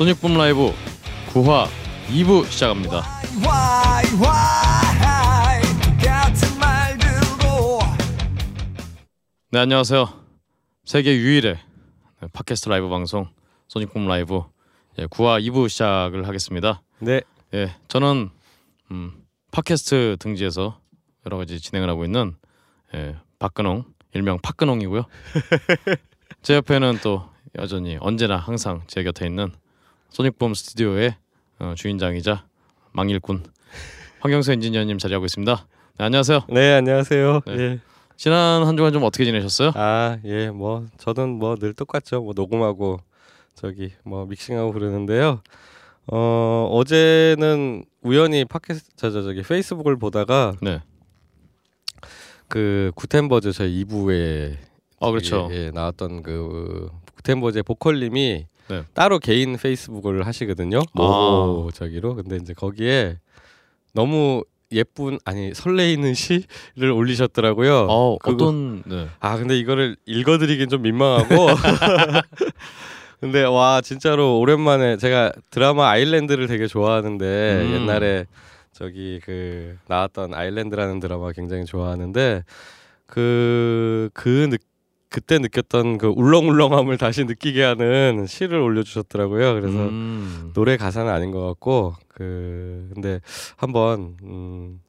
소닉붐 라이브 9화 2부 시작합니다. 네 안녕하세요. 세계 유일의 네, 팟캐스트 라이브 방송 소닉붐 라이브 예, 9화 2부 시작을 하겠습니다. 네. 예, 저는 음, 팟캐스트 등지에서 여러 가지 진행을 하고 있는 예, 박근홍 일명 팟근홍이고요. 제 옆에는 또 여전히 언제나 항상 제 곁에 있는 소닉붐 스튜디오의 어, 주인장이자 망일꾼 황경수 엔지니어님 자리하고 있습니다. 네, 안녕하세요. 네, 안녕하세요. 네. 예. 지난 한 주간 좀 어떻게 지내셨어요? 아, 예. 뭐 저는 뭐 늘 똑같죠. 뭐 녹음하고 저기 뭐 믹싱하고 그러는데요. 어, 어제는 우연히 팟캐스트 저, 저 저기 페이스북을 보다가 네. 그 구텐버즈 저희 2부에 어 그렇죠. 예, 예, 나왔던 그 구텐버즈의 보컬님이 네. 따로 개인 페이스북을 하시거든요. 아. 모 저기로. 근데 이제 거기에 너무 예쁜 아니 설레이는 시를 올리셨더라고요. 어 어떤 네. 아 근데 이거를 읽어드리긴 좀 민망하고 근데 와 진짜로 오랜만에 제가 드라마 아일랜드를 되게 좋아하는데 음. 옛날에 저기 그 나왔던 아일랜드라는 드라마 굉장히 좋아하는데 그그 느, 그때 느꼈던 그 울렁울렁함을 다시 느끼게 하는 시를 올려주셨더라고요. 그래서 음. 노래 가사는 아닌 것 같고 그 근데 한번 음,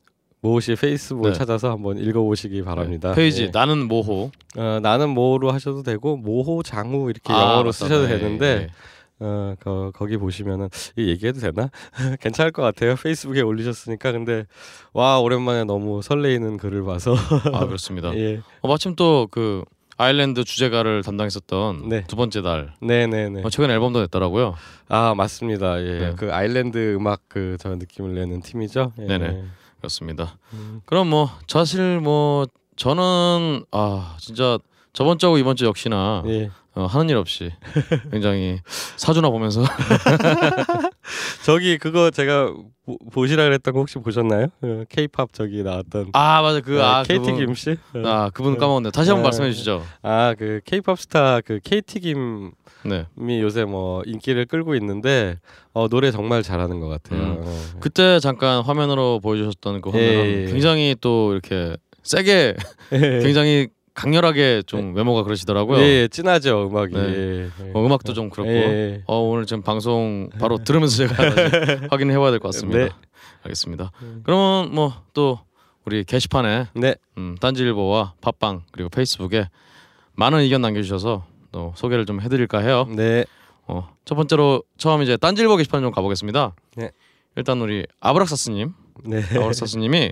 모호 씨 페이스북을 네. 찾아서 한번 읽어보시기 바랍니다. 네, 페이지 예. 나는 모호 어, 나는 모호로 하셔도 되고 모호 장우 이렇게 아, 영어로 맞다. 쓰셔도 네, 되는데 네. 어, 거, 거기 보시면은 이 얘기해도 되나? 괜찮을 것 같아요. 페이스북에 올리셨으니까 근데 와 오랜만에 너무 설레이는 글을 봐서 아 그렇습니다. 예. 어, 마침 또 그 아일랜드 주제가를 담당했었던 네. 두 번째 달 네네네. 어, 최근 앨범도 냈더라고요. 아 맞습니다. 예. 네. 그 아일랜드 음악 그 저 느낌을 내는 팀이죠. 예. 네네. 그렇습니다. 음. 그럼 뭐 사실 뭐 저는 아 진짜 저번 주하고 이번 주 역시나 예. 어, 하는 일 없이 굉장히 사주나 보면서 저기 그거 제가 보, 보시라 그랬던 거 혹시 보셨나요? 그 K-팝 저기 나왔던 아 맞아 그아 KT 그분, 김 씨. 아 그분 까먹었네. 다시 한번 네. 말씀해 주시죠. 아그 K-팝 스타 그 KT 김이 네. 요새 뭐 인기를 끌고 있는데 어, 노래 정말 잘하는 것 같아요. 음. 어. 그때 잠깐 화면으로 보여주셨던 그 화면은 예, 예. 굉장히 또 이렇게 세게 굉장히 강렬하게 좀 외모가 그러시더라고요. 예, 예, 진하죠 음악이. 네. 예, 예. 어, 음악도 좀 그렇고 예, 예. 어, 오늘 지금 방송 바로 들으면서 제가 확인해 봐야 될 것 같습니다. 네. 알겠습니다. 음. 그러면 뭐 또 우리 게시판에 네. 음, 딴지일보와 팟빵 그리고 페이스북에 많은 의견 남겨주셔서 또 소개를 좀 해드릴까 해요. 네. 어, 첫 번째로 처음 이제 딴지일보 게시판 좀 가보겠습니다. 네. 일단 우리 아브락사스님, 네. 아브락사스님이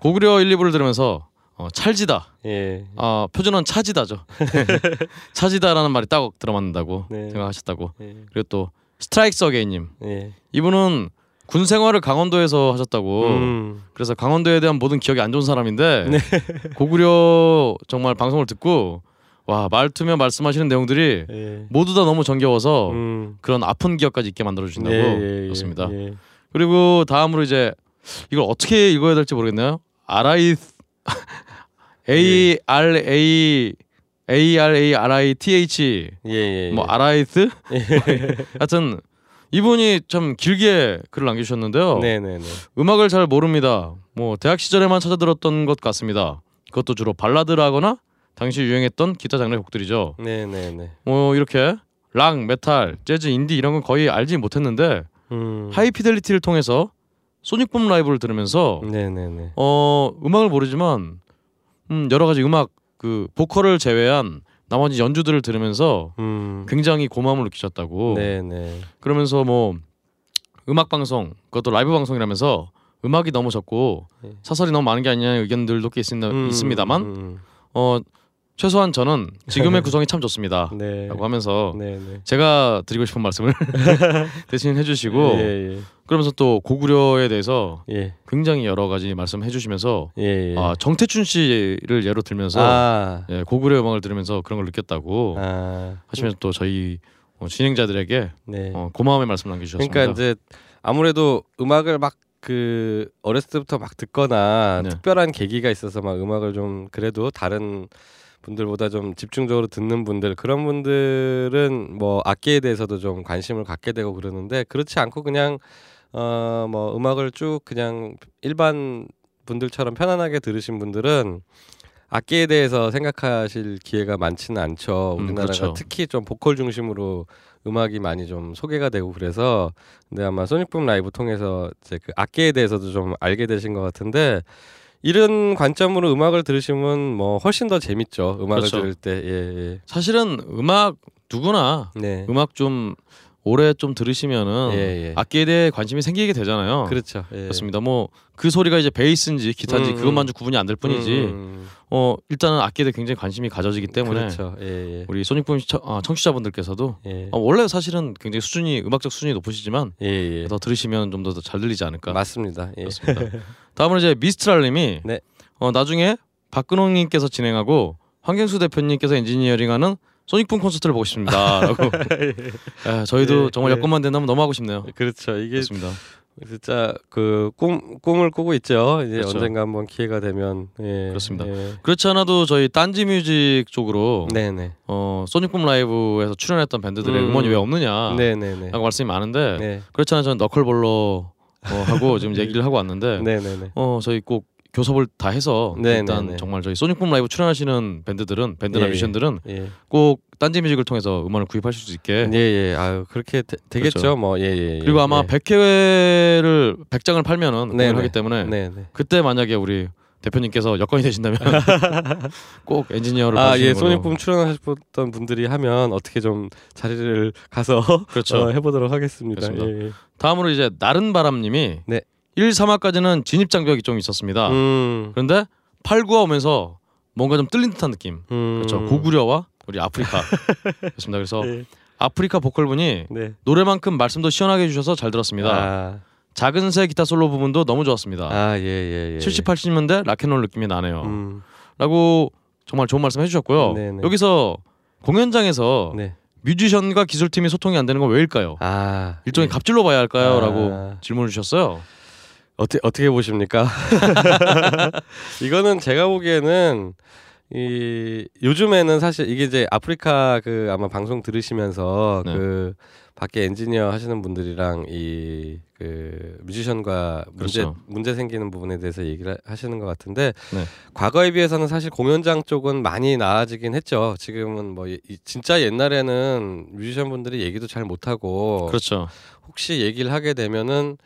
고구려 1, 2부를 들으면서 어, 찰지다. 예. 아 표준어는 차지다죠. 차지다라는 말이 딱 들어맞는다고 네. 생각하셨다고. 예. 그리고 또 스트라이크 어게인님 예. 이분은 군 생활을 강원도에서 하셨다고. 음. 그래서 강원도에 대한 모든 기억이 안 좋은 사람인데 네. 고구려 정말 방송을 듣고 와 말투며 말씀하시는 내용들이 예. 모두 다 너무 정겨워서 음. 그런 아픈 기억까지 있게 만들어 주신다고 예, 예, 예. 예. 그리고 다음으로 이제 이걸 어떻게 읽어야 될지 모르겠네요. 아라이 A R A A R A R I T H 예, 예. 뭐 아라이스 하여튼 이분이 참 길게 글을 남겨주셨는데요. 네, 네, 네. 음악을 잘 모릅니다. 뭐 대학 시절에만 찾아 들었던 것 같습니다. 그것도 주로 발라드라거나 당시 유행했던 기타 장르 곡들이죠. 네, 네, 네. 뭐 이렇게 락, 메탈, 재즈, 인디 이런 건 거의 알지 못했는데 음. 하이피델리티를 통해서 소닉붐 라이브를 들으면서 네, 네, 네. 어 음악을 모르지만 음 여러 가지 음악 그 보컬을 제외한 나머지 연주들을 들으면서 음. 굉장히 고마움을 느끼셨다고. 네, 네. 그러면서 뭐 음악 방송 그것도 라이브 방송이라면서 음악이 너무 적고 네. 사설이 너무 많은 게 아니냐는 의견들도 꽤 있습니다, 음, 있습니다만 음, 어 최소한 저는 지금의 구성이 참 좋습니다. 음. 네. 라고 하면서 네, 네. 제가 드리고 싶은 말씀을 대신 해주시고 예, 그러면서 또 고구려에 대해서 예. 예. 굉장히 여러 가지 말씀해 주시면서 예, 예. 아 정태춘 씨를 예로 들면서 아. 예, 고구려 음악을 들으면서 그런 걸 느꼈다고 아. 하시면서 또 저희 어, 진행자들에게 네. 어, 고마움의 말씀 남겨주셨습니다. 그러니까 이제 아무래도 음악을 막 그 어렸을 때부터 막 듣거나 네. 특별한 계기가 있어서 막 음악을 좀 그래도 다른 분들보다 좀 집중적으로 듣는 분들 그런 분들은 뭐 악기에 대해서도 좀 관심을 갖게 되고 그러는데 그렇지 않고 그냥 어 뭐 음악을 쭉 그냥 일반 분들처럼 편안하게 들으신 분들은 악기에 대해서 생각하실 기회가 많지는 않죠. 음, 우리나라가 그렇죠. 특히 좀 보컬 중심으로 음악이 많이 좀 소개가 되고 그래서 근데 아마 소닉붐 라이브 통해서 이제 그 악기에 대해서도 좀 알게 되신 것 같은데 이런 관점으로 음악을 들으시면 뭐 훨씬 더 재밌죠. 음악을 그렇죠. 들을 때 예, 사실은 음악 누구나 예. 네. 음악 좀 오래 좀 들으시면은 예, 예. 악기에 대해 관심이 생기게 되잖아요. 그렇죠. 예. 그렇습니다. 뭐 그 소리가 이제 베이스인지 기타인지 음, 그것만 좀 구분이 안 될 뿐이지. 음, 어 일단은 악기에 대해 굉장히 관심이 가져지기 때문에 그렇죠. 예, 예. 우리 소닉붐 아, 청취자분들께서도 예. 어, 원래 사실은 굉장히 수준이 음악적 수준이 높으시지만. 더 들으시면 좀 더 잘 들리지 않을까. 맞습니다. 예. 그렇습니다. 다음으로 이제 미스트랄님이 네. 어, 나중에 박근홍님께서 진행하고 황경수 대표님께서 엔지니어링하는 소닉붐 콘서트를 보고 싶습니다라고. 예, 저희도 예, 정말 예. 여건만 된다면 너무 하고 싶네요. 그렇죠. 이게 그렇습니다. 진짜 그 꿈 꿈을 꾸고 있죠. 이제 그렇죠. 언젠가 한번 기회가 되면 예. 그렇습니다. 예. 그렇지 않아도 저희 딴지 뮤직 쪽으로 네, 네. 어, 소닉붐 라이브에서 출연했던 밴드들의 음. 음원이 왜 없느냐 네, 네, 네. 라고 말씀이 많은데 네. 그렇지 않아 저는 너클볼러 어, 하고 지금 얘기를 하고 왔는데 네, 네, 네. 어 저희 꼭 교섭을 다 해서 네, 일단 네, 네. 정말 저희 소닉붐 라이브 출연하시는 밴드들은 밴드나 예, 예. 뮤지션들은 예. 꼭 딴지 뮤직을 통해서 음원을 구입하실 수 있게 예, 예. 아유, 그렇게 되, 되겠죠. 그렇죠. 뭐 예, 예. 예. 그리고 아마 예. 100회를 100장을 팔면은 네, 공연을 네. 하기 때문에 네, 네. 그때 만약에 우리 대표님께서 여건이 되신다면 꼭 엔지니어를 아, 예. 소닉붐 출연하셨던 분들이 하면 어떻게 좀 자리를 가서 그렇죠. 어, 해보도록 하겠습니다. 예, 예. 다음으로 이제 나른 바람님이 네. 1, 3화까지는 진입 장벽이 좀 있었습니다. 음, 그런데 8, 9화 오면서 뭔가 좀 뚫린 듯한 느낌. 음. 그렇죠. 고구려와 우리 아프리카. 그렇습니다. 그래서 예. 아프리카 보컬분이 네. 노래만큼 말씀도 시원하게 해주셔서 잘 들었습니다. 아, 작은 새 기타 솔로 부분도 너무 좋았습니다. 아, 예, 예, 예. 70, 80년대 락앤롤 느낌이 나네요. 음, 라고 정말 좋은 말씀 해주셨고요. 네네. 여기서 공연장에서 네. 뮤지션과 기술팀이 소통이 안 되는 건 왜일까요? 아, 일종의 예. 갑질로 봐야 할까요? 아. 라고 질문을 주셨어요. 어떻게 어떻게 보십니까? 이거는 제가 보기에는 이 요즘에는 사실 이게 이제 아프리카 그 아마 방송 들으시면서 네. 그 밖에 엔지니어 하시는 분들이랑 이 그 뮤지션과 문제 그렇죠. 문제 생기는 부분에 대해서 얘기를 하시는 것 같은데 네. 과거에 비해서는 사실 공연장 쪽은 많이 나아지긴 했죠. 지금은 뭐 이- 이- 진짜 옛날에는 뮤지션 분들이 얘기도 잘 못하고 그렇죠. 혹시 얘기를 하게 되면은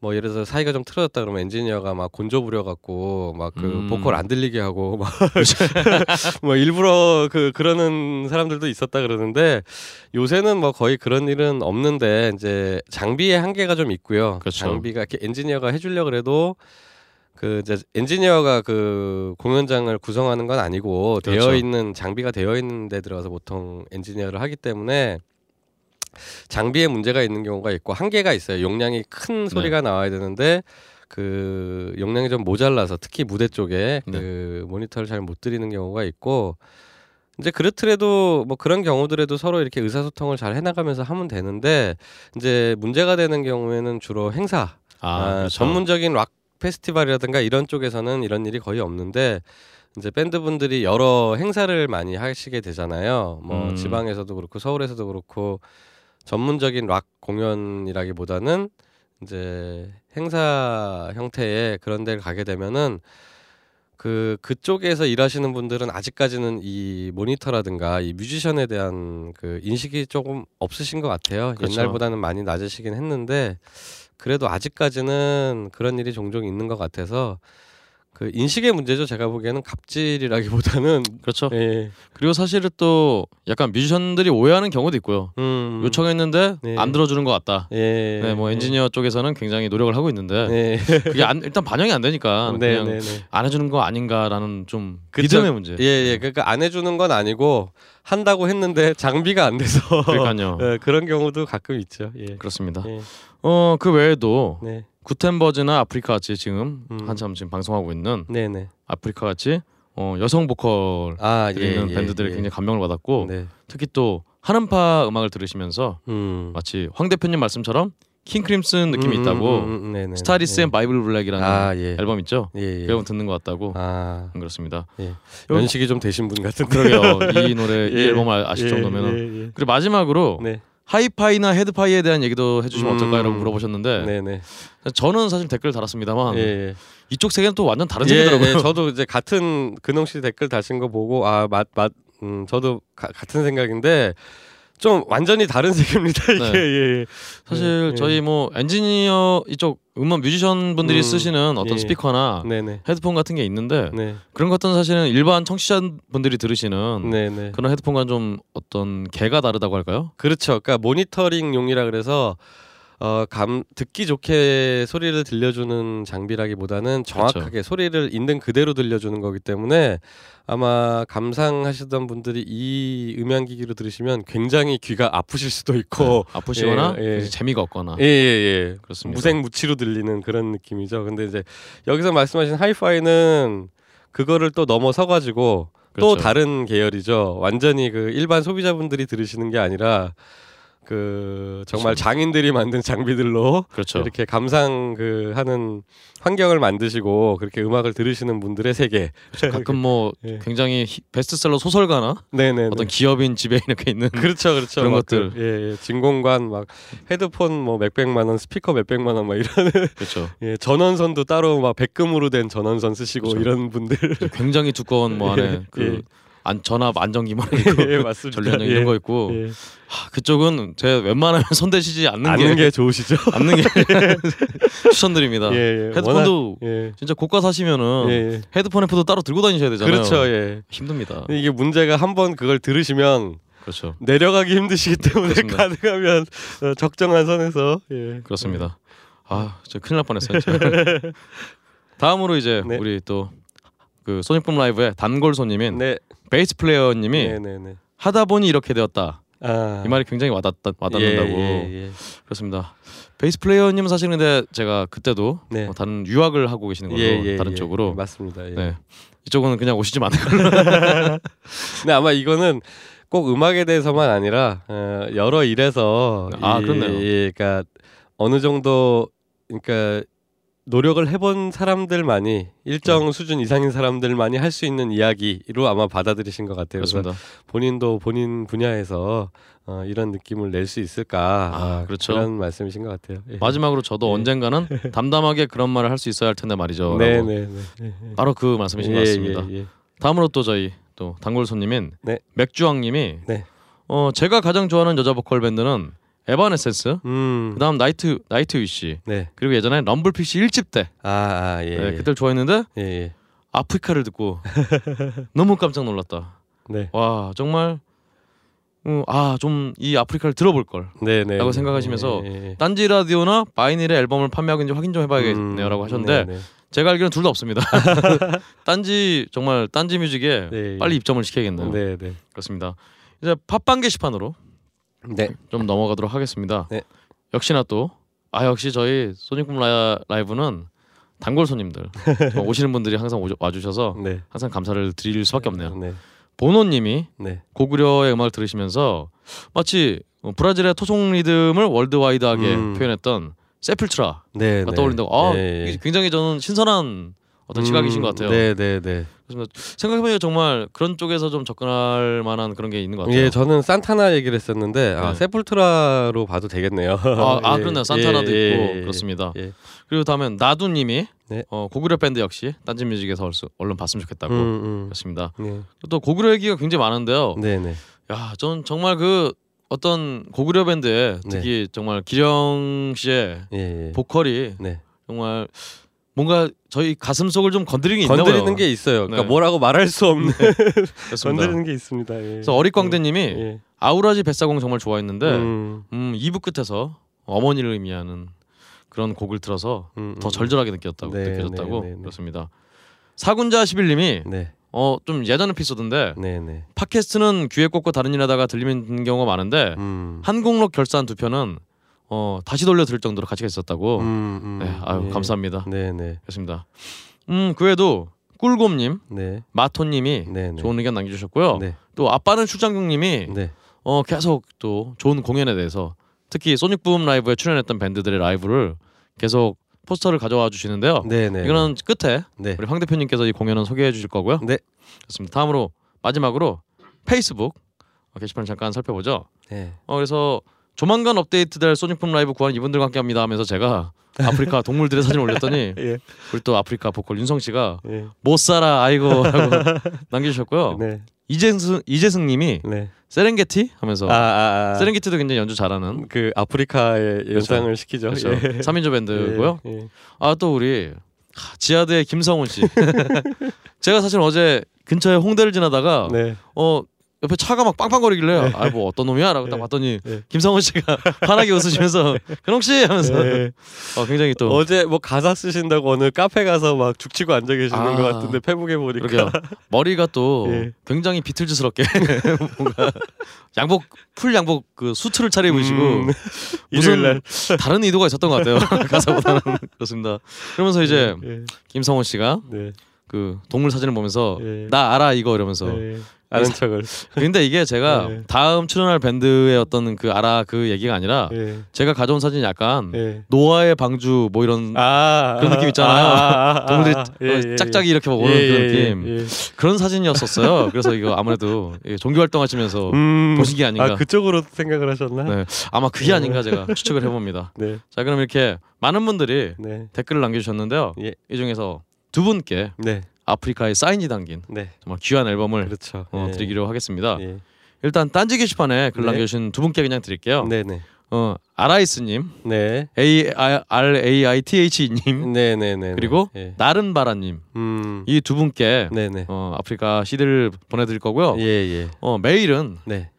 뭐 예를 들어서 사이가 좀 틀어졌다 그러면 엔지니어가 막 곤조 부려 갖고 막그 음. 보컬 안 들리게 하고 막 뭐 일부러 그 그러는 사람들도 있었다 그러는데 요새는 뭐 거의 그런 일은 없는데 이제 장비의 한계가 좀 있고요. 그렇죠. 장비가 이렇게 엔지니어가 해주려 그래도 그 이제 엔지니어가 그 공연장을 구성하는 건 아니고 그렇죠. 되어 있는 장비가 되어 있는 데 들어가서 보통 엔지니어를 하기 때문에 장비에 문제가 있는 경우가 있고 한계가 있어요. 용량이 큰 네. 소리가 나와야 되는데 그 용량이 좀 모자라서 특히 무대 쪽에 네. 그 모니터를 잘 못 드리는 경우가 있고 이제 그렇더라도 뭐 그런 경우들에도 서로 이렇게 의사소통을 잘 해나가면서 하면 되는데 이제 문제가 되는 경우에는 주로 행사 아, 아, 그렇죠. 전문적인 락 페스티벌이라든가 이런 쪽에서는 이런 일이 거의 없는데 이제 밴드 분들이 여러 행사를 많이 하시게 되잖아요. 뭐 음. 지방에서도 그렇고 서울에서도 그렇고 전문적인 락 공연이라기보다는 이제 행사 형태의 그런 데를 가게 되면은 그 그쪽에서 일하시는 분들은 아직까지는 이 모니터라든가 이 뮤지션에 대한 그 인식이 조금 없으신 것 같아요. 그렇죠. 옛날보다는 많이 낮으시긴 했는데 그래도 아직까지는 그런 일이 종종 있는 것 같아서 그 인식의 문제죠. 제가 보기에는 갑질이라기보다는 그렇죠. 예. 그리고 사실은 또 약간 뮤지션들이 오해하는 경우도 있고요. 음. 요청했는데 네. 안 들어주는 것 같다. 예. 네, 뭐 엔지니어 쪽에서는 굉장히 노력을 하고 있는데 네. 그게 안, 일단 반영이 안 되니까 네, 그냥 네, 네. 안 해주는 거 아닌가라는 좀 그쵸. 믿음의 문제. 예, 예. 그러니까 안 해주는 건 아니고 한다고 했는데 장비가 안 돼서 그러니까요. 예, 그런 경우도 가끔 있죠. 예. 그렇습니다. 예. 어그 외에도 네. 구텐버즈나 아프리카 같이 지금 음. 한참 지금 방송하고 있는 네, 네. 아프리카 같이 어, 여성 보컬 아, 예, 들리는 예, 밴드들이 예. 굉장히 감명을 받았고 네. 특히 또 한음파 음악을 들으시면서 음. 마치 황 대표님 말씀처럼 킹 크림슨 느낌이 음, 있다고. 음, 음, 음, 네네. Starless and Bible Black이라는 아 예. 앨범 있죠. 예, 예. 그 앨범 듣는 것 같다고. 아 그렇습니다. 예. 연식이 좀 되신 분 같은데. 그러게요. 이 노래 이 예. 앨범 을 아실 예, 정도면은. 예, 예. 그리고 마지막으로 네. 하이파이나 헤드파이에 대한 얘기도 해주시면 음. 어떨까요라고 물어보셨는데 네네. 저는 사실 댓글 달았습니다만 예, 예. 이쪽 세계는 또 완전 다른 예, 세계더라고요. 예, 저도 이제 같은 근홍 씨 댓글 다신 거 보고 아맛맛 음, 저도 가, 같은 생각인데 좀 완전히 다른 세계입니다 이게. 네. 예, 예. 사실 예, 저희 뭐 엔지니어 이쪽 음악 뮤지션 분들이 음. 쓰시는 어떤 예. 스피커나 네네. 헤드폰 같은 게 있는데 네. 그런 것들은 사실은 일반 청취자 분들이 들으시는 네네. 그런 헤드폰과 좀 어떤 개가 다르다고 할까요? 그렇죠. 그러니까 모니터링용이라 그래서 어, 감 듣기 좋게 소리를 들려주는 장비라기보다는 정확하게 그렇죠. 소리를 있는 그대로 들려주는 거기 때문에 아마 감상하시던 분들이 이 음향 기기로 들으시면 굉장히 귀가 아프실 수도 있고 아프시거나 예, 예. 재미가 없거나 예, 예, 예. 그렇습니다. 무색무취로 들리는 그런 느낌이죠. 근데 이제 여기서 말씀하신 하이파이는 그거를 또 넘어서 가지고 또 그렇죠. 다른 계열이죠. 완전히 그 일반 소비자분들이 들으시는 게 아니라 그 정말 그렇죠. 장인들이 만든 장비들로 그렇죠. 이렇게 감상 그 하는 환경을 만드시고 그렇게 음악을 들으시는 분들의 세계. 가끔 뭐 예. 굉장히 히- 베스트셀러 소설가나 네네. 어떤 기업인 집에 이렇게 있는 그렇죠, 그렇죠. 그런 막 것들. 그, 예, 예. 진공관 막 헤드폰 뭐 몇백만 원, 스피커 몇백만 원 막 이런 그렇죠. 예, 전원선도 따로 막 백금으로 된 전원선 쓰시고 그렇죠. 이런 분들. 굉장히 두꺼운 뭐 안에 예, 그 예. 안, 전압 안정기만 있고 예, 맞습니다. 예. 이런 거 있고 예. 하, 그쪽은 제 웬만하면 손 대시지 않는 아는 게, 게 좋으시죠? 않는 게 추천드립니다. 예, 예. 헤드폰도 워낙- 예. 진짜 고가 사시면은 예, 예. 헤드폰 앰프도 따로 들고 다니셔야 되잖아요. 그렇죠. 예. 힘듭니다. 이게 문제가 한번 그걸 들으시면 그렇죠. 내려가기 힘드시기 때문에 그렇습니다. 가능하면 어, 적정한 선에서 예. 그렇습니다. 아, 저 큰일 날 뻔했어요. 다음으로 이제 네. 우리 또 그 소닉붐 라이브의 단골 손님인 네. 베이스 플레이어님이. 하다 보니 이렇게 되었다. 아. 이 말이 굉장히 와닿다, 와닿는다고. 예, 예, 예. 그렇습니다. 베이스 플레이어님은 사실 근데 제가 그때도 네. 뭐 다른 유학을 하고 계시는 걸로 예, 예, 다른 예. 쪽으로. 맞습니다. 예. 네. 이쪽은 그냥 오시지 걸로. 근데 아마 이거는 꼭 음악에 대해서만 아니라 어, 여러 일에서 아, 이- 그렇네요. 이- 그러니까 어느 정도 그러니까 노력을 해본 사람들만이 일정 네. 수준 이상인 사람들만이 할 수 있는 이야기로 아마 받아들이신 것 같아요. 그래서 그렇습니다. 본인도 본인 분야에서 어, 이런 느낌을 낼 수 있을까 아, 그렇죠. 런 말씀이신 것 같아요. 예. 마지막으로 저도 예. 언젠가는 담담하게 그런 말을 할 수 있어야 할 텐데 말이죠. 네, 네, 네. 바로 그 말씀이신 것 같습니다. 예, 예. 다음으로 또 저희 또 단골 손님인 네. 맥주왕님이 네. 어 제가 가장 좋아하는 여자 보컬 밴드는 에바네센스, 음. 그다음 나이트 나이트 위시, 네. 그리고 예전에 럼블피쉬 1집 때 아, 아 예. 네, 예. 그때 좋아했는데 예, 예. 아프리카를 듣고 너무 깜짝 놀랐다. 네. 와 정말 음, 아좀 이 아프리카를 들어볼 걸. 네, 네. 라고 네. 생각하시면서 예, 예. 딴지 라디오나 바이닐의 앨범을 판매하고 있는지 확인 좀 해봐야겠네요라고 음, 하셨는데 네, 네. 제가 알기로는 둘 다 없습니다. 딴지 정말 딴지 뮤직에 네, 빨리 입점을 시켜야겠네요. 그렇습니다. 이제 팟빵 게시판으로 네. 좀 넘어가도록 하겠습니다. 네. 역시나 또 아 역시 저희 소닉붐 라이- 라이브는 단골 손님들 오시는 분들이 항상 오죠- 와주셔서 네. 항상 감사를 드릴 수밖에 없네요. 네. 보노님이 네. 고구려의 음악을 들으시면서 마치 어, 브라질의 토종 리듬을 worldwide하게 음. 표현했던 세플트라가 네. 네. 떠올린다고. 아 네, 이게 굉장히 저는 신선한 어떤 시각이신 것 같아요. 네, 네, 네. 생각해보니까 정말 그런 쪽에서 좀 접근할 만한 그런 게 있는 것 같아요. 예, 저는 산타나 얘기를 했었는데 아, 네. 세풀트라로 봐도 되겠네요. 아, 아 예, 그렇네요. 산타나도 예, 있고 예, 그렇습니다. 예. 그리고 다음엔 나두님이 네. 어, 고구려 밴드 역시 딴지뮤직에서 얼른 봤으면 좋겠다고 음, 음. 그렇습니다. 네. 또 고구려 얘기가 굉장히 많은데요. 네, 네. 야, 전 정말 그 어떤 고구려 밴드의 네. 특히 정말 기령 씨의 예, 예. 보컬이 네. 정말 뭔가 저희 가슴 속을 좀 건드리는 게 건드리는 봐요. 게 있어요. 그러니까 네. 뭐라고 말할 수 없는 그렇습니다. 건드리는 게 있습니다. 예. 그래서 어릿광대님이 예. 아우라지 뱃사공 정말 좋아했는데 음. 음, 2부 끝에서 어머니를 의미하는 그런 곡을 들어서 음, 더 음. 절절하게 느꼈다고 네, 느껴졌다고 네, 네, 네. 그렇습니다. 사군자 11님이 네, 어 좀 예전 에피소드인데 네, 네. 팟캐스트는 귀에 꽂고 다른 일 하다가 들리는 경우가 많은데 음. 한국록 결산 두 편은 어 다시 돌려 들을 정도로 가치가 있었다고. 음, 음. 네, 아유 예. 감사합니다. 네, 네, 그렇습니다. 음 그 외에도 꿀곰님, 네, 마토님이 네, 네. 좋은 의견 남겨주셨고요. 네, 또 아빠는 출장국님이 네, 어 계속 또 좋은 공연에 대해서 특히 소닉붐 라이브에 출연했던 밴드들의 라이브를 계속 포스터를 가져와 주시는데요. 네네. 이거는 끝에 네. 우리 황 대표님께서 이 공연은 소개해 주실 거고요. 네. 그렇습니다. 다음으로 마지막으로 페이스북 게시판을 잠깐 살펴보죠. 네. 어 그래서 조만간 업데이트될 소닉붐 라이브 구한 이분들과 함께합니다 하면서 제가 아프리카 동물들의 사진을 올렸더니 예. 우리 또 아프리카 보컬 윤성 씨가 예. 못 살아 아이고라고 남겨주셨고요. 네. 이재승 이재승님이 네. 세렝게티 하면서 아, 아, 아. 세렝게티도 굉장히 연주 잘하는 그 아프리카의 연상을 시키죠. 그렇죠. 예. 3인조 밴드고요. 예. 예. 아또 우리 하, 지하드의 김성훈 씨. 제가 사실 어제 근처에 홍대를 지나다가 네. 어 옆에 차가 막 빵빵거리길래 아 뭐 어떤 놈이야라고 딱 네. 봤더니 네. 김성훈 씨가 환하게 웃으시면서 근홍 씨 하면서 네. 어, 굉장히 또 어제 뭐 가사 쓰신다고 어느 카페 가서 막 죽치고 앉아 계시는 아. 것 같은데 페북에 보니까 그러게요. 머리가 또 예. 굉장히 비틀즈스럽게 뭔가 양복 풀 양복 그 수트를 차려입으시고 음. 무슨. 다른 의도가 있었던 것 같아요. 가사보다는 그렇습니다. 그러면서 이제 예. 김성훈 씨가 네. 그 동물 사진을 보면서 예. 나 알아 이거 이러면서 네. 아는 척을. 근데 이게 제가 네. 다음 출연할 밴드의 어떤 그 알아 그 얘기가 아니라 예. 제가 가져온 사진이 약간 예. 노아의 방주 뭐 이런 아 그런 느낌 있잖아요. 아, 아, 동물들이 아, 어, 짝짝이 이렇게 막 오는 예, 그런 예, 느낌 예, 예. 그런 사진이었었어요. 그래서 이거 아무래도 종교 활동하시면서 음. 보신 게 아닌가. 아 그쪽으로 생각을 하셨나? 네, 아마 그게 아닌가 제가 추측을 해봅니다. 네. 자 그럼 이렇게 많은 분들이 네. 댓글을 남겨주셨는데요. 예. 이 중에서 두 분께 네. 아프리카의 사인이 담긴 네. 정말 귀한 앨범을 그렇죠. 어, 예. 드리기로 하겠습니다. 예. 일단 딴지 게시판에 글 네. 남겨주신 두 분께 그냥 드릴게요. 네, 네. 어 아라이스님, 네. A R A I T H님, 네, 네, 네. 그리고 예. 나른바라님 음. 이두 분께 네, 네. 어, 아프리카 CD를 보내드릴 거고요. 예, 예. 어 메일은 네.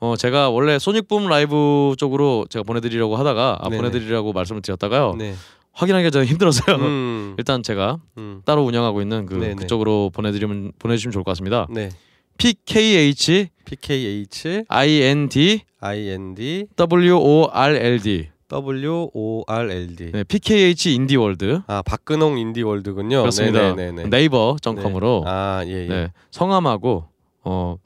어 제가 원래 소닉붐 라이브 쪽으로 제가 보내드리려고 하다가 아, 네네. 보내드리려고 말씀을 드렸다가요. 네. 확인하기가 좀 힘들어서요. 음. 일단 제가 음. 따로 운영하고 있는 그 네네. 그쪽으로 보내드리면 보내주시면 좋을 것 같습니다. 네. PKH PKH IND IND WORLD W O R L D. 네, PKH 인디월드 아 박근홍 인디월드군요. 그렇습니다. 네, 네, 네. 네이버.com으로 아 예, 예. 네, 성함하고 어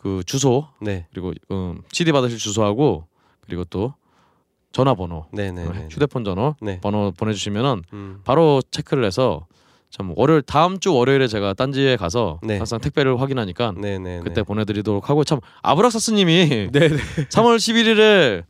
그 주소 네. 그리고 음, CD 받으실 주소하고 그리고 또 전화번호 네, 네, 어, 네. 휴대폰 전화 네. 번호 보내주시면은 음. 바로 체크를 해서 참 월요일 다음 주 월요일에 제가 딴지에 가서 네. 항상 택배를 확인하니까 네, 네. 그때 보내드리도록 하고 참 아브락사스님이 네, 네. 3월 11일에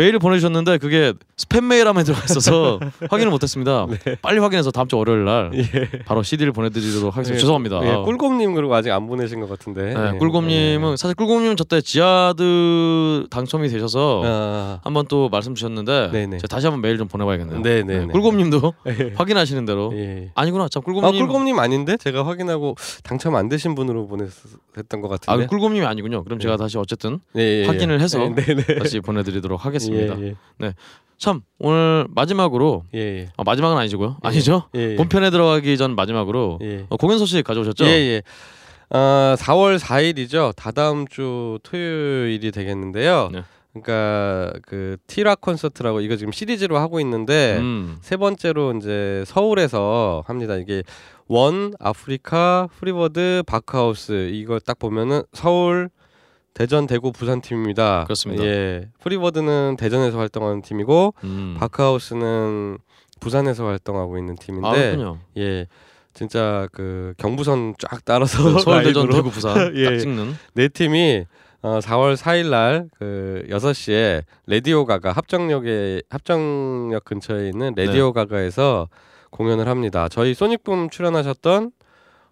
메일을 보내주셨는데 그게 스팸 메일함에 들어가 있어서 확인을 못했습니다. 빨리 확인해서 다음 주 월요일 날 네. 예. 바로 CD를 보내드리도록 하겠습니다. 예. 죄송합니다. 예, 꿀곰님 그리고 아직 안 보내신 것 같은데. 네, 예. 꿀곰님은 사실 꿀곰님은 저때 지하드 당첨이 되셔서 아, 한번 또 말씀 주셨는데 네네. 제가 다시 한번 메일 좀 보내봐야겠네요. 네, 네, 네. 꿀곰님도 예. 확인하시는 대로 예. 아니구나. 참 아, 꿀곰님 꿀곰님 아닌데 제가 확인하고 당첨 안 되신 분으로 보냈던 것아 같은데. 꿀곰님이 아니군요. 그럼 제가 네. 다시 어쨌든 예, 예, 예. 확인을 해서 네, 네, 네. 다시 보내드리도록 하겠습니다. 예, 참 오늘 마지막으로 예, 예. 아, 마지막은 아니시고요. 아니죠? 예, 예. 본편에 들어가기 전 마지막으로 예. 어, 공연 소식 가져오셨죠? 예, 예. 어, 4월 4일이죠. 다다음 주 토요일이 되겠는데요. 네. 그러니까 그 티라 콘서트라고 이거 지금 시리즈로 하고 있는데 음, 세 번째로 이제 서울에서 합니다. 이게 원 아프리카 프리버드 바크하우스 이걸 딱 보면은 서울 대전 대구 부산 팀입니다. 그렇습니다. 예. 프리버드는 대전에서 활동하는 팀이고 음. 바크하우스는 부산에서 활동하고 있는 팀인데 아, 그렇군요. 예. 진짜 그 경부선 쫙 따라서 그 서울, 대전, 대구, 부산 예. 딱 찍는 네 팀이 어, 4월 4일 날그 6시에 레디오 가가 합정역에 합정역 근처에 있는 레디오 네. 가가에서 공연을 합니다. 저희 소닉붐 출연하셨던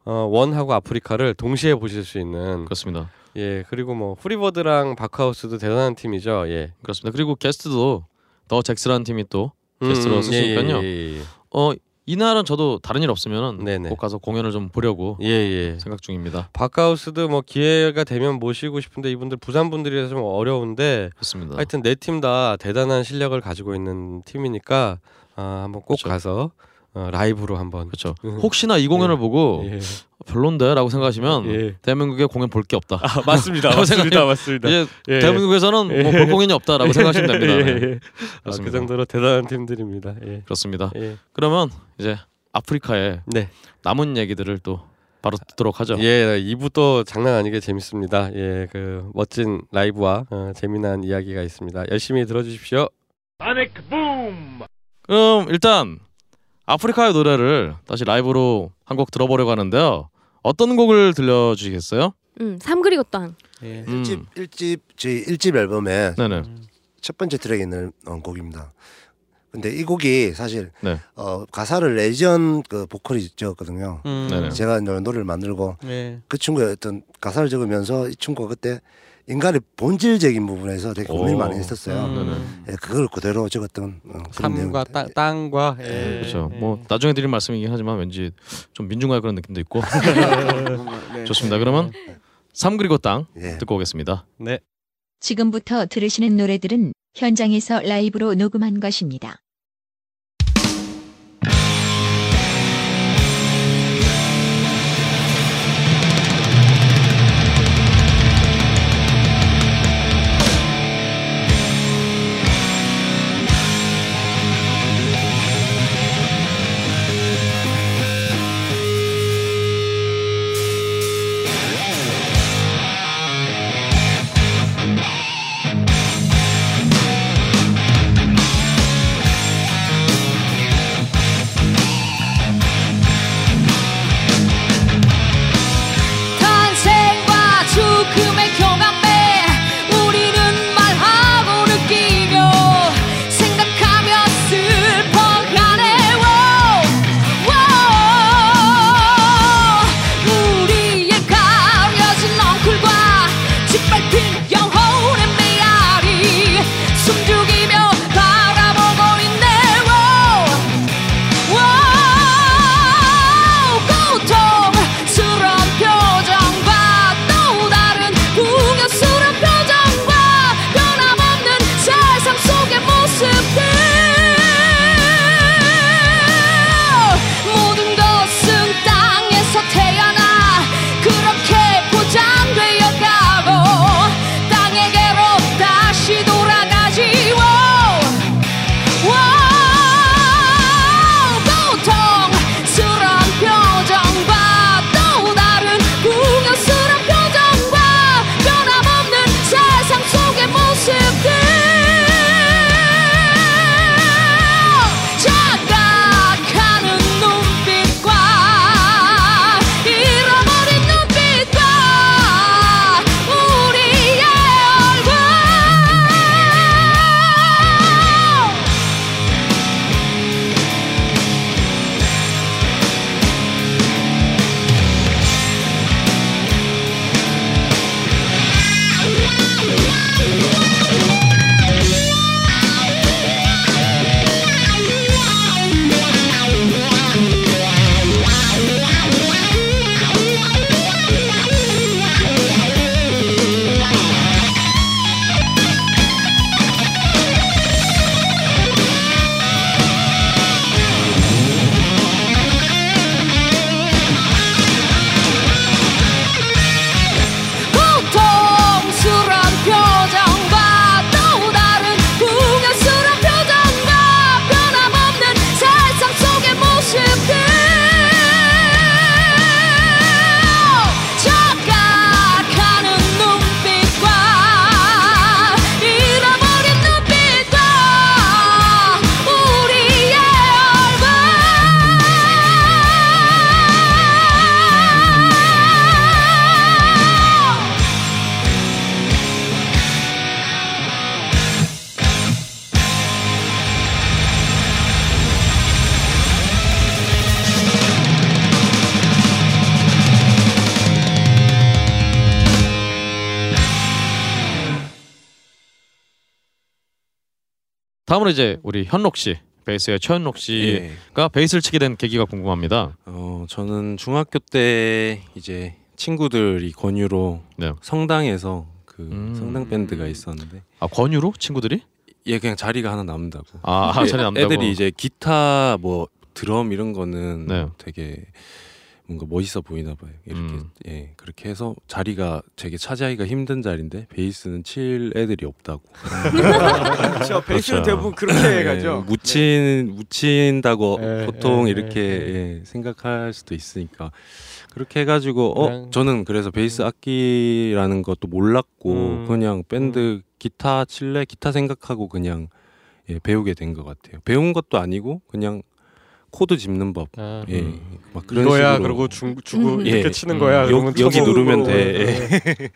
어, 원하고 아프리카를 동시에 보실 수 있는 그렇습니다. 예 그리고 뭐 프리버드랑 바크하우스도 대단한 팀이죠. 예. 그렇습니다. 그리고 게스트도 더 잭스라는 팀이 또 게스트로 쓰시니까요. 예, 예, 예. 어 이날은 저도 다른 일 없으면은 네네. 꼭 가서 공연을 좀 보려고 예, 예. 생각 중입니다. 바크하우스도 뭐 기회가 되면 모시고 싶은데 이분들 부산 분들이라서 좀 어려운데 그렇습니다. 하여튼 네 팀 다 대단한 실력을 가지고 있는 팀이니까 아, 한번 꼭 그쵸. 가서 어, 라이브로 한번 그렇죠. 음. 혹시나 이 공연을 예. 보고 예. 별론데라고 생각하시면 예. 대한민국에 공연 볼 게 없다. 아, 맞습니다. 맞습니다. 맞습니다. 이제 예. 대한민국에서는 예. 뭐볼 공연이 없다라고 생각하시면 됩니다. 네. 예, 예. 아, 그. 정도로 대단한 팀들입니다. 예. 그렇습니다. 예. 그러면 이제 아프리카의 네. 남은 얘기들을 또 바로 듣도록 하죠. 예, 2부도 장난 아니게 재밌습니다. 예, 그 멋진 라이브와 어, 재미난 이야기가 있습니다. 열심히 들어주십시오. 그럼 일단 아프리카의 노래를 다시 라이브로 한 곡 들어보려고 하는데요. 어떤 곡을 들려주시겠어요? 음, 삶 그리고 땅. 예. 음. 일집 일집 저희 일집 앨범에 네네. 첫 번째 트랙에 있는 어, 곡입니다. 근데 이 곡이 사실 네. 어, 가사를 예전 그 보컬이 적었거든요. 음. 제가 노- 노래를 만들고 예. 그 친구의 어떤 가사를 적으면서 이 친구가 그때 인간의 본질적인 부분에서 되게 고민을 오. 많이 했었어요. 음. 예, 그걸 그대로 적었던 어, 그런 삶과 내용입니다. 땅, 땅과 예. 그렇죠. 예. 뭐 나중에 드릴 말씀이긴 하지만 왠지 좀 민중가요 그런 느낌도 있고 네. 좋습니다. 그러면 삼 그리고 땅 예. 듣고 오겠습니다. 네. 지금부터 들으시는 노래들은 현장에서 라이브로 녹음한 것입니다. 다음으로 이제 우리 현록 씨 베이스의 최현록 예. 씨가 베이스를 치게 된 계기가 궁금합니다. 어, 저는 중학교 때 이제 친구들이 권유로 네. 성당에서 그 음. 성당 밴드가 있었는데 아 권유로 친구들이? 얘 그냥 자리가 하나 남는다고. 아, 아 자리 남다고. 애들이 이제 기타 뭐 드럼 이런 거는 네. 되게 뭔가 멋있어 보이나 봐요. 이렇게 음. 예 그렇게 해서 자리가 되게 차지하기가 힘든 자리인데 베이스는 칠 애들이 없다고. 그렇죠. 베이스는 그렇죠. 대부분 그렇게 예, 가죠. 묻힌 묻힌다고 예, 보통 예, 이렇게 예. 예, 생각할 수도 있으니까 그렇게 해가지고 어 그냥- 저는 그래서 베이스 악기라는 것도 몰랐고 음. 그냥 밴드 기타 칠래 기타 생각하고 그냥 예, 배우게 된 것 같아요. 배운 것도 아니고 그냥 코드 짚는 법. 아, 예, 음. 막 그런 이거야 식으로 그러고 주, 주고 음. 이렇게 예. 치는 거야. 음. 여- 여기 누르면. 돼. 예.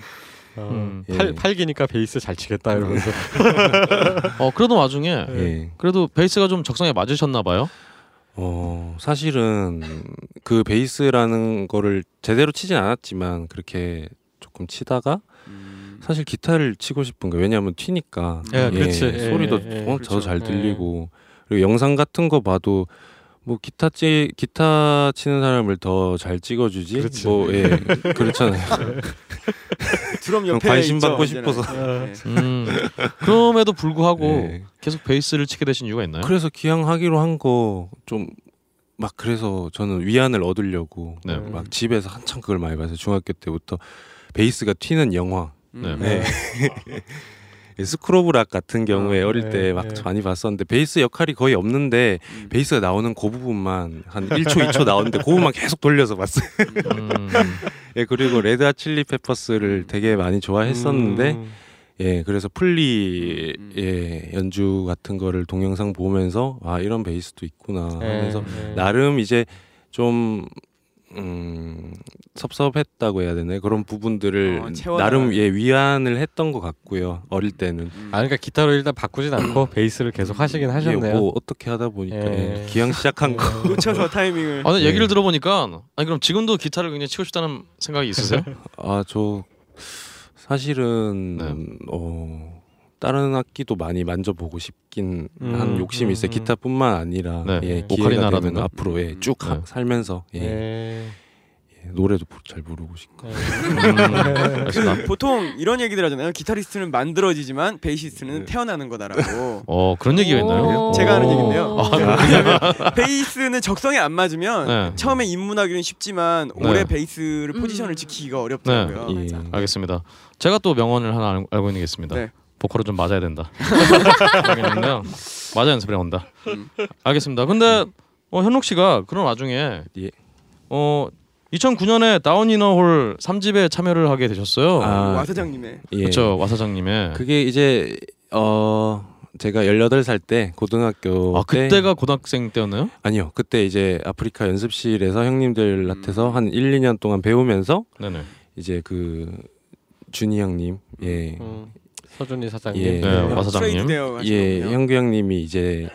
어, 음. 예. 팔 팔기니까 베이스 잘 치겠다 이러면서. 어 그러던 와중에 예. 그래도 베이스가 좀 적성에 맞으셨나 봐요. 어 사실은 그 베이스라는 거를 제대로 치진 않았지만 그렇게 조금 치다가 음. 사실 기타를 치고 싶은 거예요. 왜냐하면 튀니까 예, 그렇지. 예, 소리도 예, 예. 어, 그렇죠. 더잘 예. 들리고 그리고 영상 같은 거 봐도 뭐 기타 찌 기타 치는 사람을 더 잘 찍어주지 그렇지. 뭐 예 그렇잖아요. 드럼 그럼 옆에 관심 받고. 싶어서. 네. 음. 그럼에도 불구하고 예. 계속 베이스를 치게 되신 이유가 있나요? 그래서 기왕 하기로 한 거 좀 막 그래서 저는 위안을 얻으려고 네. 막 집에서 한참 그걸 많이 봤어요. 중학교 때부터 베이스가 튀는 영화. 네. 네. 스크로브락 같은 경우에 아, 어릴 네, 때막 네. 많이 봤었는데 베이스 역할이 거의 없는데 음. 베이스가 나오는 그 부분만 한 1초 2초 나오는데 그 부분만 계속 돌려서 봤어요. 음. 예, 그리고 레드 핫 칠리 페퍼스를 되게 많이 좋아했었는데 음. 예, 그래서 플리 음. 예, 연주 같은 거를 동영상 보면서 아, 이런 베이스도 있구나 하면서 예, 예. 나름 이제 좀 음, 섭섭했다고 해야 되나요? 그런 부분들을 어, 나름 예 위안을 했던 것 같고요. 어릴 때는 음. 아 그러니까 기타로 일단 바꾸진 않고 베이스를 계속 하시긴 이게 하셨네요. 뭐 어떻게 하다 보니까 예. 예, 기왕 시작한 거 놓쳐서 타이밍을. 아, 근데 네. 얘기를 들어보니까 아니 그럼 지금도 기타를 굉장히 치고 싶다는 생각이 있으세요? 아 저 사실은 네. 어 다른 악기도 많이 만져보고 싶긴 음, 한 욕심이 있어요. 음, 기타뿐만 아니라 네. 예? 기회가 되면 앞으로 예, 쭉 하- 네. 살면서 예, 예. 예, 노래도 부- 잘 부르고 싶고 음, 알겠습니다. 그 보통 이런 얘기들 하잖아요. 기타리스트는 만들어지지만 베이시스트는 네. 태어나는 거다라고. 어 그런 얘기가 있나요? 오. 제가 하는 얘긴데요. 아, 베이스는 적성에 안 맞으면 네. 처음에 입문하기는 쉽지만 네. 오래 베이스를 음. 포지션을 지키기가 어렵더라고요. 예. 알겠습니다. 제가 또 명언을 하나 알- 알고 있는 게 있습니다. 네. 보컬을 좀 맞아야 된다. 알겠는데요. 맞아 연습을 온다. 음. 알겠습니다. 근데 어, 현록 씨가 그런 와중에 예. 어 2009년에 다운이너홀 3집에 참여를 하게 되셨어요. 아, 와 사장님의 예. 그렇죠. 와 사장님의. 그게 이제 어 제가 18살 때 고등학교 아 때 그때가 고등학생 때였나요? 아니요. 그때 이제 아프리카 연습실에서 형님들한테서 음. 한 1, 2년 동안 배우면서 네네. 이제 그 준이 형님 예. 음, 서준이 사장님. 예. 네, 와 사장님. 예. 형규 형님이 이제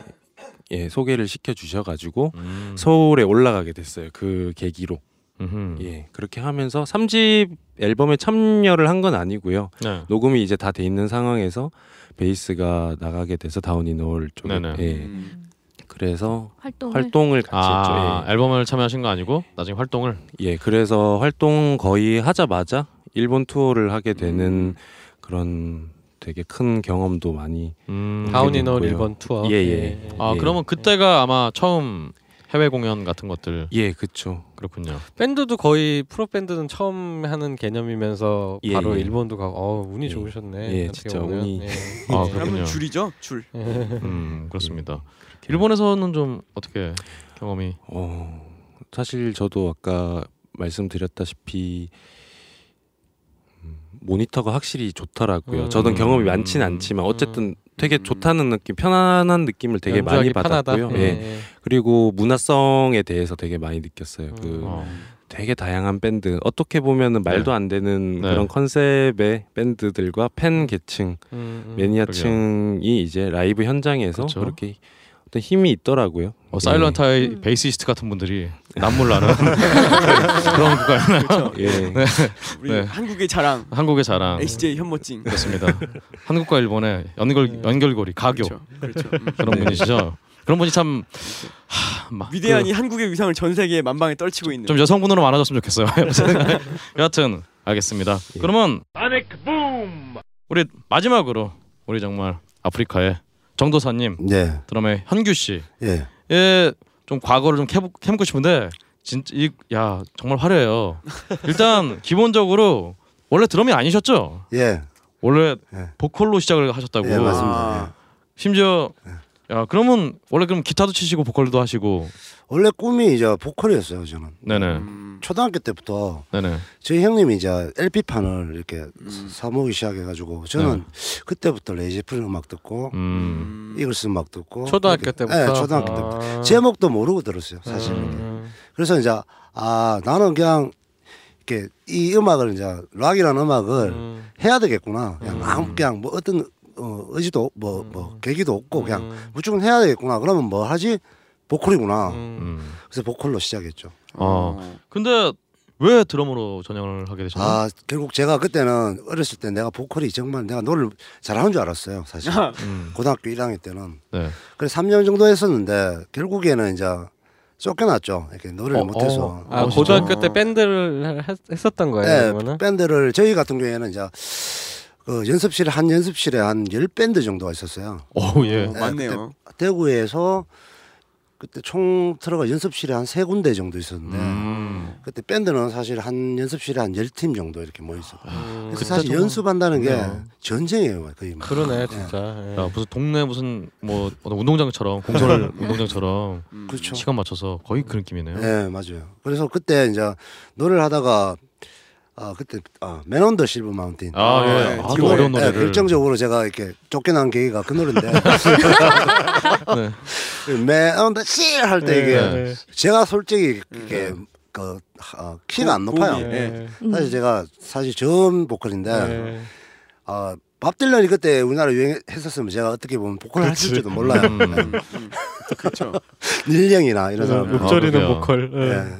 예, 소개를 시켜 주셔 가지고 음. 서울에 올라가게 됐어요. 그 계기로. 음흠. 예. 그렇게 하면서 3집 앨범에 참여를 한 건 아니고요. 네. 녹음이 이제 다 돼 있는 상황에서 베이스가 나가게 돼서 다운이 노을 쪽에 네네. 예. 음. 그래서 활동을 활동을 같이 아 했죠. 앨범을 참여하신 거 아니고 나중에 활동을. 예. 예. 그래서 활동 거의 하자마자 일본 투어를 하게 되는 음. 그런 되게 큰 경험도 많이 음. 다운이너 있고요. 일본 투어. 예, 예. 아 예. 그러면 그때가 아마 처음 해외 공연 같은 것들 예, 그렇죠. 그렇군요. 밴드도 거의 프로 밴드는 처음 하는 개념이면서 예, 바로 예. 일본도 가고 어 운이 예. 좋으셨네. 예, 진짜 보면. 운이. 예. 아, 예. 그렇군요. 그러면 줄이죠 줄. 음 그렇습니다. 일본에서는 좀 어떻게 경험이? 어, 사실 저도 아까 말씀드렸다시피 음, 모니터가 확실히 좋더라고요. 음. 저는 경험이 많지는 않지만 어쨌든 되게 음. 좋다는 느낌, 편안한 느낌을 되게 많이. 받았고요. 예, 예. 예. 그리고 문화성에 대해서 되게 많이 느꼈어요. 그 음. 어. 되게 다양한 밴드, 어떻게 보면은 말도 안 되는 네. 그런 컨셉의 밴드들과 팬 계층, 음, 음. 매니아층이 이제 라이브 현장에서 그렇죠. 그렇게 어떤 힘이 있더라고요. 어, 사일런타의 음. 베이시스트 같은 분들이 남물 나는 그런 거였나요? 그렇죠. 예. 우리 네. 한국의 자랑 한국의 자랑 HJ 현모찡. 그렇습니다. 한국과 일본의 연결 연결고리 가교 그렇죠. 그렇죠. 음. 그런 네. 분이시죠. 그런 분이 참 하, 막 위대한 그- 이 한국의 위상을 전 세계에 만방에 떨치고 있는. 좀 여성분으로 많아졌으면 좋겠어요. 여하튼 알겠습니다. 예. 그러면 우리 마지막으로 우리 정말 아프리카의 정도사님 네. 드럼의 현규 씨. 예. 예, 좀 과거를 좀 캐, 캐묻고 싶은데 진짜 이 야 정말 화려해요. 일단 기본적으로 원래 드럼이 아니셨죠? 예, 원래 예. 보컬로 시작을 하셨다고. 예 맞습니다. 아. 심지어 야 그러면 원래 그럼 기타도 치시고 보컬도 하시고. 원래 꿈이 이제 보컬이었어요 저는. 네네. 음. 초등학교 때부터 네네. 저희 형님이 이제 LP 판을 이렇게 음. 사모기 시작해가지고 저는 그때부터 레이제프린 음악 듣고 음. 이글스 음악 듣고 초등학교 그렇게- 때부터. 네, 초등학교 때부터 아. 제목도 모르고 들었어요 사실. 은 음. 그래서 이제 아 나는 그냥 이렇게 이 음악을 이제 락이라는 음악을 음. 해야 되겠구나. 그냥 음. 아무 그냥 뭐 어떤 어, 의지도 뭐뭐 계기도 없고 그냥 음. 무조건 해야 되겠구나. 그러면 뭐 하지? 보컬이구나. 음. 음. 그래서 보컬로 시작했죠. 어. 근데 왜 드럼으로 전향을 하게 되셨나요? 아 결국 제가 그때는 어렸을 때 내가 보컬이 정말 내가 노래를 잘하는 줄 알았어요. 사실 음. 고등학교 1학년 때는 네. 그래서 3년 정도 했었는데 결국에는 이제 쫓겨났죠. 이렇게 노래를 어, 못해서. 어. 아 어, 고등학교? 때 밴드를 했, 했었던 거예요. 네, 그러면은? 밴드를 저희 같은 경우에는 이제 그 연습실에 한 연습실에 한 열 밴드 정도가 있었어요. 오 예. 어, 맞네요. 대구에서 그때 총 들어가 연습실에 한 세 군데 정도 있었는데 음. 그때 밴드는 사실 한 연습실에 한 열 팀 정도 이렇게 모여 있었고 음. 그래서 사실 연습한다는 게 네. 전쟁이에요 거의 막. 그러네 네. 진짜. 예. 야 무슨 동네 무슨 뭐 어떤 운동장처럼 공설 운동장처럼 음. 그렇죠. 시간 맞춰서 거의 그 느낌이네요. 네 맞아요. 그래서 그때 이제 노래를 하다가 아 그때 아 맨온 더 실버 마운틴 아, 예. 네, 아주 이번에- 어려운 네, 노래를. 결정적으로 제가 이렇게 쫓겨난 계기가 그 노래인데 네. 맨온 더 실 할 때 이게 네. 제가 솔직히 이게 그 어, 키가 안 높아요. 고음이, 예. 사실 제가 사실 저음 보컬인데 네. 아, 밥 딜런이 그때 우리나라 유행했었으면 제가 어떻게 보면 보컬을 했을지도 몰라요. 음. 그렇죠. 닐령이나 이런 사람. 아, 욕절이는 그래요? 보컬.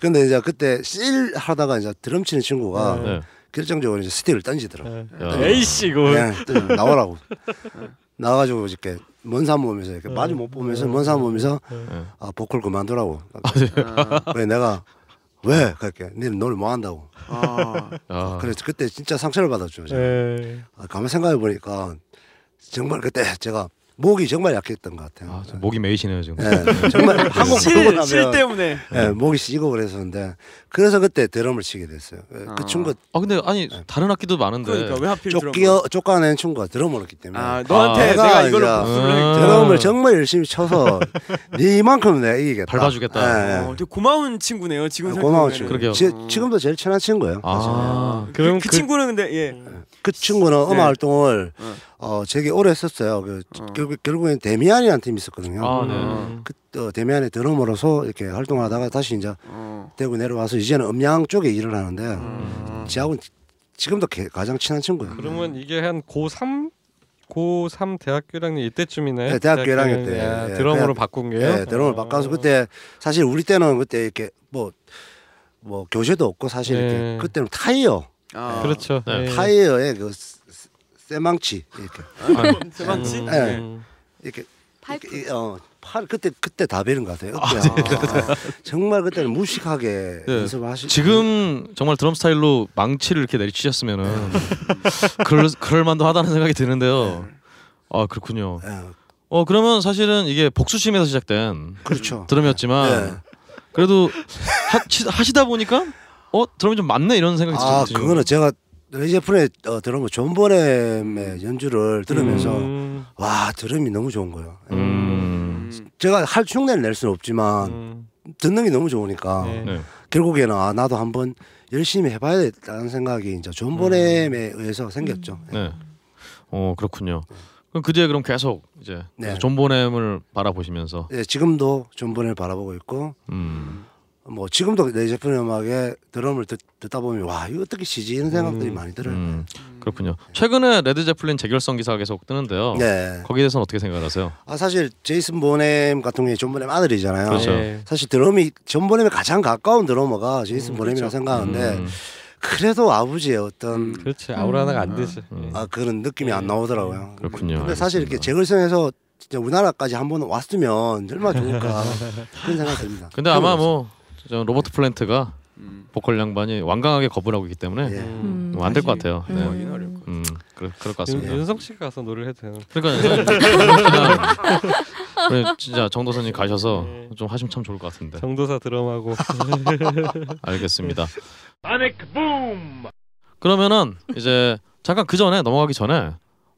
근데 이제 그때 씰 하다가 이제 드럼 치는 친구가 네. 결정적으로 이제 스틱을 던지더라고. 예. 야. 에이씨 이거. 나오라고. 나와가지고 이렇게 먼산 보면서 이렇게 마주 못 보면서 먼산 보면서 네. 아 보컬 그만두라고. 아, 왜 내가 왜 그렇게 니는 노래 뭐 한다고. 아, 아. 그래서 그때 진짜 상처를 받았죠. 제가. 예. 아, 가만 생각해 보니까 정말 그때 제가 목이 정말 약했던 것 같아요. 아, 좀 목이 메이시네요 지금. 예, 정말 한국 실, 때문에. 예, 목이 쉬고 그랬었는데 그래서 그때 드럼을 치게 됐어요. 예, 그 아. 친구 아 근데 아니 다른 악기도 많은데. 그러니까 왜 하필 드럼? 쫓겨 쫓아낸 친구가 드럼을 했기 때문에 아 너한테 아, 내가 내가 이걸로 음. 드럼을 정말 열심히 쳐서 니만큼 내가 이기겠다. 밟아주겠다. 어, 되게 고마운 친구네요. 지금 아. 고마운 친구. 그러게요. 지, 지금도 제일 친한 친구예요. 아. 그, 그럼 그, 그- 친구는 근데 예. 그 친구는 네. 음악 활동을 어. 어 되게 오래 했었어요. 그 어. 결국 결국엔 데미안이라는 팀이 있었거든요. 아 네. 음. 그 어, 데미안의 드러머로서 이렇게 활동하다가 다시 이제 어. 대구 내려와서 이제는 음양 쪽에 일을 하는데 음. 지하고 지금도 개- 가장 친한 친구예요. 그러면 이게 한 고3 고3 대학교 1학년 이때쯤이네. 네, 대학교 1학년 때. 야, 예, 드럼으로 그냥- 바꾼 게요. 예, 드럼을 바꿔서 그때 사실 우리 때는 그때 이렇게 뭐뭐 교재도 없고 사실 네. 이렇게 그때는 타이어 아. 그렇죠. 네. 예. 타이어에 그 세- 쇠망치 이렇게 세방치. 음, 예. 음. 이렇게 파이프. 이렇게, 이- 어, 팔 그때 그때 다 베는 것 같아요. 아. 정말 그때는 무식하게 네. 연습을 하시. 지금 정말 드럼 스타일로 망치를 이렇게 내리치셨으면은 그럴 그럴 만도 하다는 생각이 드는데요. 아 그렇군요. 예, 어 그러면 사실은 이게 복수심에서 시작된 그렇죠. 드럼이었지만 네. 그래도 하, 치- 하시다 보니까 어 드럼이 좀 맞네 이런 생각이 아 드죠. 그거는 제가 레드제프의 어, 드럼 존 보넴의 연주를 들으면서 음. 와 드럼이 너무 좋은 거예요. 예. 음. 제가 할 흉내를 낼 수는 없지만 음. 듣는 게 너무 좋으니까 네. 네. 결국에는 아 나도 한번 열심히 해봐야겠다는 생각이 이제 존 보넴에 의해서 생겼죠. 네. 어 그렇군요. 그럼 그 뒤에 그럼 계속 이제 네. 존 보넴을 바라보시면서 예, 지금도 존 보넴을 바라보고 있고 음. 뭐 지금도 레드제프의 음악에 드럼을 듣, 다 보면 와 이거 어떻게 치지 이런 생각들이 음. 많이 들어요. 음. 그렇군요. 최근에 레드 제플린 재결성 기사가 계속 뜨는데요. 네. 거기에 대해서는 어떻게 생각하세요? 아 사실 제이슨 보넴 같은 경우에 존 보넴 아들이잖아요. 그렇죠. 예. 사실 드럼이 존 보넴에 가장 가까운 드러머가 제이슨 음, 보넴이라고 그렇죠. 생각하는데 음. 그래도 아버지의 어떤 그렇지 아우라나가 안 되지. 음. 아 그런 느낌이 안 나오더라고요. 그렇군요. 근데 사실 이렇게 알겠습니다. 재결성에서 진짜 우리나라까지 한번 왔으면 얼마나 좋을까 그런 생각이 듭니다. 근데 아마 뭐 저 로버트 플랜트가 음. 보컬 양반이 완강하게 거부를 하고 있기 때문에 예. 음. 안될 것 같아요. 네. 하긴 어려울 것 음, 그럴, 그럴 것 윤, 같습니다. 윤성 씨가 가서 노래를 해도 되는. 그러니까 그냥 우리 진짜 정도선님 가셔서 좀 하시면 참 좋을 것 같은데. 정도사 드럼하고 알겠습니다. 그러면은 이제 잠깐 그 전에 넘어가기 전에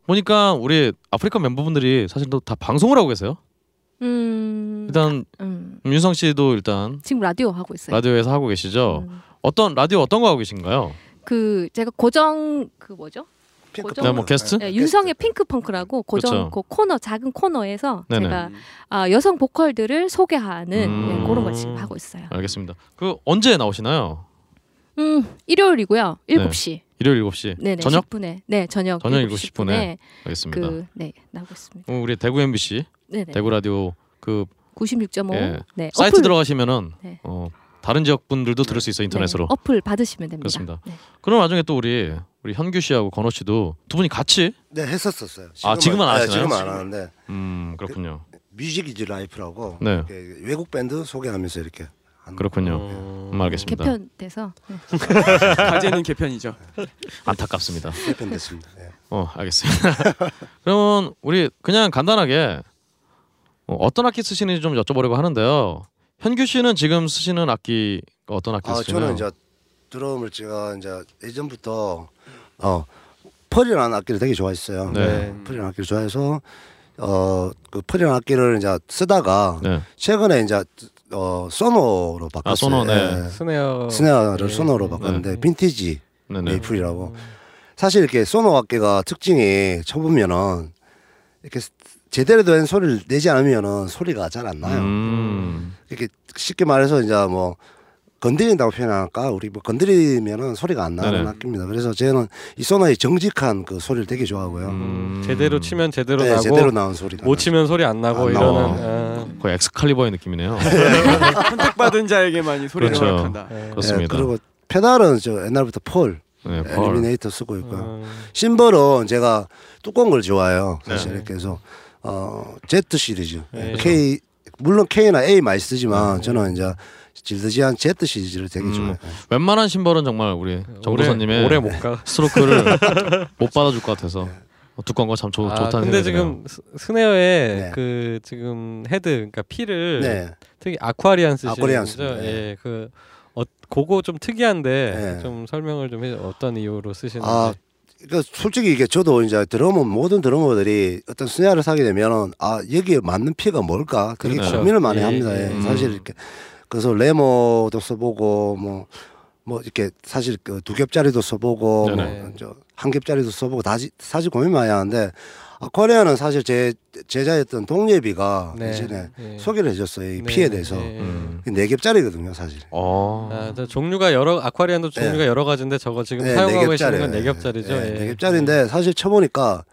보니까 우리 아프리카 멤버분들이 사실 또 다 방송을 하고 계세요. 음, 일단 음, 윤성 씨도 일단 지금 라디오 하고 있어요. 라디오에서 하고 계시죠. 음. 어떤 라디오 어떤 거 하고 계신가요? 그 제가 고정 그 뭐죠? 고정- 네, 뭐 게스트? 네, 윤성의 핑크 펑크라고 고정 그쵸. 그 코너 작은 코너에서 네네. 제가 아, 여성 보컬들을 소개하는 음. 네, 그런 걸 지금 하고 있어요. 알겠습니다. 그 언제 나오시나요? 음, 일요일이고요. 7시. 일요일 7시. 네, 네. 저녁? 10분에. 네, 저녁. 저녁 7시 7시 분에. 알겠습니다. 그 네, 나오고 있습니다. 어, 우리 대구 MBC, 네, 네. 대구 라디오 그 96.5. 예. 네. 사이트 어플, 들어가시면은 네. 어, 다른 지역 분들도 들을 수 있어 요 인터넷으로. 네, 어플 받으시면 됩니다. 그렇습니다. 네. 그런 와중에 또 우리 우리 현규 씨하고 건호 씨도 두 분이 같이 네 했었었어요. 아, 지금은 안 네, 하시나요? 지금은 안 하는데 음 그렇군요. Music is Life라고 네. 외국 밴드 소개하면서 이렇게 그렇군요. 어, 음, 알겠습니다. 개편돼서 네. 가제는 개편이죠. 안타깝습니다. 개편됐습니다. 네. 어 알겠습니다. 그러면 우리 그냥 간단하게 어, 어떤 악기 쓰시는지 좀 여쭤보려고 하는데요. 현규 씨는 지금 쓰시는 악기 어떤 악기 아 쓰시나요? 저는 이제 드럼을 제가 이제 예전부터 어 Pearl이라는 악기를 되게 좋아했어요. 네. Pearl이라는 악기를 좋아해서 어그 Pearl이라는 악기를 이제 쓰다가 네. 최근에 이제 어 Sonor로 바꿨어요. 아, Sonor, 네. 예. 스네어 스네어를 네. Sonor로 바꿨는데 빈티지 네네. maple이라고. 사실 이렇게 Sonor 악기가 특징이 쳐보면은 이렇게 제대로 된 소리를 내지 않으면은 소리가 잘 안 나요. 음. 이렇게 쉽게 말해서 이제 뭐 건드린다고 표현할까 우리 뭐 건드리면은 소리가 안 나는 네네. 악기입니다. 그래서 저는 이 Sonor의 정직한 그 소리를 되게 좋아하고요. 음. 제대로 치면 제대로 네, 나고 제대로 나온 소리가. 못 치면 소리 안 나고 안 이러는 나와. 아, 거의 엑스칼리버의 느낌이네요. 선택받은 자에게만 이 소리를 그렇죠. 허락한다. 네. 그렇습니다. 그리고 페달은 저 옛날부터 폴, 네, Pearl. Eliminator 쓰고 있고요. 어, 심벌은 제가 두꺼운 걸 좋아해요. 사실 네. 그래서 어 Z 시리즈 네. K 물론 K나 A 많이 쓰지만 저는 이제 Zildjian Z 시리즈를 되게 음. 좋아해요. 웬만한 심벌은 정말 우리 정도선님의 오래 못 가. 스트로크를 못 받아줄 것 같아서 어, 두꺼운 거참 좋다는 아, 생각이 근데. 지금 스- 스네어에 네. 그 지금 헤드 그러니까 피를 네. 특히 Aquarian 쓰시죠. Aquarian 씁니다. 네. 예, 그 어, 그거 좀 특이한데 네. 좀 설명을 좀 해. 어떤 이유로 쓰시는지. 아, 그러니까 솔직히 이게 저도 이제 드러머 모든 드러머들이 어떤 스네어를 사게 되면은 아 여기에 맞는 피가 뭘까 되게 그렇죠. 고민을 많이 예, 합니다. 예. 예. 사실 이렇게 그래서 Remo도 써보고 뭐. 뭐 이렇게 사실 그 두 겹짜리도 써보고 네네. 뭐저한 겹짜리도 써보고 다시 사실 고민 많이 하는데 아, Aquarian은 사실 제 제자였던 동예비가 네. 예전에 네. 소개를 해줬어요 이 네, 피에 대해서 네. 음. 네 겹짜리거든요 사실 어. 아, 저 종류가 여러 아쿠아리안도 네. 종류가 여러 가지인데 저거 지금 네, 사용하고 네 계시는 건. 네 겹짜리죠. 네, 예. 네 겹짜리인데 사실 쳐보니까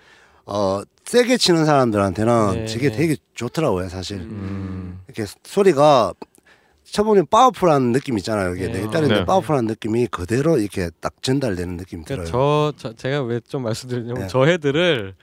어 세게 치는 사람들한테는 네. 저게 되게 좋더라고요 사실 음. 이렇게 소리가 쳐보면 파워풀한 느낌 있잖아요 이게 네. 네 겹짜리인데 네. 파워풀한 느낌이 그대로 이렇게 딱 전달되는 느낌이 들어요 그러니까 저, 저 제가 왜 좀 말씀드리냐면 네. 저 헤드를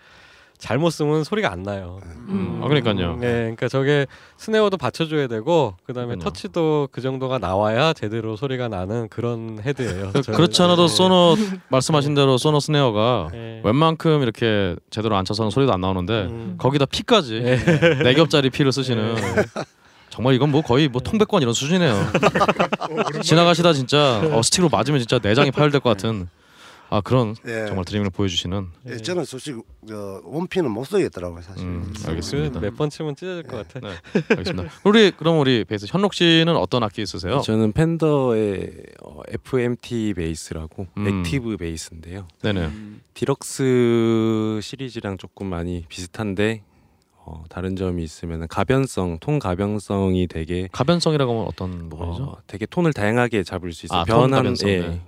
잘못 쓰면 소리가 안 나요. 음. 아 그러니까요. 네, 그러니까 저게 snare도 받쳐줘야 되고 그다음에. 터치도 그 정도가 나와야 제대로 소리가 나는 그런 헤드예요. 그, 저는. 그렇지 않아도 네. 소노 말씀하신 대로 소노 snare가 네. 웬만큼 이렇게 제대로 안 쳐서는 소리도 안 나오는데 음. 거기다 피까지 네. 네 겹짜리 피를 쓰시는 정말 이건 뭐 거의 뭐 통배권 이런 수준이네요. 지나가시다 진짜 어, 스틱으로 맞으면 진짜 내장이 파열될 것 같은 아 그런 예. 정말 드럼을 보여주시는 예, 저는 솔직히 저 원피는 못 쓰겠더라고요 사실 음, 알겠습니다. 그 몇 번 치면 찢어질 것 같아. 네, 알겠습니다. 우리 그럼 우리 베이스 현록 씨는 어떤 악기 쓰세요? 저는 팬더의 어, FMT 베이스라고 음. active 베이스인데요. 네네. 음. 디럭스 시리즈랑 조금 많이 비슷한데 어, 다른 점이 있으면 가변성, 톤 가변성이 되게 가변성이라고 하면 어떤 부분이죠? 어, 되게 톤을 다양하게 잡을 수 있어요. 아, 톤 변한 가변성, 예. 네.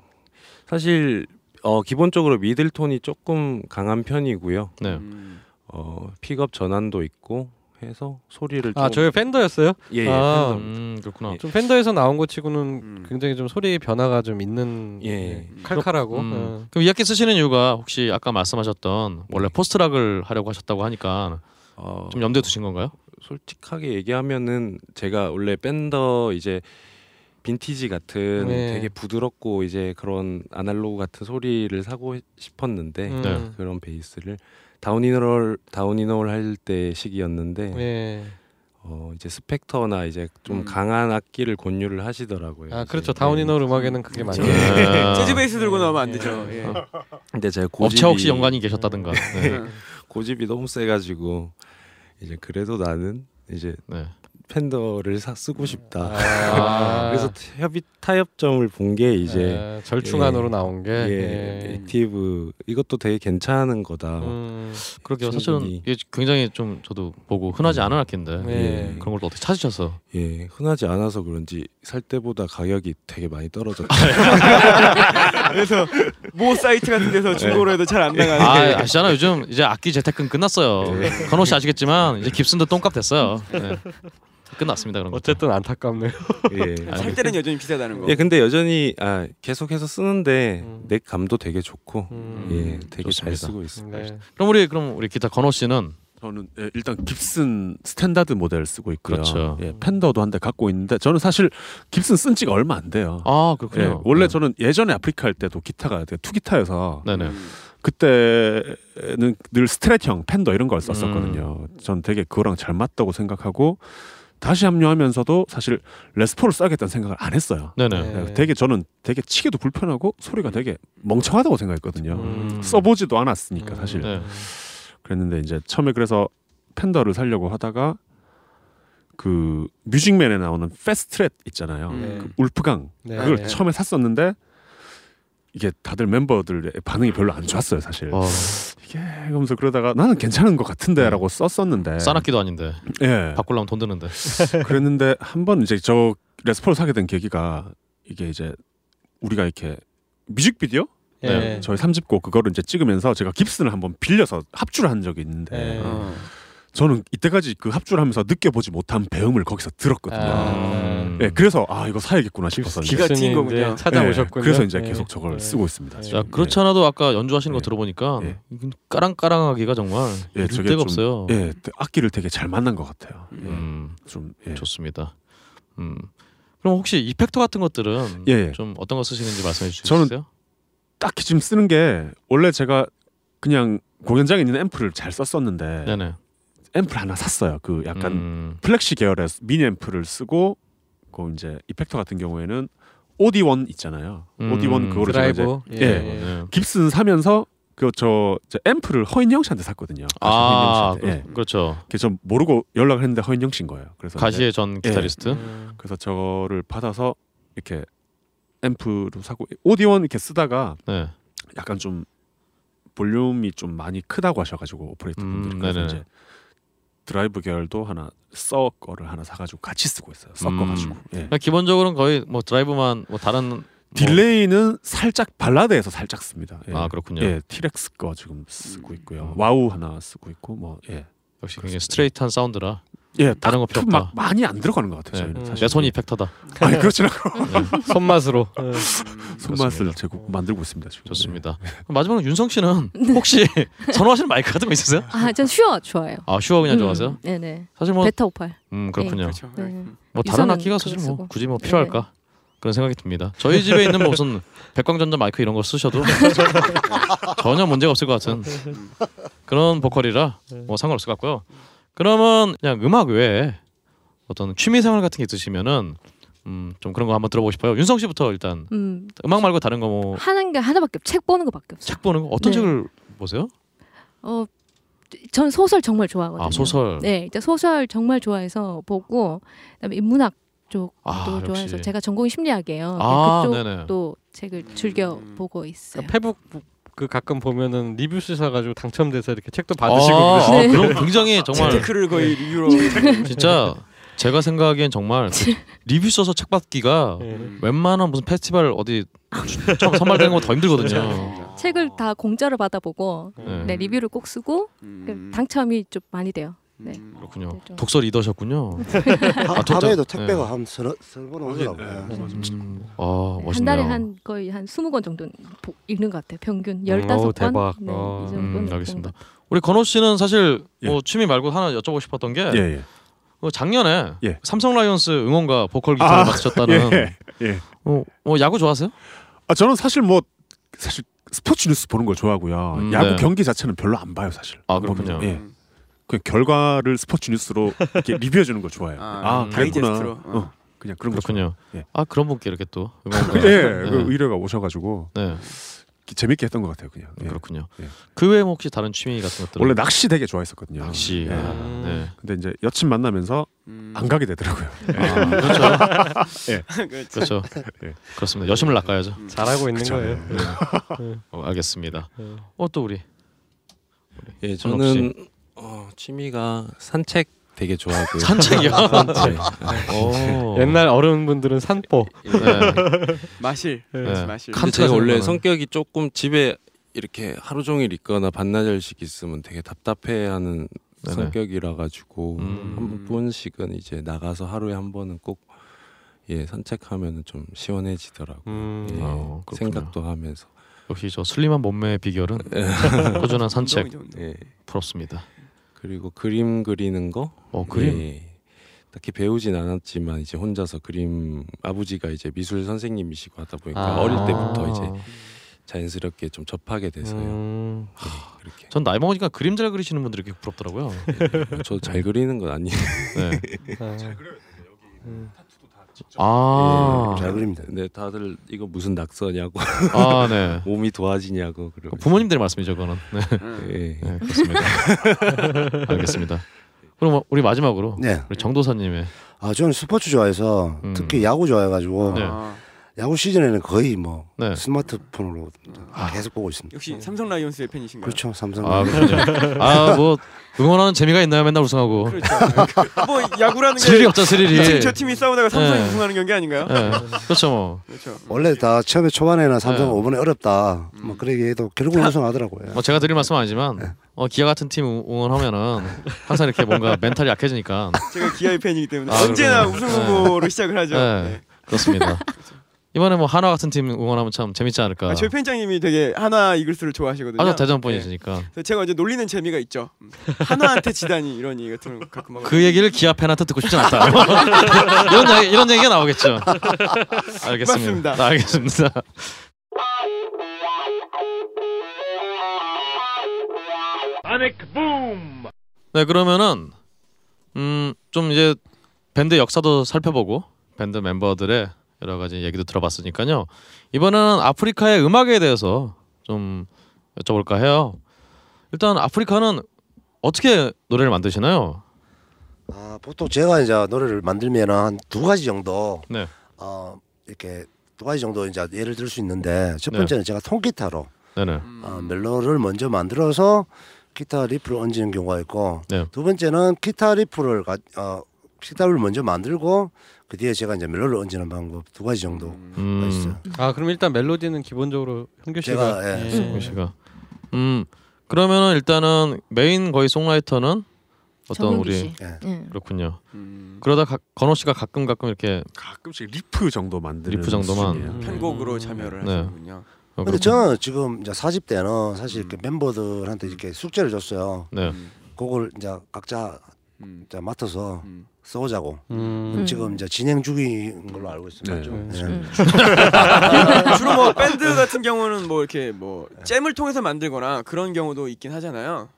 사실 어, 기본적으로 middle 톤이 조금 강한 편이고요. 네. 음. 어, 픽업 전환도 있고 해서 소리를 아, 좀 저게 팬더였어요? 예, 예, 아, 팬더. 음 그렇구나. 좀 팬더에서 나온 것 치고는 음. 굉장히 좀 소리 변화가 좀 있는 예. 예, 칼칼하고 음. 어. 그럼 이 악기 쓰시는 이유가 혹시 아까 말씀하셨던 원래 post rock을 하려고 하셨다고 하니까 어, 좀 염두에 두신 건가요? 솔직하게 얘기하면은 제가 원래 팬더 이제 빈티지 같은 네. 되게 부드럽고 이제 그런 아날로그 같은 소리를 사고 싶었는데 음. 네. 그런 베이스를 다운이널 다운이널 할때 시기였는데 예. 어 이제 스펙터나 이제 좀 음. 강한 악기를 권유를 하시더라고요. 아. 그렇죠. 네. down tuning 음악에는 그게 많죠. 네. 재즈 베이스 들고 나오면 안 되죠. 예. 근데 제가 고집이 업체 혹시 연관이 계셨다든가. 네. 고집이 너무 세가지고 이제 그래도 나는 이제 네. 팬더를 사 쓰고 싶다. 아. 그래서 협의 타협점을 본 게 이제 예, 절충안으로 예. 나온 게 예, 예. active 이것도 되게 괜찮은 거다. 음, 그러게요. 사실은. 이게 굉장히 좀 저도 보고 흔하지 않은 악기인데 네. 그런 걸 또 어떻게 찾으셔서 예, 흔하지 않아서 그런지 살 때보다 가격이 되게 많이 떨어졌죠. 그래서 모 사이트 같은 데서 중고로 해도 잘 안 나가는. 아 아시잖아요. 요즘 이제 악기 재테크는 끝났어요. 건호 씨 아시겠지만 이제 깁슨도 똥값 됐어요. 네. 끝났습니다 그런 거. 어쨌든 안타깝네요. 예. 살 때는 여전히 비싸다는 거. 예, 근데 여전히 아, 계속해서 쓰는데 음. neck 감도 되게 좋고 음. 예, 되게 잘 좋습니다. 쓰고 있습니다. 네. 그럼 우리 그럼 우리 기타 건호 씨는 저는 예, 일단 깁슨 스탠다드 모델 쓰고 있고요. 그렇죠. 예, 펜더도 한 대 갖고 있는데 저는 사실 깁슨 쓴 지가 얼마 안 돼요. 아 예, 그렇군요. 원래 네. 저는 예전에 아프리카 할 때도 기타가 되게 two 기타여서 네네. 음. 그때는 늘 스트레트형 펜더 이런 걸 썼었거든요. 전 되게 그거랑 잘 맞다고 생각하고 다시 합류하면서도 사실 레스포를 써야겠다는 생각을 안 했어요. 네네. 네. 예, 되게 저는 되게 치기도 불편하고 소리가 되게 멍청하다고 생각했거든요. 음. 써보지도 않았으니까 사실. 네. 그랬는데 이제 처음에 그래서 펜더를 살려고 하다가 그 뮤직맨에 나오는 패스트렛 있잖아요. 음. 그 울프강 네. 그걸 네. 처음에 샀었는데 이게 다들 멤버들의 반응이 별로 안 좋았어요 사실. 어, 이게 그러면서 그러다가 나는 괜찮은 것 같은데라고 썼었는데. 싼 악기도 아닌데 예. 바꾸려면 돈 드는데. 그랬는데 한 번 이제 저 레스포를 사게 된 계기가 이게 이제 우리가 이렇게 뮤직비디오 예. 저희 3집곡 그거를 이제 찍으면서 제가 깁슨을 한번 빌려서 합주를 한 적이 있는데 예. 어. 저는 이때까지 그 합주를 하면서 느껴보지 못한 배움을 거기서 들었거든요. 아. 음. 예, 그래서 아 이거 사야겠구나 싶어서 이제. 기가 튄 거군요. 찾아오셨군요. 예, 그래서 이제 예. 계속 저걸 예. 쓰고 있습니다. 자 그렇지 않아도 아까 연주하시는 거 예. 들어보니까 까랑까랑하기가 정말 예, 저게 데가 좀- 없어요. 예, 악기를 되게 잘 만난 것 같아요. 예, 음, 좀 예. 좋습니다. 음. 그럼 혹시 이펙터 같은 것들은 예, 예. 좀 어떤 거 쓰시는지 말씀해 주실 수 저는 있어요? 딱히 지금 쓰는 게 원래 제가 그냥 공연장에 있는 앰프를 잘 썼었는데 네네. 앰프를 하나 샀어요. 그 약간 음, 플렉시 계열의 미니 앰프를 쓰고 그 이제 effector 같은 경우에는 OD-1 있잖아요. 음, OD-1 그거를 제가 이제 드라이브. 예. 네. 깁슨 사면서 그저 앰프를 허인영 씨한테 샀거든요. 아, 허인영 씨한테. 예. 그, 그렇죠. 그래서 저 모르고 연락을 했는데 허인영 씨인 거예요. 그래서 가시의 전 기타리스트. 음. 그래서 저를 받아서 이렇게 앰프로 사고 OD-1 이렇게 쓰다가 네. 약간 좀 볼륨이 좀 많이 크다고 하셔가지고 오퍼레이터 분들이 음, 그래서 네네. 이제 드라이브 계열도 하나 써 거를 하나 사가지고 같이 쓰고 있어요. 섞어가지고. 예. 그러니까 기본적으로는 거의 뭐 드라이브만 뭐 다른 뭐- delay는 살짝 발라드에서 살짝 씁니다. 예. 아 그렇군요. 예, 티렉스 거 지금 쓰고 있고요. wah 하나 쓰고 있고 뭐 예. 역시 굉장히 스트레이트한 사운드라. 예, 다른 거 필요 막 없다. 많이 안 들어가는 것 같아요. 네. 저희는 음. 사실. 내 손이 effector다. 아니 그렇진 않고 손맛으로. 손맛을 그렇습니다. 제국 만들고 있습니다. 지금. 좋습니다. 그럼 마지막으로 윤성 씨는 혹시 선호하시는 마이크 같은 거 있으세요? 아, 전 슈어 좋아해요. 아 슈어 그냥 음, 좋아하세요? 네네. 사실 뭐 베타 오팔. 음 그렇군요. 그렇죠. 네. 뭐 다른 악기가 사실 뭐 쓰고. 굳이 뭐 필요할까 그런 생각이 듭니다. 저희 집에 있는 뭐 무슨 백광전자 마이크 이런 거 쓰셔도 전혀 문제가 없을 것 같은 그런 보컬이라 뭐 상관없을 것 같고요. 그러면 그냥 음악 외에 어떤 취미 생활 같은 게 있으시면은 음, 좀 그런 거 한번 들어보고 싶어요. 윤성 씨부터 일단 음, 음악 말고 다른 거뭐책 하는 게 하나밖에 없- 책 보는 거밖에 없어요. 보는 거 어떤 네. 책을 보세요? 어, 전 소설 정말 좋아하거든요. 아 소설. 네, 일단 소설 정말 좋아해서 보고 그다음에 인문학 쪽도 아, 좋아해서. 제가 전공이 심리학이에요. 아, 그쪽도 네네. 책을 즐겨 음. 보고 있어요. 그러니까 페북 그 가끔 보면은 리뷰 쓰셔 가지고 당첨돼서 이렇게 책도 받으시고 아. 아, 네. 그럼 굉장히 정말 재테크를 거의 리뷰로 진짜 제가 생각하기엔 정말 그 리뷰 써서 책 받기가 예. 웬만한 무슨 페스티벌 어디 처음 선발되는 거 더 힘들거든요. 책을 다 공짜로 받아보고 네. 네, 리뷰를 꼭 쓰고 그 당첨이 좀 많이 돼요. 네. 그렇군요. 네, 좀. 독서 리더셨군요. 하- 독자- 하루에도 네. 택배가 한 서너 서너 번 오더라고요. 음, 아 멋있네요. 한 달에 한 거의 한 20권 정도 보- 읽는 것 같아요. 평균 15권. 어우, 대박. 네, 어. 이 정도는 음, 알겠습니다. 우리 건호 씨는 사실 뭐 예. 취미 말고 하나 여쭤보고 싶었던 게 예, 예. 어, 작년에 예. 삼성 라이온스 응원가 보컬 기타를 아, 맡으셨다는 예, 예. 어, 어, 야구 좋아하세요? 아 저는 사실 뭐 사실 스포츠 뉴스 보는 걸 좋아하고요. 음, 야구 네. 경기 자체는 별로 안 봐요 사실. 아, 그렇군요. 예. 그냥 결과를 스포츠 뉴스로 이렇게 리뷰해 주는 걸 좋아해요. 아, 아, 음. 그랬구나. 다이제스트로. 어. 어, 그냥 그런 거 그렇군요. 예. 아 그런 분께 이렇게 또. 예, 네. 그 의뢰가 오셔가지고 네, 재밌게 했던 것 같아요. 그냥. 예. 그렇군요. 예. 그 외에 뭐 혹시 다른 취미 같은 것들? 원래 낚시 되게 좋아했었거든요. 낚시. 예. 아, 네. 근데 이제 여친 만나면서 음. 안 가게 되더라고요. 아, 그렇죠. 그렇죠. 그렇죠. 예. 그렇습니다. 여심을 낚아야죠. 잘하고 있는 그쵸. 거예요. 어, 알겠습니다. 어 또 우리 예, 저는 어, 취미가 산책 되게 좋아하고요. 산책이요? 산책. 오. 옛날 어른분들은 산보. 네. 마실. 네. 마실. 근데 제가 원래 성격이 조금 집에 이렇게 하루 종일 있거나 반나절씩 있으면 되게 답답해하는 네네. 성격이라 가지고 음. 한 번씩은 이제 나가서 하루에 한 번은 꼭 예, 산책하면은 좀 시원해지더라고요. 음. 예, 어, 그렇군요. 생각도 하면서. 역시 저 슬림한 몸매의 비결은 꾸준한 산책. 예. 부럽습니다. 그리고 그림 그리는 거 어 그림. 예, 딱히 배우진 않았지만 이제 혼자서 그림 아버지가 이제 미술 선생님이시고 하다 보니까 아. 어릴 때부터 이제 자연스럽게 좀 접하게 돼서요. 음. 예, 그렇게. 전 나이 먹으니까 그림 잘 그리시는 분들이 이렇게 부럽더라고요. 저잘 그리는 건 아니에요. 네. 아. 아, 잘 그립니다. 근데 다들 이거 무슨 낙서냐고 아, 네. 몸이 도와지냐고 그러. 부모님들의 말씀이죠, 그거는. 네, 예. 네 그렇습니다. 알겠습니다. 그럼 뭐 우리 마지막으로 네. 우리 정도사님의 아 저는 스포츠 좋아해서 음. 특히 야구 좋아해가지고 네. 아, 야구 시즌에는 거의 뭐 네. 스마트폰으로 계속 보고 있습니다. 역시 삼성 라이온스의 팬이신가요? 그렇죠 삼성. 아, 그렇군요. 아, 뭐 응원하는 재미가 있나요? 맨날 우승하고. 그렇죠. 뭐 야구라는 스릴이 게 없죠, 스릴이. 지금 저 팀이 싸우다가 삼성이 네. 우승하는 경기 아닌가요? 네. 그렇죠, 뭐. 그렇죠. 원래 다 처음에 초반에는 삼성 네. 5번에 어렵다. 뭐 음. 그러게 해도 결국 우승하더라고요. 뭐 제가 드릴 말씀은 아니지만 어, 기아 같은 팀 응- 응원하면은 항상 이렇게 뭔가 멘탈이 약해지니까. 제가 기아의 팬이기 때문에 아, 언제나. 우승 후보로 시작을 하죠. 네. 네. 그렇습니다. 이번에 뭐 하나 같은 팀 응원하면 참 재밌지 않을까. 아, 저희 팬장님이 되게 하나 이글스를 좋아하시거든요. 아주 대전 분이시니까. 네. 그래서 제가 이제 놀리는 재미가 있죠. 음. 하나한테 지다니 이런 얘기 같은 걸 가끔. 그 얘기를 기아 팬한테 듣고 싶진 않다. 이런 얘기, 이런 얘기가 나오겠죠. 알겠습니다. 맞습니다. 네, 알겠습니다. 네 그러면은 음 좀 이제 밴드 역사도 살펴보고 밴드 멤버들의 여러 가지 얘기도 들어봤으니까요. 이번에는 아프리카의 음악에 대해서 좀 여쭤볼까 해요. 일단 아프리카는 어떻게 노래를 만드시나요? 아, 보통 제가 이제 노래를 만들면 한 두 가지 정도 네. 어, 이렇게 두 가지 정도 이제 예를 들 수 있는데 첫 네. 번째는 제가 통기타로. 어, 멜로를 먼저 만들어서 기타 riff를 얹는 경우가 있고 네. 두 번째는 기타 riff를 가, 어, 기타를 먼저 만들고 그 뒤에 제가 이제 멜로를 얹는 방법 두 가지 정도 음. 있어요. 아 그럼 일단 멜로디는 기본적으로 현규 씨가 제가, 예. 예. 송씨가 음 그러면은 일단은 메인 거의 songwriter는 어떤 우리 씨. 예. 응. 그렇군요. 음, 그러다 가, 건호 씨가 가끔 가끔 이렇게 가끔씩 리프 정도 만드는 리프 정도만. 수준이에요. 음. 편곡으로 참여를 네. 하시는군요. 어, 근데 저는 지금 이제 사집 때는 사실 이렇게 음. 멤버들한테 이렇게 숙제를 줬어요. 네. 음, 그걸 이제 각자 음, 이제 맡아서 음. 써오자고. 음. 음. 지금 이제 진행 중인 걸로 알고 있습니다. 네. 좀. 네. 예. 음. 주로 뭐 밴드 같은 경우는 뭐 이렇게 뭐 jam을 통해서 만들거나 그런 경우도 있긴 하잖아요.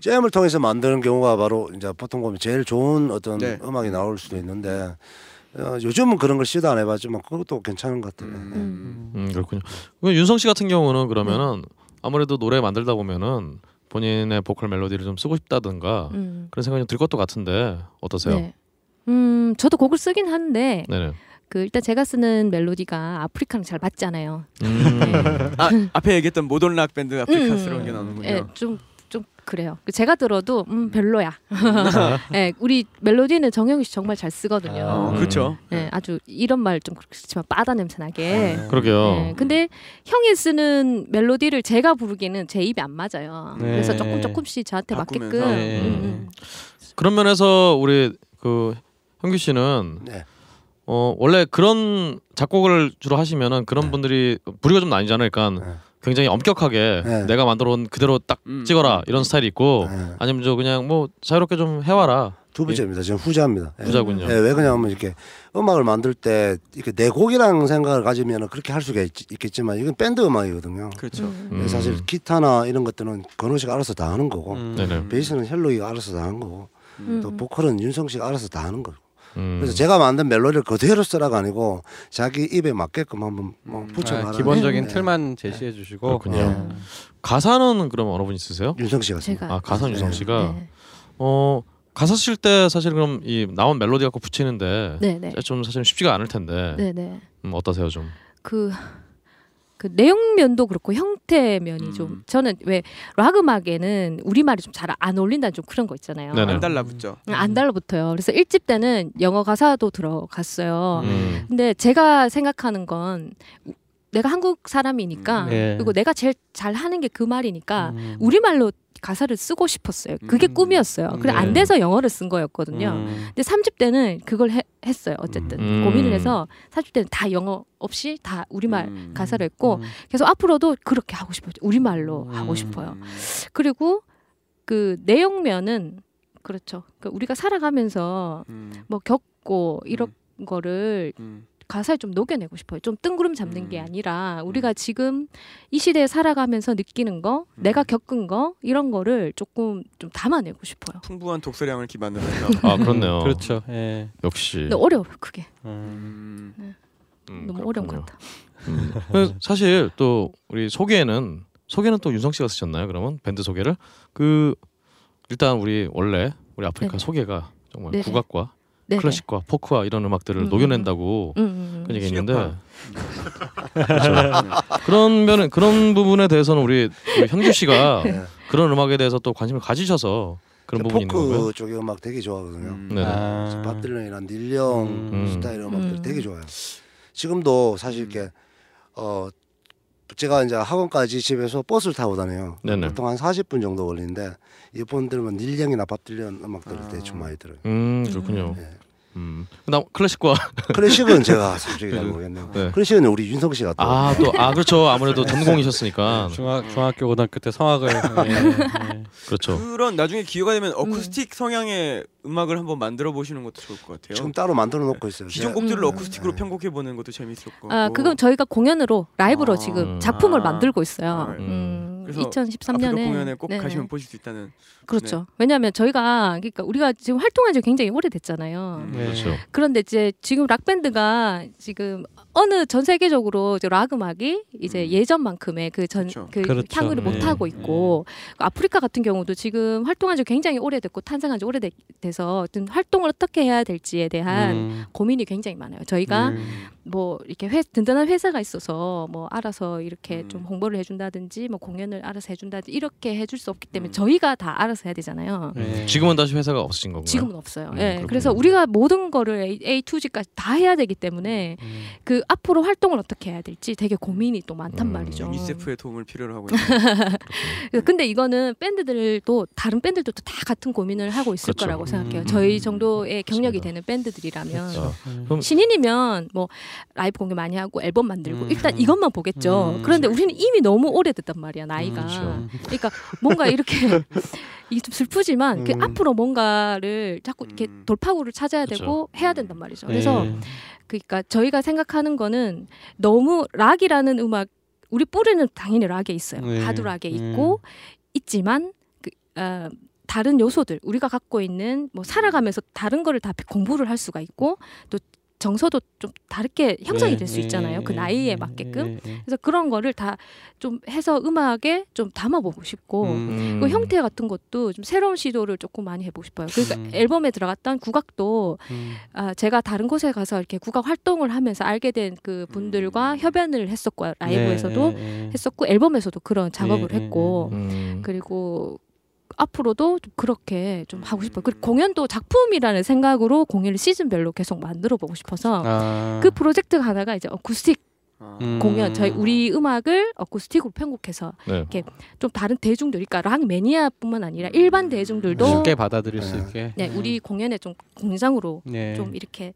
jam을 통해서 만드는 경우가 바로 이제 보통 보면 제일 좋은 어떤 네. 음악이 나올 수도 있는데 어, 요즘은 그런 걸 시도 안 해봤지만 그것도 괜찮은 것 같아요. 예. 음. 음 그렇군요. 그 윤성 씨 같은 경우는 그러면은 아무래도 노래 만들다 보면은 본인의 보컬 멜로디를 좀 쓰고 싶다든가 음. 그런 생각이 좀들 것도 같은데 어떠세요? 네. 음, 저도 곡을 쓰긴 하는데 네네. 그 일단 제가 쓰는 멜로디가 아프리카랑 잘 맞잖아요. 음. 아 앞에 얘기했던 모던 락 밴드 아프리카스러운 게 음, 나오는군요. 예, 좀, 좀 그래요. 제가 들어도 음 별로야. 예, 우리 멜로디는 정영희 씨 정말 잘 쓰거든요. 어, 음. 그렇죠. 예, 아주 이런 말 좀 그렇지만 바다 냄새 나게. 그러게요. 예, 근데 형이 쓰는 멜로디를 제가 부르기는 제 입에 안 맞아요. 네. 그래서 조금 조금씩 저한테 바꾸면서. 맞게끔. 네. 음, 음. 그런 면에서 우리 그 현규 씨는 네. 어 원래 그런 작곡을 주로 하시면은 그런 네. 분들이 부류가 좀 나뉘잖아요. 그러니까 네. 굉장히 엄격하게 네. 내가 만들어 온 그대로 딱 음. 찍어라 이런 스타일이 있고 네. 아니면 저 그냥 뭐 자유롭게 좀 해와라 두 번째입니다. 저는 후자입니다. 예. 후자군요. 예, 왜 그러냐면 이렇게 음악을 만들 때 이렇게 내 곡이라는 생각을 가지면 그렇게 할 수가 있, 겠지만 이건 밴드 음악이거든요. 그렇죠. 음. 예, 사실 기타나 이런 것들은 건호 씨가 알아서 다 하는 거고 음. 네네. 베이스는 현록이가 알아서 다 하는 거고 음. 또 보컬은 윤성 씨가 알아서 다 하는 거고 음. 그래서 제가 만든 멜로디를 그대로 쓰라가 아니고 자기 입에 맞게끔 한번 뭐 음. 붙여가라. 아, 기본적인 네. 틀만 제시해 주시고 그렇군요. 예. 가사는 그럼 어느 분 있으세요? 윤성 씨가. 제가 아 가사 윤성 씨가 네. 어 가사 쓸 때 사실 그럼 이 나온 멜로디 갖고 붙이는데 네, 네. 좀 사실 쉽지가 않을 텐데 네, 네. 음, 어떠세요 좀? 그, 그 내용면도 그렇고 형태면이 좀 음. 저는 왜 락 음악에는 우리말이 좀 잘 안 어울린다는 좀 그런 거 있잖아요. 네네. 안 달라붙죠. 음, 안 달라붙어요. 그래서 1집 때는 영어 가사도 들어갔어요. 음. 근데 제가 생각하는 건 우- 내가 한국 사람이니까 음. 예. 그리고 내가 제일 잘 하는 게 그 말이니까 음. 우리말로 가사를 쓰고 싶었어요. 그게 음. 꿈이었어요. 그래 네. 안 돼서 영어를 쓴 거였거든요. 음. 근데 3집 때는 그걸 해- 했어요. 어쨌든 음. 고민을 해서 4집 때는 다 영어 없이 다 우리말 음. 가사를 했고 음. 계속 앞으로도 그렇게 하고 싶어요. 우리말로 음. 하고 싶어요. 음. 그리고 그 내용면은 그렇죠. 그 우리가 살아가면서 음. 뭐 겪고 이런 거를 음. 가사에 좀 녹여내고 싶어요. 좀 뜬구름 잡는 게 음. 아니라 우리가 지금 이 시대에 살아가면서 느끼는 거, 내가 겪은 거 이런 거를 조금 좀 담아내고 싶어요. 풍부한 독서량을 기반으로 해서. 아 그렇네요. 그렇죠. 예. 역시. 근데 어려워요, 그게. 음. 음. 음, 너무 어려운 그렇군요. 것 같아. 음. 사실 또 우리 소개는 소개는 또 윤성 씨가 쓰셨나요? 그러면 밴드 소개를 그 일단 우리 원래 우리 아프리카 네네. 소개가 정말 네네. 국악과 네. 클래식과 포크와 이런 음악들을 음, 녹여낸다고 음, 음, 그런 음. 얘기 있는데 실력파. 그렇죠. 그런 면은 그런 부분에 대해서는 우리, 우리 현규 씨가 네. 그런 음악에 대해서 또 관심을 가지셔서 그런 부분이 있는 건가요? 포크 쪽의 음악 되게 좋아하거든요. 음. 네네. 아. 밥 딜런이랑 닐 영 음. 스타일 음악들 음. 되게 좋아요. 지금도 사실 이렇게 어 제가 이제 학원까지 집에서 버스를 타고 다녀요. 네네. 보통 한 40분 정도 걸리는데 이번 들으면 닐 영이나 밥 딜런 음악 들을 아. 대충 많이 들어요. 음 그렇군요. 네. 음. 그다음 클래식과 클래식은 제가 솔직히 잘 모르겠네요. 네. 클래식은 우리 윤성 씨가 또 아 또 아 그렇죠 아무래도 전공이셨으니까 중학 중학교 고등학교 때 성악을 예, 예. 그렇죠. 그런 나중에 기회가 되면 어쿠스틱 성향의 음악을 한번 만들어 보시는 것도 좋을 것 같아요. 지금 따로 만들어 놓고 있어요. 기존 곡들을 음. 어쿠스틱으로 편곡해 보는 것도 재밌을 것 같고. 아, 그건 저희가 공연으로 라이브로 아. 지금 작품을 아. 만들고 있어요. 아, 음, 2013년에 아프리카 공연에 꼭 네네. 가시면 보실 수 있다는. 그렇죠. 왜냐하면 저희가 그러니까 우리가 지금 활동한 지 굉장히 오래됐잖아요. 음. 네. 그렇죠. 그런데 이제 지금 락 밴드가 지금 어느 전 세계적으로 이제 락 음악이 이제 음. 예전만큼의 그 전 그렇죠. 그 그렇죠. 향을 못 네. 하고 있고 그 아프리카 같은 경우도 지금 활동한 지 굉장히 오래됐고 탄생한 지 오래돼서 어떤 활동을 어떻게 해야 될지에 대한 음. 고민이 굉장히 많아요. 저희가 음. 뭐 이렇게 회, 든든한 회사가 있어서 뭐 알아서 이렇게 음. 좀 홍보를 해준다든지 뭐 공연을 알아서 해준다든지 이렇게 해줄 수 없기 때문에 음. 저희가 다 알아서 해야 되잖아요. 예. 지금은 다시 회사가 없으신 건가요? 지금은 없어요. 음, 예. 그래서 우리가 모든 거를 A, A to G까지 다 해야 되기 때문에 음. 그 앞으로 활동을 어떻게 해야 될지 되게 고민이 또 많단 음, 말이죠. 유니세프의 도움을 필요로 하고 있는. 그래서 근데 이거는 밴드들도 다른 밴드들도 다 같은 고민을 하고 있을 그렇죠. 거라고 생각해요. 음. 저희 정도의 경력이. 되는 밴드들이라면 자, 음. 그럼 신인이면 뭐 라이브 공연 많이 하고 앨범 만들고 음. 일단 이것만 보겠죠. 음. 그런데 우리는 이미 너무 오래됐단 말이야 나이가. 그렇죠. 그러니까 뭔가 이렇게 이게 좀 슬프지만 그 음. 앞으로 뭔가를 자꾸 이렇게 음. 돌파구를 찾아야 그렇죠. 되고 해야 된단 말이죠. 그래서 예. 그러니까 저희가 생각하는 거는 너무 락이라는 음악 우리 뿌리는 당연히 락에 있어요. 네. 하드 락에 음. 있고 있지만 그, 어, 다른 요소들 우리가 갖고 있는 뭐 살아가면서 다른 거를 다 공부를 할 수가 있고 또 정서도 좀 다르게 형성이 예, 될수 예, 있잖아요. 그 예, 나이에 예, 맞게끔. 그래서 그런 거를 다 좀 해서 음악에 좀 담아보고 싶고 음. 음. 그 형태 같은 것도 좀 새로운 시도를 조금 많이 해보고 싶어요. 그러니까 음. 앨범에 들어갔던 국악도 음. 아, 제가 다른 곳에 가서 이렇게 국악 활동을 하면서 알게 된 그 분들과 음. 협연을 했었고 라이브에서도 네, 네, 네. 했었고 앨범에서도 그런 작업을 네, 네, 했고 음. 그리고 앞으로도 좀 그렇게 좀 하고 싶어요. 그리고 공연도 작품이라는 생각으로 공연을 시즌별로 계속 만들어 보고 싶어서 아. 그 프로젝트 하나가 이제 어쿠스틱 아. 음. 공연 저희 우리 음악을 어쿠스틱으로 편곡해서 네. 좀 다른 대중들 그러니까 락 매니아뿐만 아니라 일반 대중들도 쉽게 받아들일 수 네. 있게. 네, 우리 공연에 좀 공장으로 네. 좀 이렇게,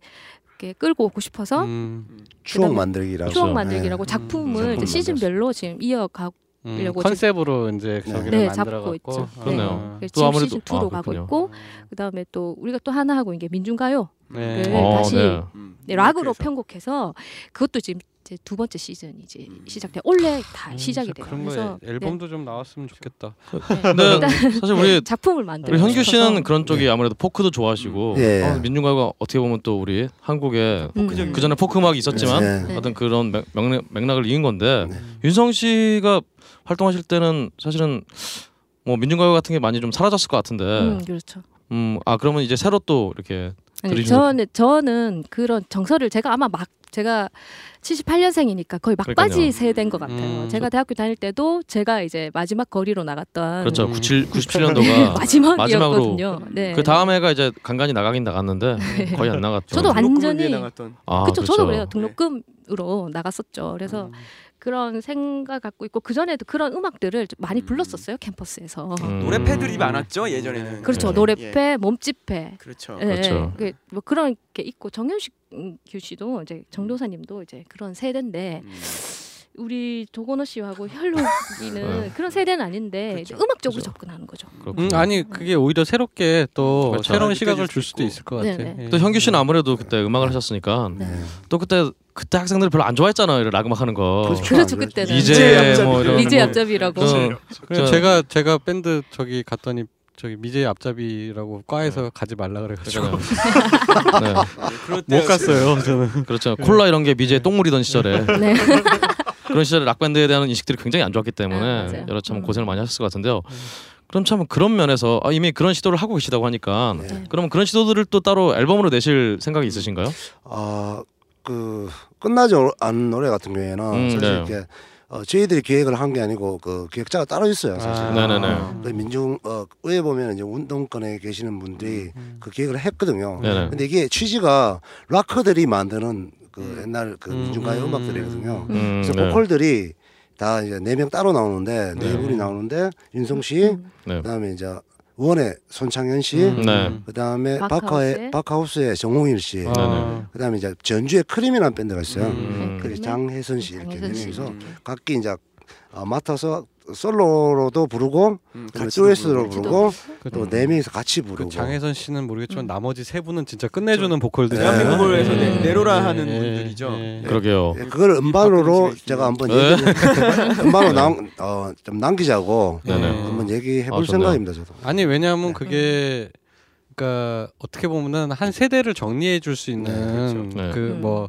이렇게 끌고 오고 싶어서 음. 추억 만들기라고. 추억. 만들기라고 음, 작품을 작품 이제 시즌별로 지금 이어가고 음, 컨셉으로 이제 저기를 네, 만들어 잡고 갖고 있죠. 그렇네요. 네. 또 지금 아무래도- 시즌 2로 아, 가고. 있고 그다음에 또 우리가 또 하나 하고 이게 민중가요. 네. 네, 어, 다시 네. 음, 네, 락으로 그래서. 편곡해서 그것도 지금 이제 두 번째 시즌 이제 시작돼 원래 다 음, 시작이 돼요. 그런 그래서 거 앨범도 좀 나왔으면 좋겠다. 네. 근데 사실 우리 작품을 만들어. 우리 현규 씨는 그런 쪽이 아무래도 포크도 좋아하시고 예. 어, 민중가요가 어떻게 보면 또 우리 한국에 음. 그 전에 포크 음악이 있었지만 네. 네. 어떤 그런 맥, 맥락, 맥락을 이은 건데 네. 윤성 씨가 활동하실 때는 사실은 뭐 민중가요 같은 게 많이 좀 사라졌을 것 같은데 음, 그렇죠. 음 아 그러면 이제 새로 또 이렇게 아니, 들으시는- 저는 저는 그런 정서를 제가 아마 막 제가 78년생이니까 거의 막바지 그러니까요. 세대인 것 같아요. 음. 제가 대학교 다닐 때도 제가 이제 마지막 거리로 나갔던 그렇죠 음. 97 97년도가 마지막이었거든요. 네. 그 다음에가 이제 간간히 나가긴 나갔는데 거의 안 나갔죠. 저도 완전히- 아, 그쵸, 저도 그래요. 그렇죠. 등록금으로 나갔었죠. 그래서 음. 그런 생각 갖고 있고 그 전에도 그런 음악들을 좀 많이 불렀었어요 캠퍼스에서. 음. 노래패들이 많았죠 예전에는. 그렇죠. 네. 노래패, 몸집패. 그렇죠. 예, 그렇죠. 그, 뭐 그런 게 있고 정현식 음, 규 씨도 이제 정도사님도 이제 그런 세대인데 음. 우리 조건호 씨하고 혈록이는 네. 그런 세대는 아닌데 그렇죠. 음악적으로 그렇죠. 접근하는 거죠. 음, 아니 그게 오히려 새롭게 또 그렇죠. 새로운 시각을 줄 수도 있고. 있을 것 같아. 네네. 예. 또 현규 씨는 아무래도 그때 음악을 하셨으니까 네. 또 그때 그때 학생들 별로 안 좋아했잖아요. 이런 락 음악 하는 거. 그렇죠. 그렇죠 안 그때는 이제 이제 뭐 이런 이제 뭐 앞잡이라고. 그래서 제가 제가 밴드 저기 갔더니 저기 미제 앞잡이라고 과에서 가지 말라 그래가지고 네. 그럴 못 갔어요. 저는. 그렇죠. 콜라 이런 게 미제 똥물이던 시절에 네. 그런 시절에 락 밴드에 대한 인식들이 굉장히 안 좋았기 아, 때문에 맞아요. 여러 참 음. 고생을 많이 하셨을 것 같은데요. 그럼 참 그런 면에서 아, 이미 그런 시도를 하고 계시다고 하니까 네. 그러면 그런 시도들을 또 따로 앨범으로 내실 생각이 있으신가요? 아 그 끝나지 않은 노래 같은 경우에는 음, 사실 네. 이렇게 어, 저희들이 기획을 한 게 아니고 그 기획자가 따로 있어요 사실. 아. 네네네. 그 민중 어 의회 보면 이제 운동권에 계시는 분들이 그 기획을 했거든요. 네네. 근데 이게 취지가 락커들이 만드는 그 음. 옛날 그 음, 민중가요 음, 음악들이거든요. 음, 그래서 네. 보컬들이 다 이제 네 명 따로 나오는데 네 네. 분이 나오는데 윤성 씨, 음. 네. 그다음에 이제 원의 손창현 씨, 음. 네. 그다음에? 바카의 바크하우스의 정홍일 씨, 아. 그다음에 이제 전주의 크림이라는 밴드가 있어요. 음. 그게 장혜선 씨 이렇게 네 장혜선 씨. 명이서 음. 각기 이제 어, 맡아서 솔로로도 부르고 음, 듀엣으로 부르고. 부르고 그, 또네 명이서 같이 부르고 그 장혜선 씨는 모르겠지만 음. 나머지 세 분은 진짜 끝내주는 보컬들이 대한민국을 네. 위해서 네. 내- 내로라 하는 예, 분들이죠. 예. 그러게요. 예, 그걸 음반으로 제가 한번 네. 음반으로 남, 어, 좀 남기자고 네네. 한번 얘기해 볼 아. 생각입니다 저도. 아니 왜냐하면 그게 그러니까 어떻게 보면은 한 세대를 정리해 줄 수 있는 네. 그 음. 뭐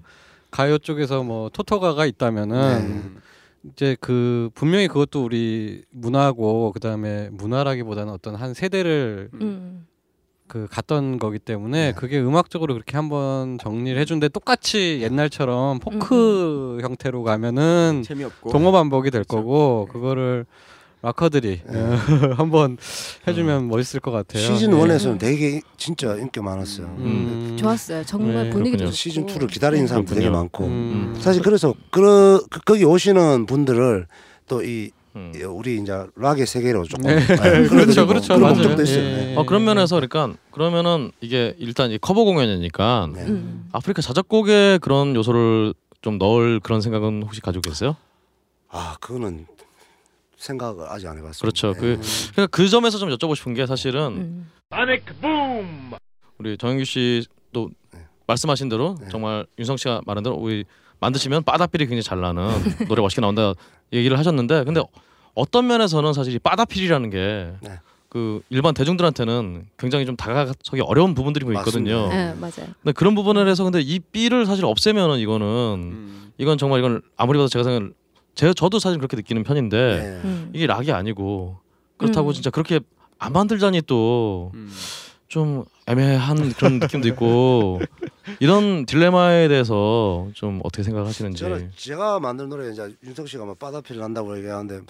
가요 쪽에서 뭐 토토가가 있다면은 음. 이제 그 분명히 그것도 우리 문화고 그다음에 문화라기보다는 어떤 한 세대를 음. 그 갔던 거기 때문에 네. 그게 음악적으로 그렇게 한번 정리를 해준데 똑같이 옛날처럼 포크 형태로 가면은 재미없고. 동어 반복이 될 거고 그거를 락커들이 네. 한번 해주면 멋있을 것 같아요. 시즌 예. 원에서는 되게 진짜 인기 많았어요. 음. 좋았어요. 정말 네, 분위기도 그렇군요. 좋고. 시즌 2를 기다리는 사람도 되게. 많고 음. 사실 그래서 그, 그 거기 오시는 분들을 또이 음. 우리 이제 락의 세계로 조금 네. 네, 그렇죠, 그렇죠. 그런 맞아요. 목적도 있어요. 예, 네. 예. 어 그런 면에서 그러니까 그러면은 이게 일단 이 커버 공연이니까 네. 음. 아프리카 자작곡에 그런 요소를 좀 넣을 그런 생각은 혹시 가지고 계세요? 아 그거는 생각을 아직 안 해봤어요. 그렇죠. 네. 그 그러니까 그 점에서 좀 여쭤보고 싶은 게 사실은 음. 우리 정영규 씨도 네. 말씀하신 대로 네. 정말 윤성 씨가 말한 대로 우리 만드시면 바다필이 굉장히 잘 나는 노래 멋있게 나온다 얘기를 하셨는데 근데 어떤 면에서는 사실 이 바다필이라는 게 네. 그 일반 대중들한테는 굉장히 좀 다가서기 어려운 부분들이 뭐 있거든요. 맞습니다. 네, 맞아요. 근데 그런 부분에 대해서 근데 이 삐를 사실 없애면은 이거는 음. 이건 정말 이건 아무리 봐도 제가 생각 제 저도 사실 그렇게 느끼는 편인데 네. 음. 이게 락이 아니고 그렇다고 음. 진짜 그렇게 안 만들자니 또 음. 좀 애매한 그런 느낌도 있고 이런 딜레마에 대해서 좀 어떻게 생각하시는지. 저는 제가 만든 노래 이제 윤석 씨가 막 바다피를 한다고 얘기하는데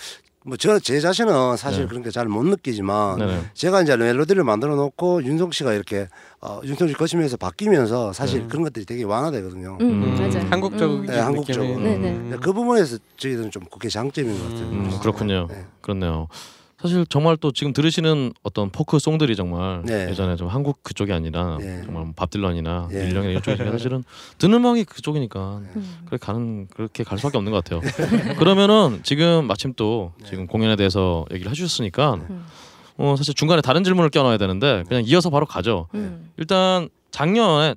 뭐 저 제 자신은 사실 네. 그런 게 잘 못 느끼지만 네네. 제가 이제 멜로디를 만들어 놓고 윤석 씨가 이렇게 어, 윤석 씨 거치면서 바뀌면서 사실 네. 그런 것들이 되게 완화되거든요. 음, 음. 맞아요. 한국적인 네, 한국적으로. 네, 네. 음. 그 부분에서 저희들은 좀 그게 장점인 것 같아요. 음, 그렇군요. 네. 그렇네요. 사실 정말 또 지금 들으시는 어떤 포크 송들이 정말 네. 예전에 좀 한국 그쪽이 아니라 네. 정말 뭐밥 딜런이나 예. 릴령이나 이쪽이니까 사실은 듣는 음악이 그쪽이니까 음. 그래 가는 그렇게 갈 수밖에 없는 것 같아요. 그러면은 지금 마침 또 지금 공연에 대해서 얘기를 해주셨으니까 음. 어 사실 중간에 다른 질문을 껴넣어야 되는데 그냥 이어서 바로 가죠. 음. 일단 작년에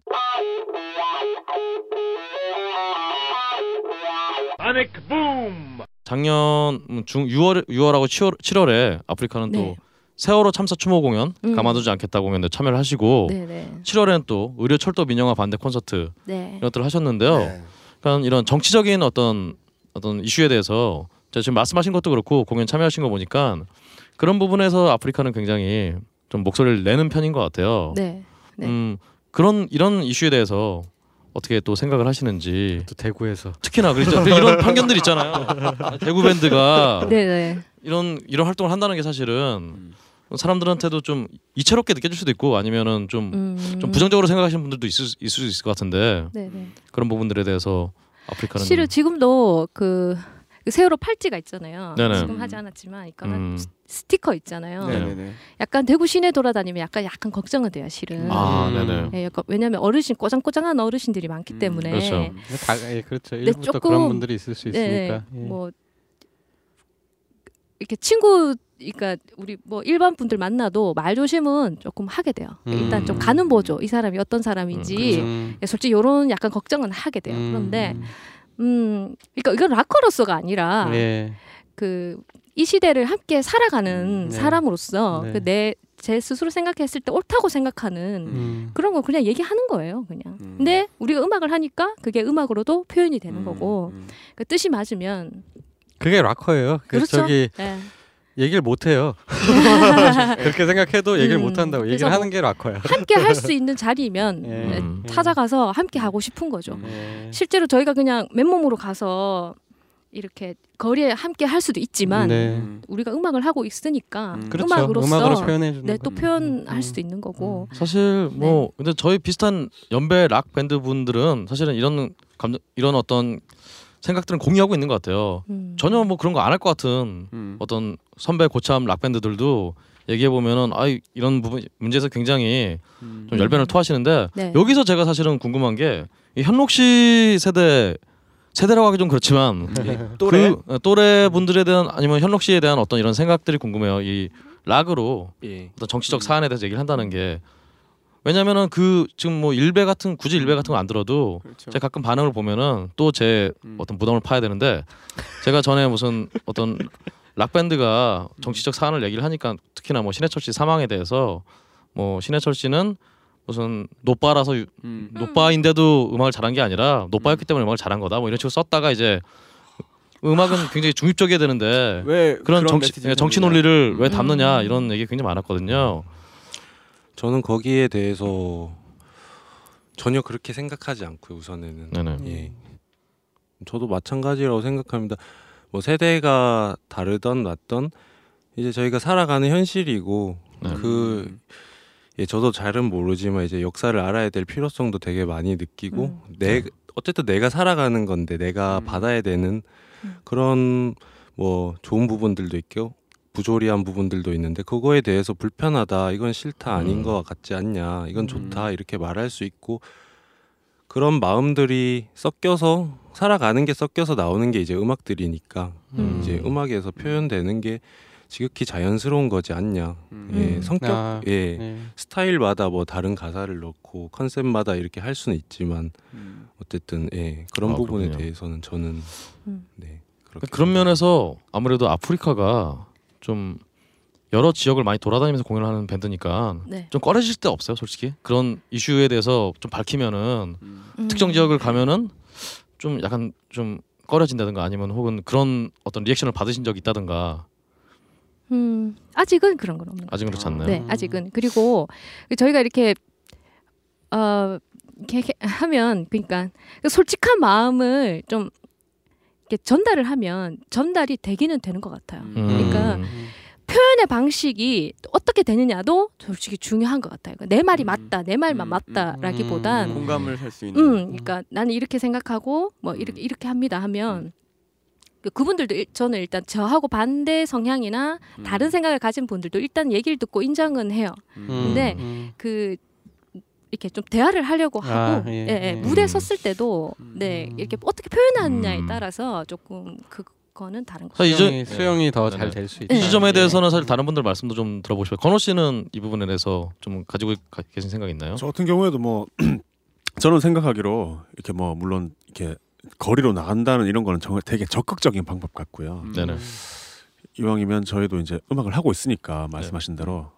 작년 음, 중 6월 6월하고 7월 7월에 아프리카는 네. 또 세월호 참사 추모 공연 음. 가만두지 않겠다 공연에 참여를 하시고 네네. 7월에는 또 의료 철도 민영화 반대 콘서트 네. 이런 것들을 하셨는데요. 네. 그러니까 이런 정치적인 어떤 어떤 이슈에 대해서 제가 지금 말씀하신 것도 그렇고 공연 참여하신 거 보니까 그런 부분에서 아프리카는 굉장히 좀 목소리를 내는 편인 것 같아요. 네. 네. 음 그런 이런 이슈에 대해서 어떻게 또 생각을 하시는지 또 대구에서 특히나 그렇죠. 이런 편견들 있잖아요. 대구 밴드가 네네. 이런 이런 활동을 한다는 게 사실은 음. 사람들한테도 좀 이채롭게 느껴질 수도 있고 아니면은 좀좀 음. 부정적으로 생각하시는 분들도 있을, 수- 있을 수 있을 것 같은데 네네. 그런 부분들에 대해서 아프리카는 실은 좀- 지금도 그, 그 세월호 팔찌가 있잖아요. 네네. 지금 하지 않았지만, 그러니까 음. 스티커 있잖아요. 네. 네네네. 약간 대구 시내 돌아다니면 약간 약간 걱정은 돼요, 실은. 아 음. 네네 예, 약간 왜냐하면 어르신 꼬장꼬장한 어르신들이 많기 음, 때문에 그렇죠. 다, 예, 그렇죠. 네, 조금- 그런 분들이 있을 수 네, 있으니까. 예. 뭐 이렇게 친구 그러니까 우리 뭐 일반 분들 만나도 말 조심은 조금 하게 돼요. 일단 좀 음. 가는 보죠. 이 사람이 어떤 사람인지. 음. 예, 솔직히 요런 약간 걱정은 하게 돼요. 음. 그런데 음, 그러니까 이건 락커로서가 아니라 예. 그이 시대를 함께 살아가는 네. 사람으로서 네. 그내 제 스스로 생각했을 때 옳다고 생각하는 음. 그런 거 그냥 얘기하는 거예요, 그냥. 음. 근데 우리가 음악을 하니까 그게 음악으로도 표현이 되는 음, 거고 음. 그 뜻이 맞으면 그게 락커예요. 그 그렇죠. 저기 네. 얘기를 못 해요. 그렇게 생각해도 얘기를 음, 못 한다고. 얘기를 하는 게 락커야. 함께 할 수 있는 자리면 예. 네, 음. 찾아가서 함께 하고 싶은 거죠. 예. 실제로 저희가 그냥 맨몸으로 가서 이렇게 거리에 함께 할 수도 있지만 네. 음. 우리가 음악을 하고 있으니까 음. 그렇죠. 음악으로서 음악으로 표현해 주는 네, 거. 또 표현할 음. 수도 있는 거고. 사실 네. 뭐 근데 저희 비슷한 연배 락 밴드 분들은 사실은 이런 감정 이런 어떤 생각들은 공유하고 있는 것 같아요. 음. 전혀 뭐 그런 거 안 할 것 같은 음. 어떤 선배 고참 락 밴드들도 얘기해 보면은 아 이런 부분 문제에서 굉장히 음. 좀 열변을 토하시는데 네. 여기서 제가 사실은 궁금한 게 이 현록 씨 세대 세대라고 하기 좀 그렇지만 또래? 그 어, 또래 분들에 대한 아니면 현록 씨에 대한 어떤 이런 생각들이 궁금해요. 이 락으로 예. 어떤 정치적 사안에 대해서 얘기를 한다는 게 왜냐면은 그 지금 뭐 일배 같은 굳이 일배 같은 거 안 들어도 그렇죠. 제가 가끔 반응을 보면은 또제 음. 어떤 부담을 파야 되는데 제가 전에 무슨 어떤 락 밴드가 정치적 사안을 얘기를 하니까 특히나 뭐 신해철 씨 사망에 대해서 뭐 신해철 씨는 무슨 노빠라서 유- 음. 노빠인데도 음악을 잘한 게 아니라 노빠였기 때문에 음악을 잘한 거다 뭐 이런 식으로 썼다가 이제 음악은 굉장히 중립적이어야 되는데 왜 그런 정치 예, 정치? 논리를 왜 음. 담느냐 이런 얘기 굉장히 많았거든요. 저는 거기에 대해서 전혀 그렇게 생각하지 않고요. 우선에는 네네. 예. 저도 마찬가지라고 생각합니다. 뭐 세대가 다르던 낫던 이제 저희가 살아가는 현실이고 네. 그 음. 예, 저도 잘은 모르지만 이제 역사를 알아야 될 필요성도 되게 많이 느끼고 음. 내 어쨌든 내가 살아가는 건데 내가 음. 받아야 되는 음. 그런 뭐 좋은 부분들도 있고 부조리한 부분들도 있는데 그거에 대해서 불편하다 이건 싫다 아닌 음. 것 같지 않냐 이건 음. 좋다 이렇게 말할 수 있고 그런 마음들이 섞여서 살아가는 게 섞여서 나오는 게 이제 음악들이니까 음. 이제 음악에서 표현되는 게 지극히 자연스러운 거지 않냐 음. 예, 음. 성격 아, 예 예. 스타일마다 뭐 다른 가사를 넣고 컨셉마다 이렇게 할 수는 있지만 음. 어쨌든 예 그런 아, 부분에 그렇군요. 대해서는 저는 음. 네 그렇게 그런. 면에서 아무래도 아프리카가 좀 여러 지역을 많이 돌아다니면서 공연을 하는 밴드니까 네. 좀 꺼려질 때 없어요, 솔직히 그런 이슈에 대해서 좀 밝히면은 음. 음. 특정 지역을 가면은 좀 약간 좀 꺼려진다든가 아니면 혹은 그런 어떤 리액션을 받으신 적이 있다든가 음, 아직은 그런 건 없는 것 아직 그렇지 않나요? 네, 아직은 그리고 저희가 이렇게 어 이렇게 하면 그러니까 그 솔직한 마음을 좀 이렇게 전달을 하면 전달이 되기는 되는 것 같아요. 음. 그러니까 음. 표현의 방식이 어떻게 되느냐도 솔직히 중요한 것 같아요. 그러니까 내 말이 음. 맞다, 내 말만 음, 맞다라기보단 음. 공감을 할 수 있는. 음, 그러니까 나는 이렇게 생각하고 뭐 이렇게 음. 이렇게 합니다 하면 그- 그분들도 일- 저는 일단 저하고 반대 성향이나 다른 생각을 가진 분들도 일단 얘기를 듣고 인정은 해요. 음. 근데 음. 그 이렇게 좀 대화를 하려고 하고 아, 예, 예, 예, 예. 무대 음. 섰을 때도 네 이렇게 어떻게 표현하느냐에 음. 따라서 조금 그거는 다른 거. 사실 이 수용이, 점- 수용이 더. 잘 될수 네. 있다. 이 지점에 예. 대해서는 사실 다른 분들 말씀도 좀 들어보고 싶어요. 건호 씨는 이 부분에 대해서 좀 가지고 가- 계신 생각 있나요? 저 같은 경우에도 뭐 저는 생각하기로 이렇게 뭐 물론 이렇게 거리로 나간다는 이런 거는 정말 되게 적극적인 방법 같고요. 네네. 이왕이면 저희도 이제 음악을 하고 있으니까 말씀하신 대로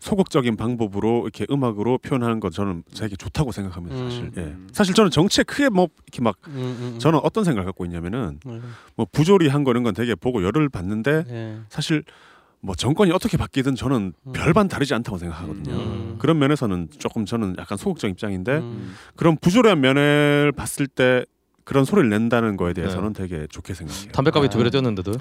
소극적인 방법으로 이렇게 음악으로 표현하는 건 저는 되게 좋다고 생각합니다. 사실. 예. 사실 저는 정치에 크게 뭐 이렇게 막 음, 음. 저는 어떤 생각을 갖고 있냐면은 음. 뭐 부조리한 거 이런 건 되게 보고 열을 받는데 예. 사실 뭐 정권이 어떻게 바뀌든 저는 별반 다르지 않다고 생각하거든요. 음. 그런 면에서는 조금 저는 약간 소극적 입장인데 음. 그런 부조리한 면을 봤을 때 그런 소리를 낸다는 거에 대해서는 되게 좋게 생각해요. 담배값이 아. 두 배로 뛰었는데도.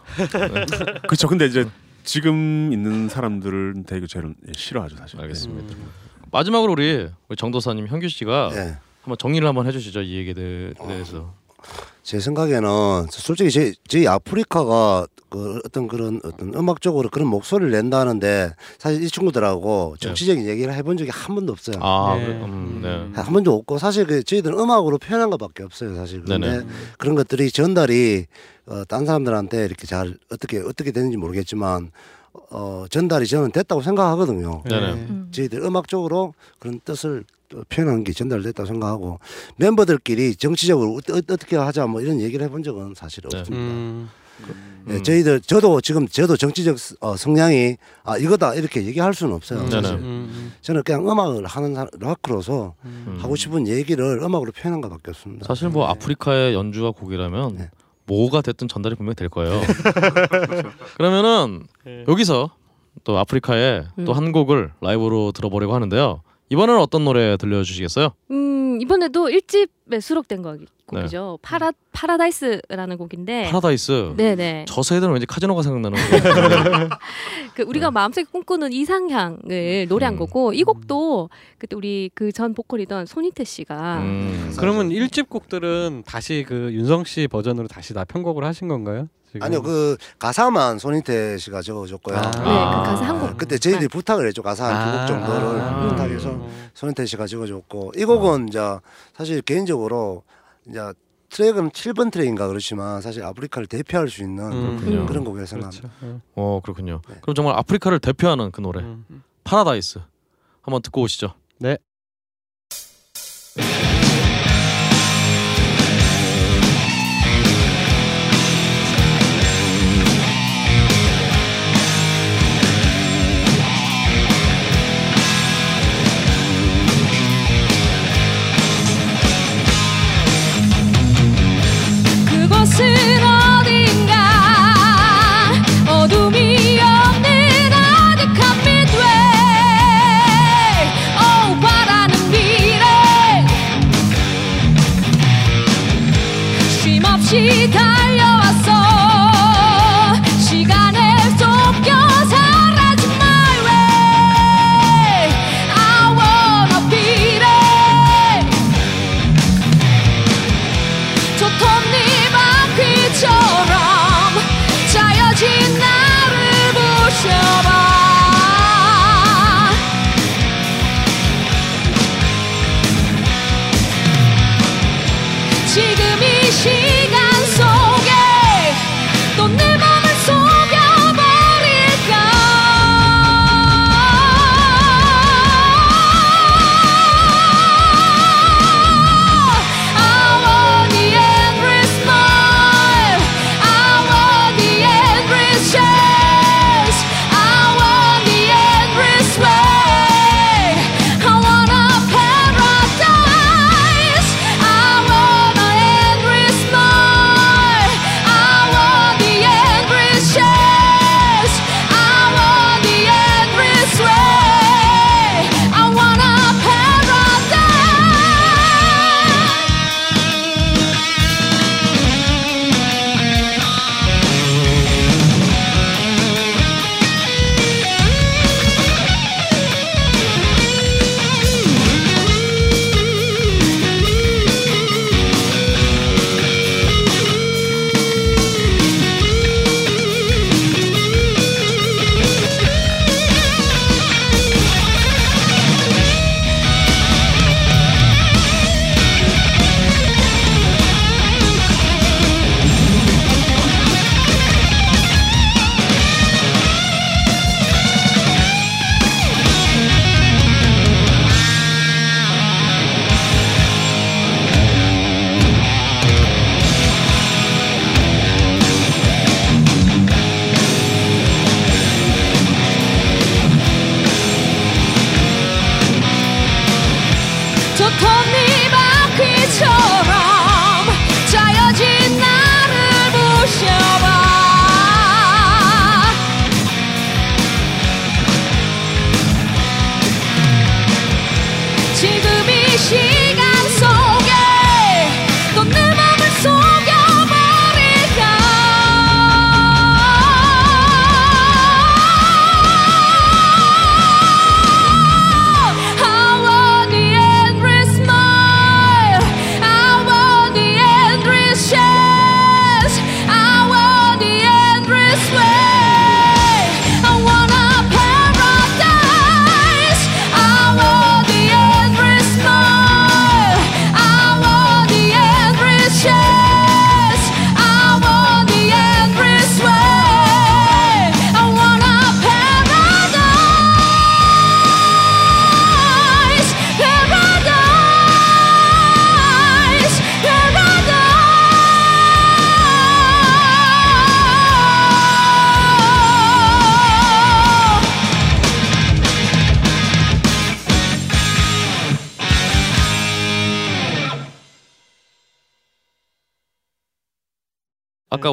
그렇죠. 근데 이제 지금 있는 사람들은 되게 저는 싫어하죠 사실. 알겠습니다. 음. 마지막으로 우리 우리 정도사님 현규 씨가 예. 한번 정리를 한번 해주시죠 이 얘기에 대- 대해서. 제 생각에는 솔직히 제, 저희 아프리카가 그 어떤 그런 어떤 음악적으로 그런 목소리를 낸다는데 사실 이 친구들하고 정치적인 얘기를 해본 적이 한 번도 없어요. 아, 네. 그래, 음, 네. 한 번도 없고 사실 그 저희들은 음악으로 표현한 것밖에 없어요 사실 그런데 네네. 그런 것들이 전달이 어, 딴 사람들한테 이렇게 잘 어떻게 어떻게 되는지 모르겠지만 어, 전달이 저는 됐다고 생각하거든요. 네네. 음. 저희들 음악적으로 그런 뜻을 또 표현하는 게 전달됐다고 생각하고 멤버들끼리 정치적으로 어, 어떻게 하자 뭐 이런 얘기를 해본 적은 사실 네. 없습니다. 음. 예, 음. 저희들 저도 지금 저도 정치적 어, 성향이 아 이거다 이렇게 얘기할 수는 없어요. 네네. 사실. 음. 저는 그냥 음악을 하는 사람, 락커로서 음. 하고 싶은 얘기를 음악으로 표현한 것밖에 없습니다. 사실 뭐 네. 아프리카의 연주와 곡이라면 네. 뭐가 됐든 전달이 분명히 될 거예요. 그러면은 네. 여기서 또 아프리카의 음. 또한 곡을 라이브로 들어보려고 하는데요. 이번에는 어떤 노래 들려주시겠어요? 음 이번에도 1집에 수록된 거, 곡이죠. 파라 파라다이스라는 곡인데. 파라다이스. 네네. 저 세대는 왠지 카지노가 생각나는 곡인데. 그 우리가 마음속에 꿈꾸는 이상향을 노래한 음. 거고 이 곡도 그때 우리 그 전 보컬이던 손희태 씨가 음. 그러면 일집 곡들은 다시 그 윤성 씨 버전으로 다시 다 편곡을 하신 건가요? 지금? 아니요 그 가사만 손희태 씨가 적어줬고요. 아. 네, 그 가사 한 곡. 그때 저희들이 부탁을 했죠 가사 한 두곡 아. 정도를 아. 부탁해서 손희태 씨가 적어줬고 이 곡은 이제 사실 개인적으로 이제 트랙은 7번 트랙인가 그렇지만 사실 아프리카를 대표할 수 있는 음. 그런 곡이라 생각합니다. 그렇죠. 어. 어 그렇군요. 네. 그럼 정말 아프리카를 대표하는 그 노래 음. 파라다이스 한번 듣고 오시죠. 네.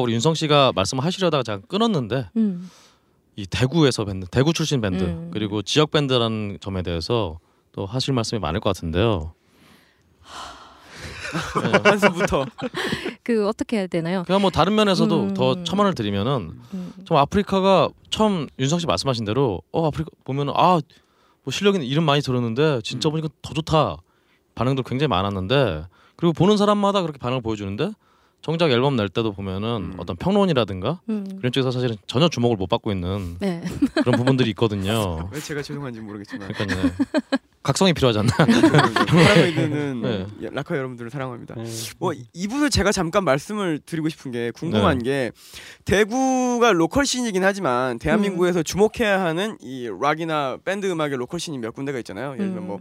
우리 윤성 씨가 말씀하시려다가 잠깐 끊었는데 음. 이 대구에서 밴드, 대구 출신 밴드 음. 그리고 지역 밴드라는 점에 대해서 또 하실 말씀이 많을 것 같은데요. 한숨부터 그 어떻게 해야 되나요? 그냥 뭐 다른 면에서도 음. 더 첨언을 드리면은 음. 좀 아프리카가 처음 윤성 씨 말씀하신 대로 어 아프리카 보면은 아뭐 실력이 이름 많이 들었는데 진짜 보니까 더 좋다 반응도 굉장히 많았는데 그리고 보는 사람마다 그렇게 반응을 보여주는데 정작 앨범 낼 때도 보면은 어떤 평론이라든가 음. 그런 쪽에서 사실은 전혀 주목을 못 받고 있는 네. 그런 부분들이 있거든요. 왜 제가 죄송한지 모르겠지만 그러니까요. 네. 각성이 필요하지 않나. 파라메이드는 네. 라카 여러분들을 사랑합니다. 네. 뭐 이분을 제가 잠깐 말씀을 드리고 싶은 게 궁금한 게 대구가 local scene이긴 하지만 대한민국에서 주목해야 하는 이 락이나 밴드 음악의 local scene이 몇 군데가 있잖아요. 예를 들면 뭐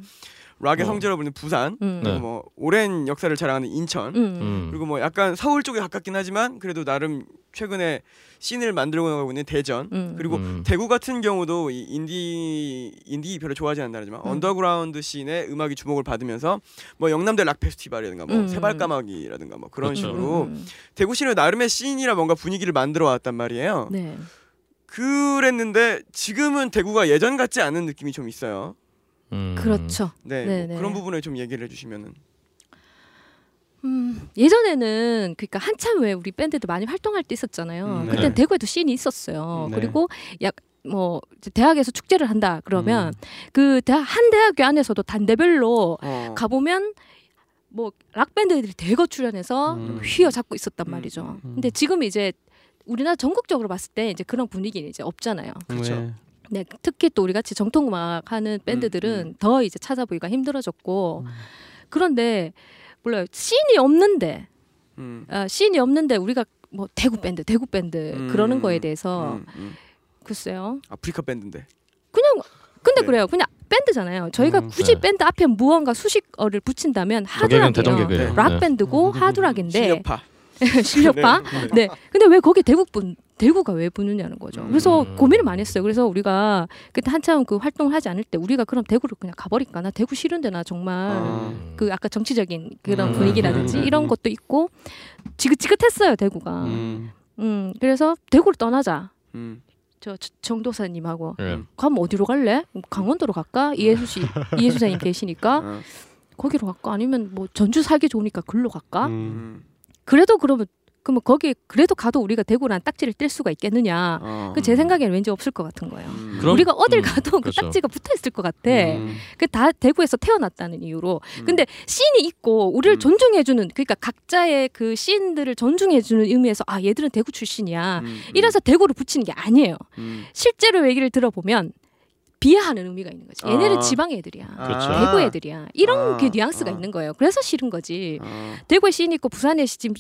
락의 어. 성지로 부르는 부산, 음. 그리고 네. 뭐 오랜 역사를 자랑하는 인천, 음. 음. 그리고 뭐 약간 서울 쪽에 가깝긴 하지만 그래도 나름 최근에 scene을 만들고 나가고 있는 대전, 음. 그리고 음. 대구 같은 경우도 이 인디 인디 별로 좋아하지 않는다지만 음. 언더그라운드 scene의 음악이 주목을 받으면서 뭐 영남대 락 페스티벌이라든가 뭐 음. 새발까마귀라든가 뭐 그런 그렇죠. 식으로 음. 대구 scene을 나름의 scene이라 뭔가 분위기를 만들어 왔단 말이에요. 네. 그랬는데 지금은 대구가 예전 같지 않은 느낌이 좀 있어요. 음. 그렇죠. 네, 네, 뭐 네. 그런 부분을 좀 얘기를 해주시면은 음, 예전에는 그러니까 한참 왜 우리 밴드들 많이 활동할 때 있었잖아요. 음, 그때 네. 대구에도 씬이 있었어요. 네. 그리고 약 뭐 대학에서 축제를 한다 음. 그러면 그 대학 한 대학교 안에서도 단대별로 어. 가보면 뭐락 밴드들이 대거 출연해서 음. 휘어잡고 있었단 음, 말이죠. 음. 근데 지금 이제 우리나라 전국적으로 봤을 때 이제 그런 분위기는 이제 없잖아요. 그렇죠. 네. 네, 특히 또 우리 같이 정통 음악 하는 밴드들은 음. 더 이제 찾아보기가 힘들어졌고 음. 그런데 몰라요 scene이 없는데 음. 아, scene이 없는데 우리가 뭐 대구 밴드, 대구 밴드 음. 그러는 거에 대해서 음, 음. 글쎄요. 아프리카 밴드인데. 그냥 근데 네. 그래요. 그냥 밴드잖아요. 저희가 음, 굳이 네. 밴드 앞에 무언가 수식어를 붙인다면 대동 하드락이에요. 개그예요. 락 네. 밴드고 하드락인데 실력파. 실력파. 네. 네. 근데 왜 거기 대구 분 대구가 왜 붙느냐는 거죠. 음. 그래서 고민을 많이 했어요. 그래서 우리가 그때 한참 그 활동을 하지 않을 때 우리가 그럼 대구를 그냥 가버릴까? 나 대구 싫은데 나 정말 아. 그 아까 정치적인 그런 음. 분위기라든지 음. 이런 것도 있고 지긋지긋했어요 대구가. 음. 음. 그래서 대구를 떠나자. 음. 저 저- 정도사님하고 예. 그럼 어디로 갈래? 강원도로 갈까? 이해수 씨 이해수사님 계시니까 어. 거기로 갈까? 아니면 뭐 전주 살기 좋으니까 글로 갈까? 음. 음. 그래도 그러면 그러면 거기 그래도 가도 우리가 대구란 딱지를 뗄 수가 있겠느냐? 어. 그제 생각에는 왠지 없을 것 같은 거예요. 음. 그럼- 우리가 어딜 음, 가도 그 그렇죠. 딱지가 붙어 있을 것 같아. 음. 그다 대구에서 태어났다는 이유로. 음. 근데 씬이 있고 우리를 음. 존중해주는 그러니까 각자의 그 씬들을 존중해주는 의미에서 아 얘들은 대구 출신이야. 음. 이래서 대구를 붙이는 게 아니에요. 음. 실제로 얘기를 들어보면 비하하는 의미가 있는 거지. 얘네는 아. 지방 애들이야. 그렇죠. 아. 대구 애들이야. 이런 아. 그 뉘앙스가 아. 있는 거예요. 그래서 싫은 거지. 어. 대구에 씬이 있고 부산에 지금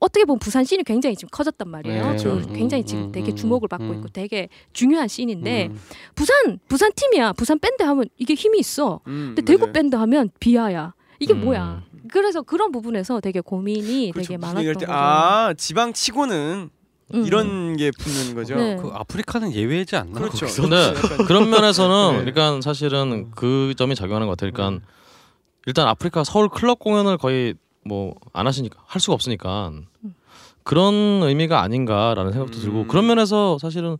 어떻게 보면 부산 씬이 굉장히 지금 커졌단 말이에요. 네. 그 음, 굉장히 음, 지금 음, 되게 음, 주목을 받고 음. 있고 되게 중요한 씬인데 음. 부산 부산 팀이야. 부산 밴드 하면 이게 힘이 있어. 음, 근데 대구 맞아요. 밴드 하면 비하야. 이게 음. 뭐야? 그래서 그런 부분에서 되게 고민이 그렇죠. 되게 많았던 거죠. 아 지방 치고는 음. 이런 게 붙는 거죠. 네. 그 아프리카는 예외지 않나? 그렇죠. 약간- 그런 면에서는 네. 그러니까 사실은 그 점이 작용하는 것 같아요. 그러니까 일단 아프리카 서울 클럽 공연을 거의 뭐 안 하시니까 할 수가 없으니까 그런 의미가 아닌가라는 생각도 들고 그런 면에서 사실은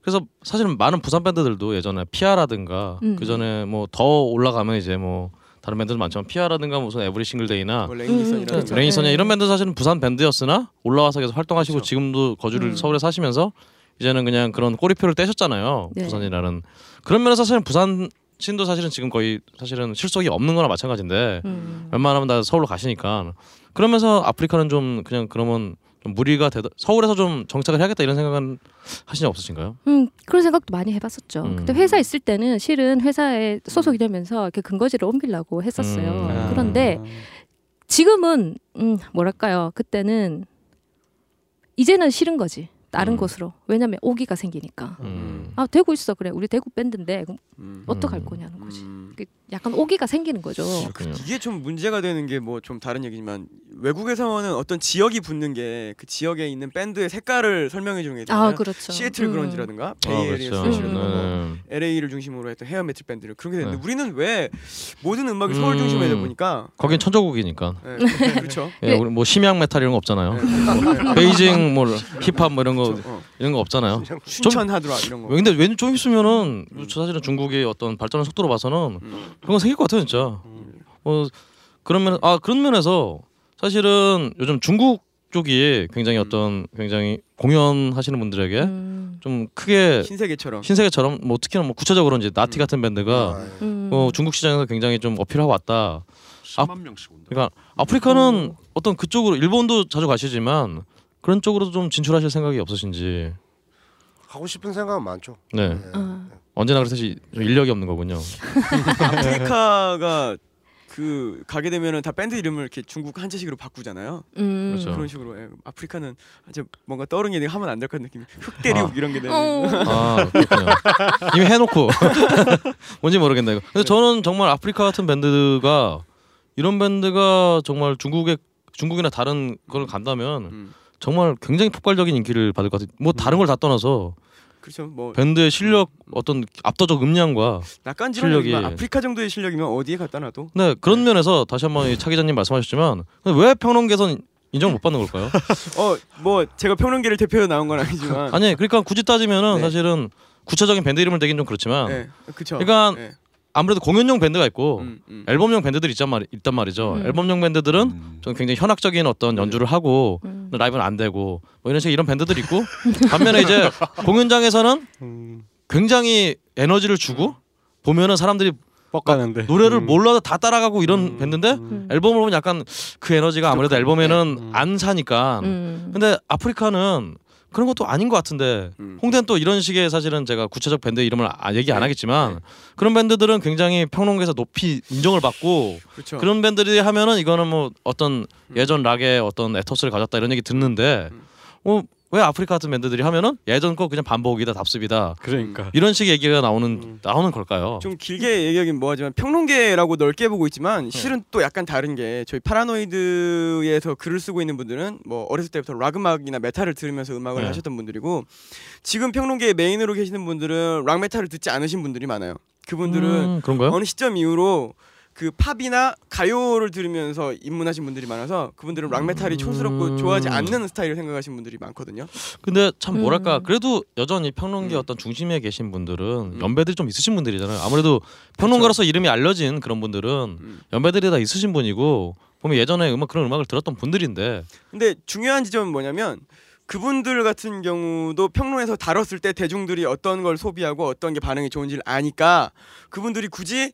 그래서 사실은 많은 부산 밴드들도 예전에 피아라든가 음. 그 전에 뭐 더 올라가면 이제 뭐 다른 밴드들 많지만 피아라든가 무슨 에브리 싱글데이나 뭐 레이니선이라든가. 레이니선이나 네. 이런 밴드 사실은 부산 밴드였으나 올라와서 계속 활동하시고 지금도 거주를 음. 서울에 사시면서 이제는 그냥 그런 꼬리표를 떼셨잖아요. 네. 부산이라는 그런 면에서 사실은 부산 신도 사실은 지금 거의 사실은 실속이 없는 거나 마찬가지인데 음. 웬만하면 다 서울로 가시니까 그러면서 아프리카는 좀 그냥 그러면 좀 무리가 되다 서울에서 좀 정착을 해야겠다 이런 생각은 하신 적 없으신가요? 음 그런 생각도 많이 해봤었죠. 음. 그때 회사 있을 때는 실은 회사에 소속이 되면서 이렇게 근거지를 옮기려고 했었어요. 음. 그런데 지금은 음 뭐랄까요? 그때는 이제는 싫은 거지. 다른 음. 곳으로. 왜냐면 오기가 생기니까. 음. 아 대구 있어 그래. 우리 대구 밴드인데 그럼 음. 어떡할 거냐는 거지. 그 약간 오기가 생기는 거죠. 이게 좀 문제가 되는 게 뭐 좀 다른 얘기지만 외국에서는 어떤 지역이 붙는 게 그 지역에 있는 밴드의 색깔을 설명해 주는 게 있잖아요. 아, 그렇죠. 시애틀 음. grunge라든가 아, Bay Area 그렇죠. thrash라든가 뭐 음. LA를 중심으로 했던 hair metal 밴드를 그렇게 됐는데 네. 우리는 왜 모든 음악이 서울 음. 보니까 거긴 천조국이니까. 네, 그렇죠. 예, 우리 뭐 심양 메탈 이런 거 없잖아요. 베이징 뭐 힙합 뭐 이런 거 이런 거 없잖아요. 춘천 하드락 이런 거. 근데 왠지 좀 있으면은 저 사실은 중국의 어떤 발전의 속도로 봐서는 그런 거 생길 것 같아요 진짜. 어 그런 면 아 그런 면에서 사실은 요즘 중국 쪽이 굉장히 어떤 굉장히 공연하시는 분들에게 좀 크게 신세계처럼. 신세계처럼 뭐 특히나 뭐 구체적으로 이제 나티 같은 밴드가 음. 어, 중국 시장에서 굉장히 좀 어필하고 왔다. 10만 명씩 온다. 그러니까 아프리카는 어떤 그쪽으로 일본도 자주 가시지만 그런 쪽으로도 좀 진출하실 생각이 없으신지. 하고 싶은 생각은 많죠. 네. 언제나 좀 인력이 없는 거군요. 아프리카가 그 가게 되면은 다 밴드 이름을 이렇게 중국 한자식으로 바꾸잖아요. 음. 그렇죠. 그런 식으로 예, 아프리카는 이제 뭔가 떠오르는 게 하면 안 될 것 같은 느낌이 흑대륙 아. 이런 게 되는. 아 그렇군요. 이미 해놓고 뭔지 모르겠네 이거. 근데 저는 정말 아프리카 같은 밴드가 이런 밴드가 정말 중국의 중국이나 다른 걸 간다면 음. 정말 굉장히 폭발적인 인기를 받을 것 같아요. 뭐 다른 걸 다 떠나서 그렇죠. 뭐 밴드의 실력 어떤 압도적 음량과 실력이 아프리카 정도의 실력이면 어디에 갖다 놔도 네 그런 면에서 다시 한번 이차 기자님 말씀하셨지만 왜 평론계선 인정을 못 받는 걸까요? 어뭐 제가 평론계를 대표로 나온 건 아니지만 아니 그러니까 굳이 따지면은 네. 사실은 구체적인 밴드 이름을 대긴 좀 그렇지만 네, 그쵸. 그러니까 네. 아무래도 공연용 밴드가 있고 음, 음. 앨범용 밴드들이 있단, 말, 있단 말이죠. 음. 앨범용 밴드들은 좀 굉장히 현학적인 어떤 연주를 하고 음. 라이브는 안 되고 뭐 이런 식 이런 밴드들이 있고 반면에 이제 공연장에서는 굉장히 에너지를 주고 보면은 사람들이 뻑가는데. 노래를 몰라도 다 따라가고 이런 밴드인데 앨범을 보면 약간 그 에너지가 아무래도 앨범에는 안 사니까. 음. 근데 아프리카는 그런 것도 아닌 것 같은데 홍대는 또 이런 식의 사실은 제가 구체적 밴드 이름을 아, 얘기 안 하겠지만 그런 밴드들은 굉장히 평론계에서 높이 인정을 받고 그렇죠. 그런 밴드들이 하면은 이거는 뭐 어떤 예전 락의 어떤 에토스를 가졌다 이런 얘기 듣는데 어, 왜 아프리카 같은 밴드들이 하면은 예전 거 그냥 반복이다 답습이다 그러니까 이런 식의 얘기가 나오는 나오는 걸까요? 좀 길게 얘기하긴 뭐하지만 평론계라고 넓게 보고 있지만 실은 또 약간 다른 게 저희 파라노이드에서 글을 쓰고 있는 분들은 뭐 어렸을 때부터 락 음악이나 메탈을 들으면서 음악을 네. 하셨던 분들이고 지금 평론계 메인으로 계시는 분들은 락 메탈을 듣지 않으신 분들이 많아요. 그분들은 음, 그런가요? 어느 시점 이후로 그 팝이나 가요를 들으면서 입문하신 분들이 많아서 그분들은 락 메탈이 촌스럽고 좋아하지 않는 스타일을 생각하신 분들이 많거든요. 근데 참 음. 뭐랄까 그래도 여전히 평론계 음. 어떤 중심에 계신 분들은 연배들이 좀 있으신 분들이잖아요. 아무래도 평론가로서 이름이 알려진 그런 분들은 음. 연배들이 다 있으신 분이고 보면 예전에 음악 그런 음악을 들었던 분들인데 근데 중요한 지점은 뭐냐면 그분들 같은 경우도 평론에서 다뤘을 때 대중들이 어떤 걸 소비하고 어떤 게 반응이 좋은지를 아니까 그분들이 굳이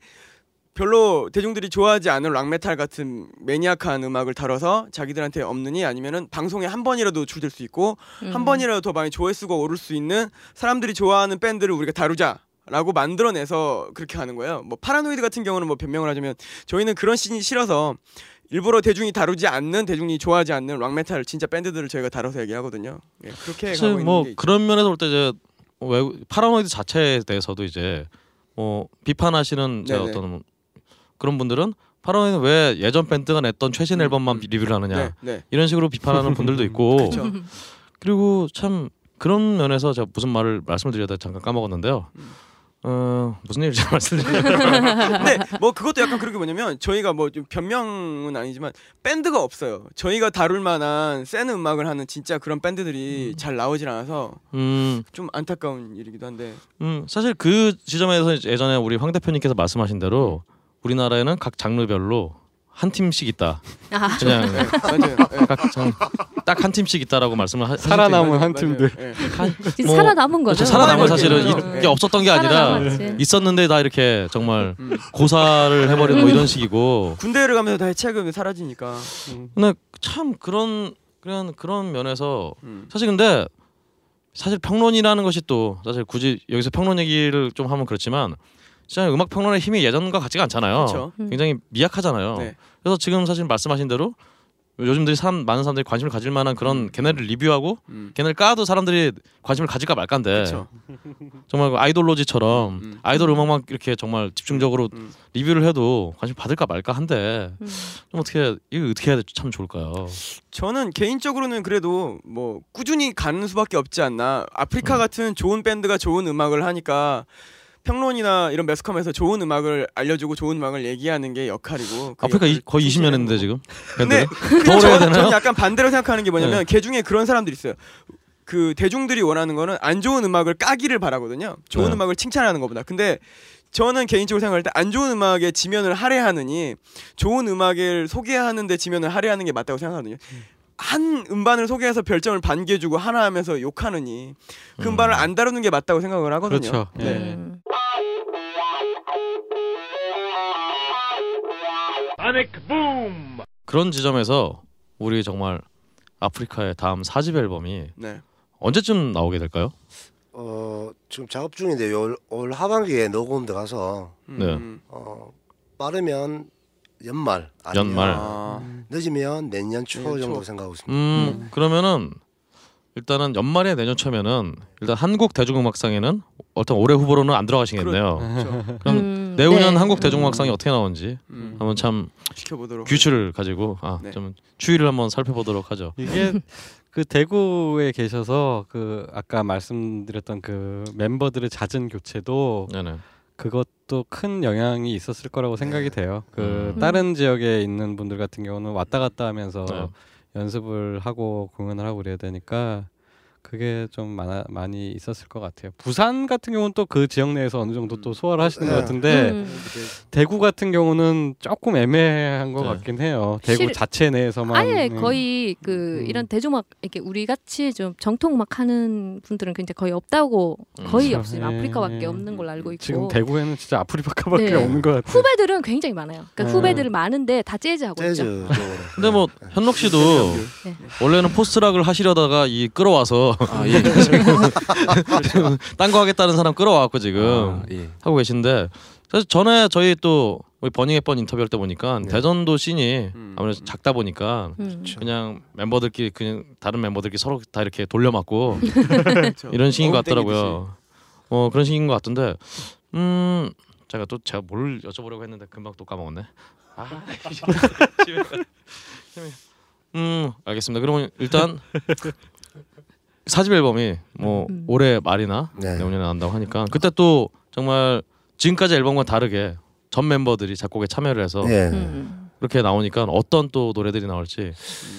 별로 대중들이 좋아하지 않은 락메탈 같은 매니악한 음악을 다뤄서 자기들한테 없느니 아니면은 방송에 한 번이라도 줄될 수 있고 음. 한 번이라도 더 많이 조회수가 오를 수 있는 사람들이 좋아하는 밴드를 우리가 다루자. 라고 만들어내서 그렇게 하는 거예요. 뭐 파라노이드 같은 경우는 뭐 변명을 하자면 저희는 그런 씬이 싫어서 일부러 대중이 다루지 않는 대중이 좋아하지 않는 락메탈 진짜 밴드들을 저희가 다뤄서 얘기하거든요. 예, 그렇게 가고 사실 있는 뭐. 그런 면에서 볼 때 이제 외국 파라노이드 자체에 대해서도 이제 뭐 비판하시는. 어떤 그런 분들은 파라노이드 왜 예전 밴드가 냈던 최신 앨범만 리뷰를 하느냐 네, 네. 이런 식으로 비판하는 분들도 있고. 그리고 참 그런 면에서 제가 무슨 말을 말씀을 될지 잠깐 까먹었는데요. 어 무슨 일인지 말씀드리면 근데 뭐 그것도 약간 그런 게 뭐냐면 저희가 뭐 좀 변명은 아니지만 밴드가 없어요. 저희가 다룰 만한 센 음악을 하는 진짜 그런 밴드들이 잘 나오질 않아서 음, 좀 안타까운 일이기도 한데. 음 사실 그 지점에서 예전에 우리 황 대표님께서 말씀하신 대로 우리나라에는 각 장르별로 한 팀씩 있다. 아, 그냥 네, 맞아요. 네. 딱한 팀씩 있다라고 말씀을 하, 살아남은 한. 팀들. 네. 진짜 뭐, 살아남은 거죠. 그렇죠. 살아남은 사실은 거죠. 이게 없었던 게 아니라 살아남았지. 있었는데 다 이렇게 정말 음. 고사를 해버리는 뭐 이런 식이고 군대를 가면서 다 해체하면 사라지니까. 근데 참 그런 그런 그런 면에서 음. 사실 근데 사실 평론이라는 것이 또 사실 굳이 여기서 평론 얘기를 좀 하면 그렇지만 진짜 음악 평론의 힘이 예전과 같지가 않잖아요. 그렇죠. 음. 굉장히 미약하잖아요. 네. 그래서 지금 사실 말씀하신 대로 요즘들이 사람 많은 사람들이 관심을 가질 만한 그런 걔네를 리뷰하고 음. 걔네를 까도 사람들이 관심을 가질까 말까인데 그렇죠. 정말 그 아이돌로지처럼 음. 아이돌 음악만 이렇게 정말 집중적으로 음. 리뷰를 해도 관심 받을까 말까 한데 음. 좀 어떻게 이거 어떻게 해야 참 좋을까요? 저는 개인적으로는 그래도 뭐 꾸준히 가는 수밖에 없지 않나. 아프리카 음. 같은 좋은 밴드가 좋은 음악을 하니까 평론이나 이런 매스컴에서 좋은 음악을 알려주고 좋은 음악을 얘기하는 게 역할이고. 그 아프리카 이, 역할을 거의 20년 충실히 하는 했는데. 지금 근데 더 저는? 저는 약간 반대로 생각하는 게 뭐냐면 네. 걔 중에 그런 사람들이 있어요. 그 대중들이 원하는 거는 안 좋은 음악을 까기를 바라거든요. 좋은 네. 음악을 칭찬하는 것보다. 근데 저는 개인적으로 생각할 때 안 좋은 음악의 지면을 할애하느니 좋은 음악을 소개하는데 지면을 할애하는 게 맞다고 생각하거든요. 한 음반을 소개해서 별점을 반개 주고 하나 하면서 욕하느니 그 음. 음반을 안 다루는 게 맞다고 생각을 하거든요. 그렇죠. 네. 예. 음. 그런 지점에서 우리 정말 아프리카의 다음 4집 앨범이 네. 언제쯤 나오게 될까요? 어 지금 작업 중인데 올, 올 하반기에 녹음 들어가서 네. 음. 어 빠르면 연말 아니면 연말. 아, 늦으면 내년 초 내년 초. 정도 생각하고 있습니다. 음 그러면은 일단은 연말에 내년 초면은 일단 한국 대중음악상에는 어떤 올해 후보로는 안 들어가시겠네요. 그렇죠. 그럼 음, 내후년 네. 한국 대중음악상이 어떻게 나오는지 음. 한번 참 지켜보도록. 규칙을 가지고 아, 네. 좀 추이를 한번 살펴보도록 하죠. 이게 그 대구에 계셔서 그 아까 말씀드렸던 그 멤버들의 잦은 교체도 네네. 그것도 큰 영향이 있었을 거라고 생각이 돼요. 그 음. 다른 지역에 있는 분들 같은 경우는 왔다 갔다 하면서 네. 연습을 하고 공연을 하고 그래야 되니까 그게 좀 많아, 많이 있었을 것 같아요. 부산 같은 경우는 또 그 지역 내에서 어느 정도 또 소화를 하시는 것 네. 같은데 음. 대구 같은 경우는 조금 애매한 것 네. 같긴 해요. 대구 실- 자체 내에서만 아예 음. 거의 그 음. 이런 대중음악 이렇게 우리 같이 좀 정통 음악 하는 분들은 굉장히 거의 없다고 음. 거의 그렇죠. 없어요. 예, 아프리카밖에 예. 없는 걸로 알고 있고 지금 대구에는 진짜 아프리카밖에 네. 없는 것 같아요. 후배들은 굉장히 많아요. 그러니까 네. 후배들 많은데 다 재즈 하고 재즈 있죠. 근데 뭐 현록 씨도 네. 원래는 포스트락을 하시려다가 이 끌어와서 아, 예. 딴거 하겠다는 사람 끌어와갖고 지금 아, 예. 하고 계신데 사실 전에 저희 또 우리 버닝햇번 인터뷰할 때 보니까 네. 대전도 씬이 음. 아무래도 작다 보니까 음. 그냥 멤버들끼리 그냥 다른 멤버들끼리 서로 다 이렇게 돌려맞고 그렇죠. 이런 식인 것. 같더라고요. 어 그런 식인 것 같던데 음 제가 또 제가 뭘 여쭤보려고 했는데 금방 또 까먹었네. 아 음 알겠습니다. 그러면 일단 사집 앨범이 뭐 음. 올해 말이나 네. 내년에 나온다고 하니까 그때 또 정말 지금까지 앨범과 다르게 전 멤버들이 작곡에 참여를 해서 예. 음. 그렇게 나오니까 어떤 또 노래들이 나올지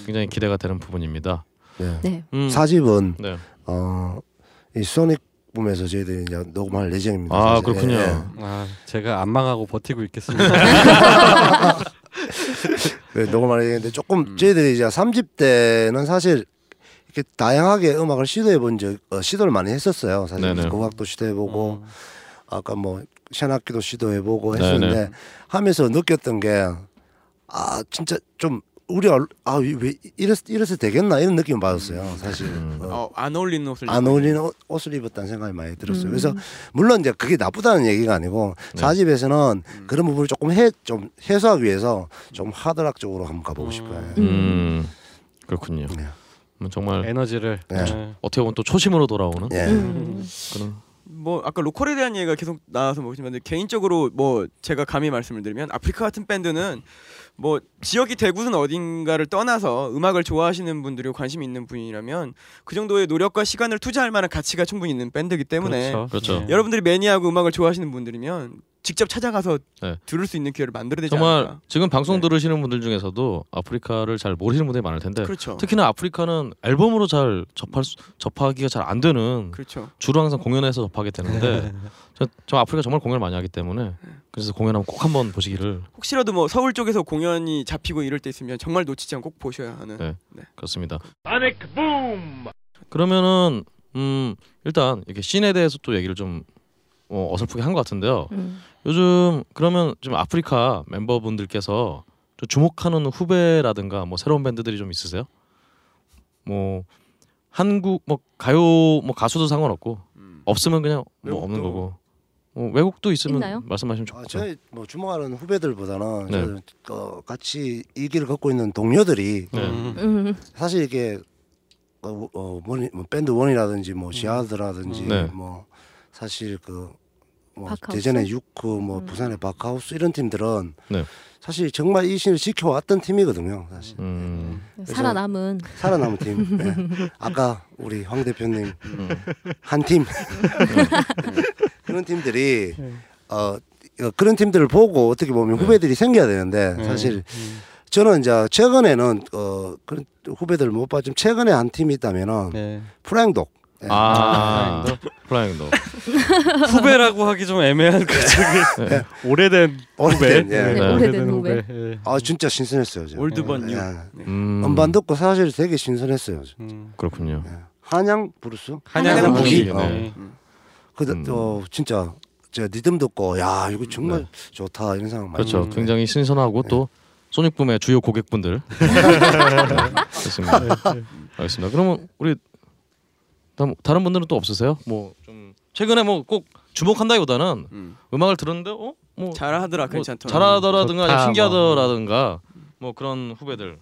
굉장히 기대가 되는 부분입니다. 네. 네. 음, 사집은 네. 어이 소닉 붐에서 저희들이 이제 녹음할 예정입니다. 아 사실. 그렇군요. 예, 예. 아, 제가 안 망하고 버티고 있겠습니다. 그 녹음할 예정인데 조금 음. 저희들이 이제 3집 때는 사실 이렇게 다양하게 음악을 시도해 본 적 어, 시도를 많이 했었어요. 사실 네네. 국악도 시도해 보고 음. 아까 뭐 샤낙기도 시도해 보고 네네. 했었는데 하면서 느꼈던 게 아 진짜 좀 우리 얼- 아, 왜 이랬 이래서 되겠나 이런 느낌 받았어요. 사실 음. 어, 어, 안 어울리는 옷을 안 어울리는 옷- 옷을 입었다는 생각이 많이 들었어요. 음. 그래서 물론 이제 그게 나쁘다는 얘기가 아니고 네. 사집에서는 음. 그런 부분을 조금 해 좀 해소하기 위해서 좀 하드락적으로 한번 가보고 싶어요. 음 그렇군요. 네. 뭐 정말 에너지를 네. 네. 어떻게 보면 또 초심으로 돌아오는 예. 음. 그런 뭐 아까 로컬에 대한 얘기가 계속 나와서 뭐지만 개인적으로 뭐 제가 감히 말씀을 드리면 아프리카 같은 밴드는 뭐 지역이 대구는 어딘가를 떠나서 음악을 좋아하시는 분들이 관심 있는 분이라면 그 정도의 노력과 시간을 투자할 만한 가치가 충분히 있는 밴드이기 때문에 그렇죠. 그렇죠. 네. 여러분들이 매니아하고 음악을 좋아하시는 분들이면 직접 찾아가서 네. 들을 수 있는 기회를 만들어야 되지 정말 않을까. 지금 방송 네. 들으시는 분들 중에서도 아프리카를 잘 모르시는 분들이 많을 텐데 그렇죠. 특히나 아프리카는 앨범으로 잘 접할 수, 접하기가 잘 안 되는 그렇죠. 주로 항상 공연에서 접하게 되는데 저, 저 아프리카 정말 공연을 많이 하기 때문에 그래서 공연하면 꼭 한번 보시기를 혹시라도 뭐 서울 쪽에서 공연이 잡히고 이럴 때 있으면 정말 놓치지 않고 꼭 보셔야 하는. 네. 네. 그렇습니다. 그러면은 음 일단 이렇게 씬에 대해서 또 얘기를 좀 어, 어설프게 한 것 같은데요. 음. 요즘 그러면 좀 아프리카 멤버분들께서 좀 주목하는 후배라든가 뭐 새로운 밴드들이 좀 있으세요? 뭐 한국 뭐 가요 뭐 가수도 상관없고 음. 없으면 그냥 뭐 없는 외국도. 거고 뭐 외국도 있으면 있나요? 말씀하시면 아, 좋고 저희 뭐 주목하는 후배들보다는 네. 어, 같이 이 길을 걷고 있는 동료들이 네. 음. 사실 이게 어, 어, 원이, 뭐 밴드 원이라든지 뭐 지하드라든지 네. 뭐 사실 그뭐 바카우스? 대전의 유크 뭐 음. 부산의 바카우스 이런 팀들은 네. 사실 정말 이 신을 지켜왔던 팀이거든요. 사실 음, 살아남은 살아남은 팀. 네. 아까 우리 황 대표님 음. 한 팀. 그런 팀들이 어 어, 그런 팀들을 보고 어떻게 보면 후배들이 생겨야 되는데 사실 저는 이제 최근에는 어 그런 후배들 못 봤지만 최근에 한 팀이 있다면은 네. 플라잉독. 예. 아 플라잉도 후배라고 하기 좀 애매한 그 저기 네. 오래된 오래된, 후배. 예. 네, 오래된 후배. 예. 아 진짜 신선했어요. 저. old but new. 예. 음, 음반 듣고 사실 되게 신선했어요. 저. 음. 그렇군요. 예. 한양 브루스. 한양 무기. 어. 네. 그 음. 어, 진짜 제가 리듬 듣고 야 이거 정말 좋다 이런 생각 많이. 그렇죠. 음. 굉장히 신선하고 네. 또 소닉붐의 주요 고객분들. 그렇습니다. 알겠습니다. 그러면 우리 다른, 다른 분들은 또 없으세요? 뭐 좀 최근에 뭐 꼭 주목한다기보다는 음. 음악을 들었는데 어? 뭐 잘하더라 뭐 괜찮더라. 잘하더라든가 좋다, 신기하더라든가 뭐 그런 후배들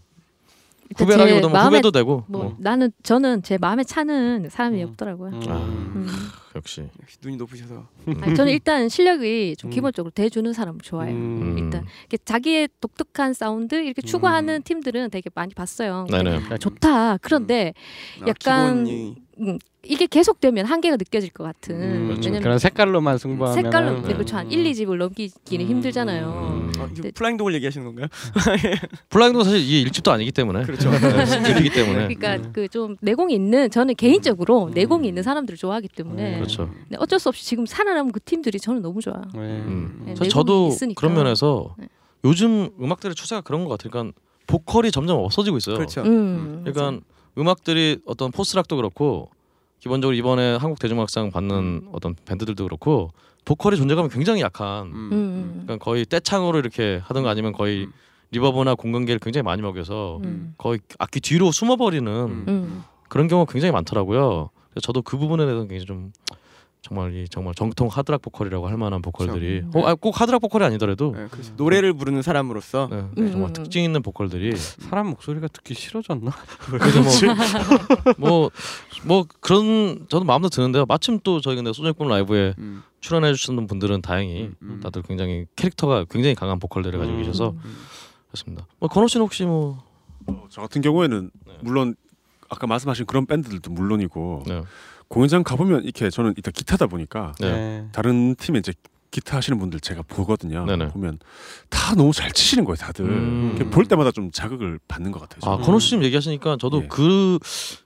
후배라기보다 뭐 마음에- 후배도 되고 뭐 뭐. 나는 저는 제 마음에 차는 사람이 음. 없더라고요. 음. 아. 음. 역시 역시 눈이 높으셔서. 아니, 저는 일단 실력이 좀 음. 기본적으로 대주는 사람 좋아해요. 음. 일단 이렇게 자기의 독특한 사운드 이렇게 추구하는 팀들은 되게 많이 봤어요. 네네. 좋다. 그런데 아, 약간 음, 이게 계속되면 한계가 느껴질 것 같은. 음, 그렇죠. 왜냐면 그런 색깔로만 승부하면 색깔로 네. 그렇죠. 한 1, 2집을 넘기기는 음. 힘들잖아요. 음. 어, 이거 네. 플라잉독을 얘기하시는 건가요? 블라인도 사실 이게 일집도 아니기 때문에 그렇죠. 네, 싱글이기 때문에 그러니까 음. 그좀 내공이 있는 저는 개인적으로 음. 내공이 있는 사람들을 좋아하기 때문에 음. 그렇죠. 네, 어쩔 수 없이 지금 살아남은 그 팀들이 저는 너무 좋아요. 네. 음. 네, 저, 내공이 저도 있으니까. 그런 면에서 네. 요즘 음악들의 추세가 그런 것 같아요. 그러니까 보컬이 점점 없어지고 있어요. 그렇죠. 음, 그러니까 음악들이 어떤 포스락도 그렇고 기본적으로 이번에 한국 대중음악상 받는 어떤 밴드들도 그렇고 보컬의 존재감이 굉장히 약한 음. 음. 그러니까 거의 떼창으로 이렇게 하든가 아니면 거의 음. 리버브나 공간계를 굉장히 많이 먹여서 음. 거의 악기 뒤로 숨어버리는 음. 음. 그런 경우가 굉장히 많더라고요. 저도 그 부분에 대해서 굉장히 좀 정말 이 정말 정통 하드락 보컬이라고 할 만한 보컬들이 그렇죠. 어, 아, 꼭 하드락 보컬이 아니더라도 네, 그렇죠. 노래를 부르는 사람으로서 네, 음, 정말 음. 특징 있는 보컬들이 사람 목소리가 듣기 싫어졌나? 그래서 뭐뭐 뭐 그런 저도 마음도 드는데요. 마침 또 저희 근데 소녀꾼 라이브에 음. 출연해 주시는 분들은 다행히 음, 음. 다들 굉장히 캐릭터가 굉장히 강한 보컬들을 가지고 음. 계셔서 음. 그렇습니다. 뭐 건호 씨는 혹시 뭐 어, 저 같은 경우에는 네. 물론 아까 말씀하신 그런 밴드들도 물론이고 네. 공연장 가보면 이렇게 저는 일단 기타다 보니까 네. 다른 팀에 이제 기타 하시는 분들 제가 보거든요. 네네. 보면 다 너무 잘 치시는 거예요, 다들. 음. 볼 때마다 좀 자극을 받는 것 같아요. 아 저는. 건호 씨 지금 얘기하시니까 저도 예. 그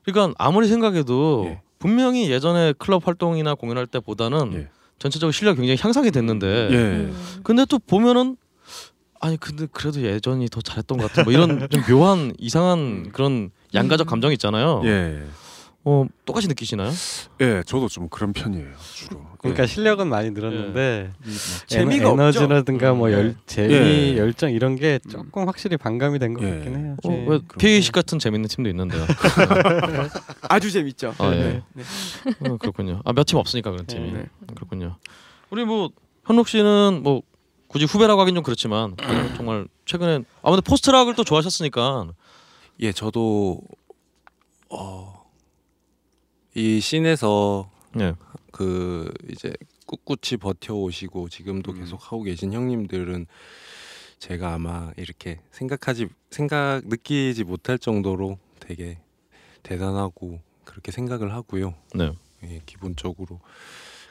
그러니까 아무리 생각해도 예. 분명히 예전에 클럽 활동이나 공연할 때보다는 예. 전체적으로 실력이 굉장히 향상이 됐는데 예. 음. 근데 또 보면은 아니 근데 그래도 예전이 더 잘했던 것 같은 뭐 이런 좀 묘한 이상한 그런 양가적 음. 감정이 있잖아요. 예. 어 똑같이 느끼시나요? 예, 저도 좀 그런 편이에요, 주로. 그러니까 실력은 많이 늘었는데 재미가 에너, 에너지라든가 뭐 열, 재미, 예. 열정 이런 게 조금 확실히 반감이 된것 예. 같긴 해요. 어, 예. 왜 PAC 같은 재밌는 팀도 있는데요. 아주 재밌죠. 아, 예. 네. 어, 그렇군요. 아 몇 팀 없으니까 그런 팀이 네. 그렇군요. 우리 뭐 현록 씨는 뭐 굳이 후배라고 하긴 좀 그렇지만 정말 최근에 아무튼 post-rock을 또 좋아하셨으니까 예, 저도 어, 이 씬에서 예. 그 이제 꿋꿋이 버텨오시고 지금도 음. 계속 하고 계신 형님들은 제가 아마 이렇게 생각하지 생각 느끼지 못할 정도로 되게 대단하고 그렇게 생각을 하고요. 네. 예, 기본적으로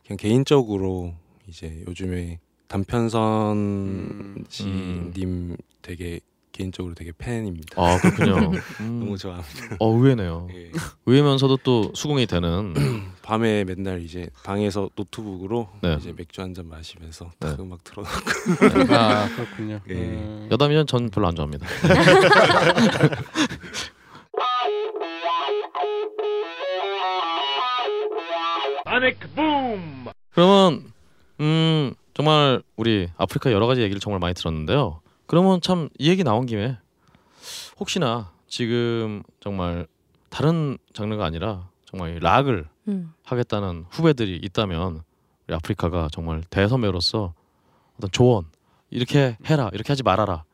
그냥 개인적으로 이제 요즘에 단편선 음. 씨님 되게 개인적으로 되게 팬입니다. 아 그렇군요. 음. 너무 좋아합니다. 어 의외네요. 예. 의외면서도 또 수긍이 되는. 밤에 맨날 이제 방에서 노트북으로 네. 이제 맥주 한 잔 마시면서 네. 딱 음악 틀어놓고 아 그렇군요. 예. 음. 여담이면 전 별로 안 좋아합니다. 그러면 음 정말 우리 아프리카 여러 가지 얘기를 정말 많이 들었는데요. 그러면 참 이 얘기 나온 김에 혹시나 지금 정말 다른 장르가 아니라 정말 이 락을 음. 하겠다는 후배들이 있다면 우리 아프리카가 정말 대선배로서 어떤 조언 이렇게 해라 이렇게 하지 말아라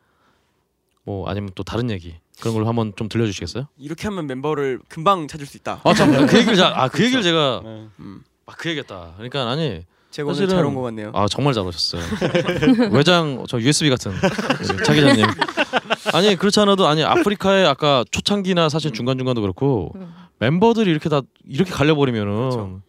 뭐 아니면 또 다른 얘기 그런 걸 한번 좀 들려주시겠어요? 이렇게 하면 멤버를 금방 찾을 수 있다. 아참그 얘기를 자, 아그 얘기를 제가 네. 음. 막그 얘기했다. 그러니까 아니 제가 오늘 사실은- 잘온것 같네요. 아 정말 잘 오셨어요. 외장 저 USB 같은 우리 차 기자님. 아니 그렇지 않아도 아니 아프리카의 아까 초창기나 사실 중간 중간도 그렇고 음. 멤버들이 이렇게 다 이렇게 갈려버리면은 그렇죠.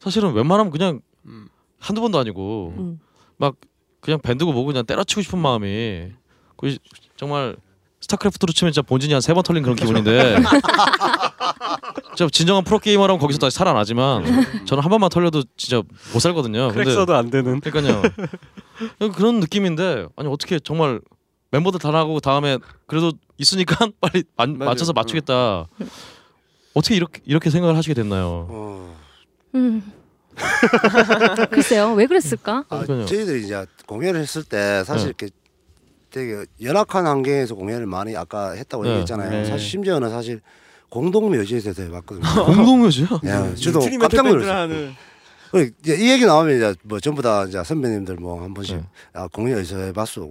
사실은 웬만하면 그냥 음. 한두 번도 아니고 음. 막 그냥 밴드고 뭐고 그냥 때려치고 싶은 마음이 그 정말 스타크래프트로 치면 진짜 본진이 한 세 번 털린 그런 기분인데 진짜 진정한 프로 게이머라면 거기서 다시 살아나지만 저는 한 번만 털려도 진짜 못 살거든요. 근데 크랙서도 안 되는. 그러니까요. 그런 느낌인데 아니 어떻게 정말 멤버들 다 나가고 다음에 그래도 있으니까 빨리 만, 맞아요. 맞춰서 맞추겠다. 어떻게 이렇게 이렇게 생각을 하시게 됐나요? 어, 음. 글쎄요, 왜 그랬을까? 아, 그러니까요. 저희들이 이제 공연을 했을 때 사실 네. 이렇게 되게 열악한 환경에서 공연을 많이 아까 했다고 네. 얘기했잖아요. 네. 사실 심지어는 사실 공동묘지에서 해봤거든요. 공동묘지요? 야, 저도 깜짝 놀랐어요. 그 이제 이 얘기 나오면 이제 뭐 전부 다 이제 선배님들 뭐 한 번씩 네. 아, 공연 어디서 해봤어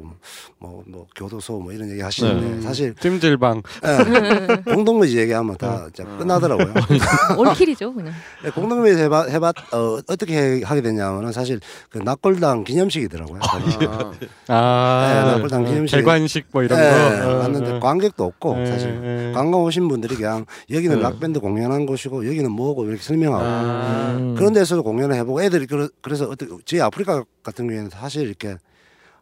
뭐뭐 교도소 뭐 이런 얘기 하시는데 네. 사실 찜질방. 예, 공동묘지 얘기하면 다 이제 끝나더라고요. 올킬이죠, 그냥. 예, 공동묘지 해봤, 해봤 어, 어떻게 해- 하게 됐냐면은 사실 그 낙골당 기념식이더라고요. 아, 아, 네, 낙골당 기념식. 개관식 뭐 이런 예, 거. 어, 왔는데 어. 관객도 없고 예, 사실 예. 관광 오신 분들이 그냥 여기는 네. 락밴드 공연한 곳이고 여기는 뭐고 이렇게 설명하고 아, 음. 그런 데서도 공연 을 해보고 애들이 그러, 그래서 어떻게 저희 아프리카 같은 경우에는 사실 이렇게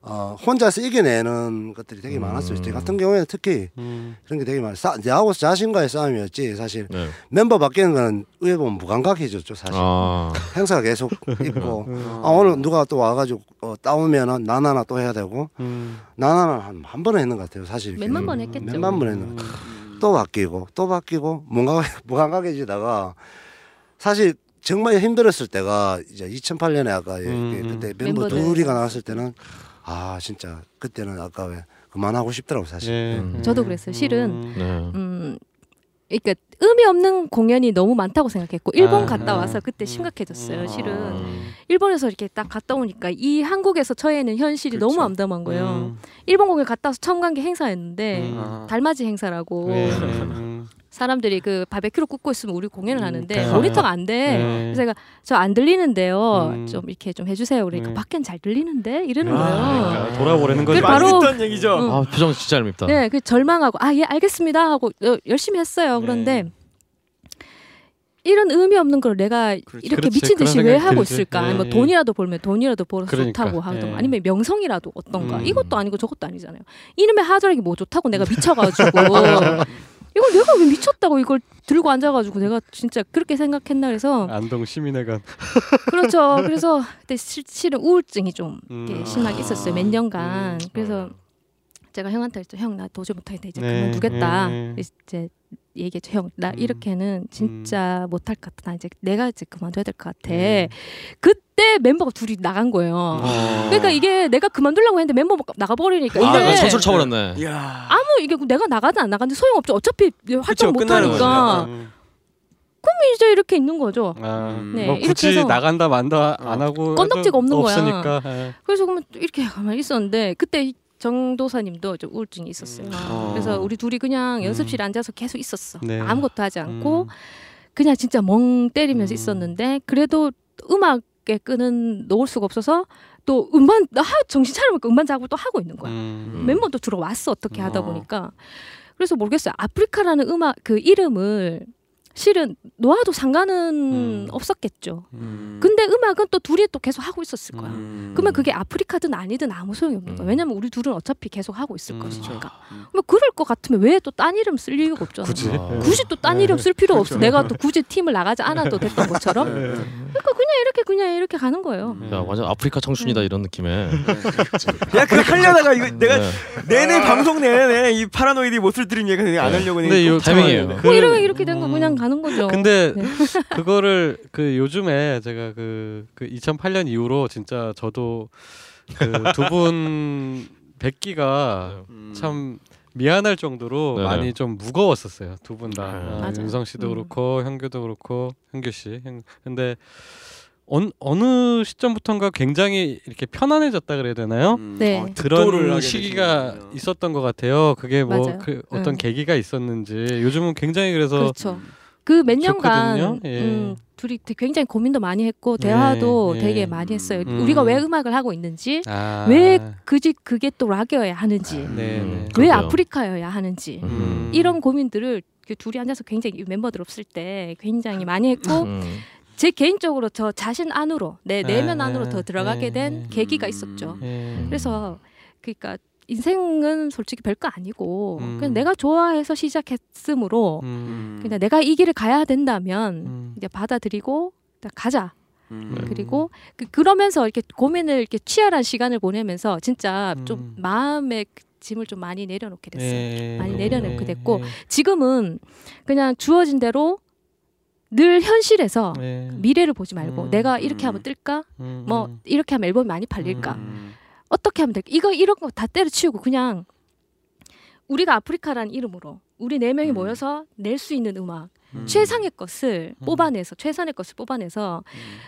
어, 혼자서 이겨내는 것들이 되게 많았어요. 저희 같은 경우에는 특히 음. 그런 게 되게 많아요. 싸, 나하고 자신과의 싸움이었지 사실 네. 멤버 바뀌는 건 의외 보면 무감각해졌죠 사실. 아, 행사가 계속 있고 아, 오늘 누가 또 와가지고 어, 따오면은 나나나 또 해야 되고 음. 나나나 한, 한 번은 했는 것 같아요 사실. 몇만 번 했겠죠. 몇만 번 했는 것 같아요. 또 바뀌고 또 바뀌고 뭔가 무감각해지다가 사실 정말 힘들었을 때가 이제 2008년에 아까 예, 음, 그때 멤버 멤버들. 둘이가 나왔을 때는 아 진짜 그때는 아까 왜 그만하고 싶더라고 사실. 예. 음. 저도 그랬어요. 실은 네. 음, 그러니까 의미 없는 공연이 너무 많다고 생각했고 일본 아, 갔다 아. 와서 그때 심각해졌어요. 음. 실은 음. 일본에서 이렇게 딱 갔다 오니까 이 한국에서 처해는 현실이 그렇죠. 너무 암담한 거예요. 음. 일본 공연 갔다 와서 처음 간 게 행사였는데 음. 아. 달맞이 행사라고 네, 네, 음. 사람들이 그 바베큐로 굽고 있으면 우리 공연을 음, 하는데 네. 모니터가 안 돼. 네. 그래서 제가 저 안 들리는데요. 음. 좀 이렇게 좀 해주세요. 그러니까 네. 밖엔 잘 들리는데 이러는 아, 거예요. 그러니까 돌아보려는 거죠. 그 바로- 많이 듣던 얘기죠. 응. 아 표정 진짜 얄밉다. 네, 그 절망하고 아 예 알겠습니다 하고 어, 열심히 했어요. 네. 그런데 이런 의미 없는 걸 내가 그렇지. 이렇게 그렇지. 미친 듯이 왜 하고 들지. 있을까? 네. 뭐 돈이라도 벌면 돈이라도 벌어서 그러니까. 좋다고 하든 네. 아니면 명성이라도 어떤가? 음. 이것도 아니고 저것도 아니잖아요. 이놈의 하드락이 뭐 좋다고 내가 미쳐가지고 이걸 내가 왜 미쳤다고 이걸 들고 앉아가지고 내가 진짜 그렇게 생각했나 그래서 안동 시민회관. 그렇죠. 그래서 그때 실, 실은 우울증이 좀 이렇게 음. 심하게 있었어요. 몇 년간. 음. 그래서 제가 형한테 했죠. 형나 도저히 못하겠다. 이제 네, 그만두겠다. 네, 네. 이제 얘기했죠. 형 나 음. 이렇게는 진짜 못할 것 같아. 나 이제 내가 이제 그만둬야 될 것 같아. 네. 그때 멤버가 둘이 나간 거예요. 어. 그러니까 이게 내가 그만두려고 했는데 멤버 나가버리니까 아, 전술 쳐버렸네. 아무 이게 내가 나가든 안 나가든 소용없죠. 어차피 활동 못 끝나는 하니까 음. 이제 이렇게 있는 거죠. 아, 네, 뭐 이렇게 굳이 해서 나간다 만다 안 하고 건덕지가 없는 거야. 없으니까. 예. 그래서 그러면 또 이렇게 가만히 있었는데 그때 정도사님도 좀 우울증이 있었어요. 음. 어. 그래서 우리 둘이 그냥 음. 연습실에 앉아서 계속 있었어. 네. 아무것도 하지 않고 음. 그냥 진짜 멍 때리면서 음. 있었는데 그래도 또 음악에 끈은 놓을 수가 없어서 또 음반 나 하- 정신 차려보니까 음반 작업을 또 하고 있는 거야. 음. 멤버도 들어왔어 어떻게 하다 어. 보니까 그래서 모르겠어요. 아프리카라는 음악 그 이름을 실은 놓아도 상관은 음. 없었겠죠. 음. 근데 음악은 또 둘이 또 계속 하고 있었을 거야. 음. 그러면 그게 아프리카든 아니든 아무 소용이 없는 거야. 음. 왜냐면 우리 둘은 어차피 계속 하고 있을 음. 것이니까. 음. 뭐 그럴 것 같으면 왜 또 딴 이름 쓸 이유가 없잖아. 굳이? 아. 굳이 또 딴 이름 쓸 필요 없어. 그렇죠. 내가 또 굳이 팀을 나가지 않아도 됐던 것처럼. 네. 그러니까 그냥 이렇게 그냥 이렇게 가는 거예요. 음. 야 완전 아프리카 청춘이다 이런 느낌에. 야, 그 하려다가 이거 내가 네. 내내 방송 내내 이 파라노이드 못을 들은 얘기 그냥 안 하려고 근데 했는데 요꼭 타이밍이에요. 뭐 그- 이러면 이렇게 된거 음. 그냥 가는 거죠. 근데 네. 그거를 그 요즘에 제가 그, 그 2008년 이후로 진짜 저도 그 두분 뵙기가 음. 참 미안할 정도로 네네. 많이 좀 무거웠었어요 두 분 다. 네. 아, 맞아요. 윤성 씨도 음. 그렇고 현규도 그렇고 현규 씨. 현- 근데 어느, 어느 시점부터인가 굉장히 이렇게 편안해졌다 그래야 되나요? 음. 네. 어, 그런 시기가. 있었던 것 같아요. 그게 뭐. 그 어떤 음. 계기가 있었는지 요즘은 굉장히 그래서 그렇죠. 그 몇 년간 좋거든요. 예. 음, 둘이 굉장히 고민도 많이 했고 대화도 예. 되게 많이 했어요. 음. 우리가 왜 음악을 하고 있는지, 아. 왜 그지 그게 또 락이어야 하는지, 네, 음. 네. 왜. 아프리카여야 하는지 음. 이런 고민들을 그 둘이 앉아서 굉장히 멤버들 없을 때 굉장히 많이 했고 음. 제 개인적으로 저 자신 안으로 내 네, 내면 네, 안으로 더 들어가게 네, 된 네. 계기가 음. 있었죠. 예. 그래서 그러니까 인생은 솔직히 별거 아니고 음. 그냥 내가 좋아해서 시작했으므로 음. 그냥 내가 이 길을 가야 된다면 음. 이제 받아들이고 가자. 음. 그리고 그, 그러면서 이렇게 고민을 이렇게 치열한 시간을 보내면서 진짜 좀 음. 마음의 그 짐을 좀 많이 내려놓게 됐어요. 예. 많이 내려놓게 예. 됐고 지금은 그냥 주어진 대로 늘 현실에서 예. 미래를 보지 말고 음. 내가 이렇게 음. 하면 뜰까? 음. 뭐 이렇게 하면 앨범이 많이 팔릴까? 음. 어떻게 하면 될까? 이거 이런 거 다 때려치우고 그냥 우리가 아프리카라는 이름으로 우리 네 명이 음. 모여서 낼 수 있는 음악 음. 최상의 것을 음. 뽑아내서 최선의 것을 뽑아내서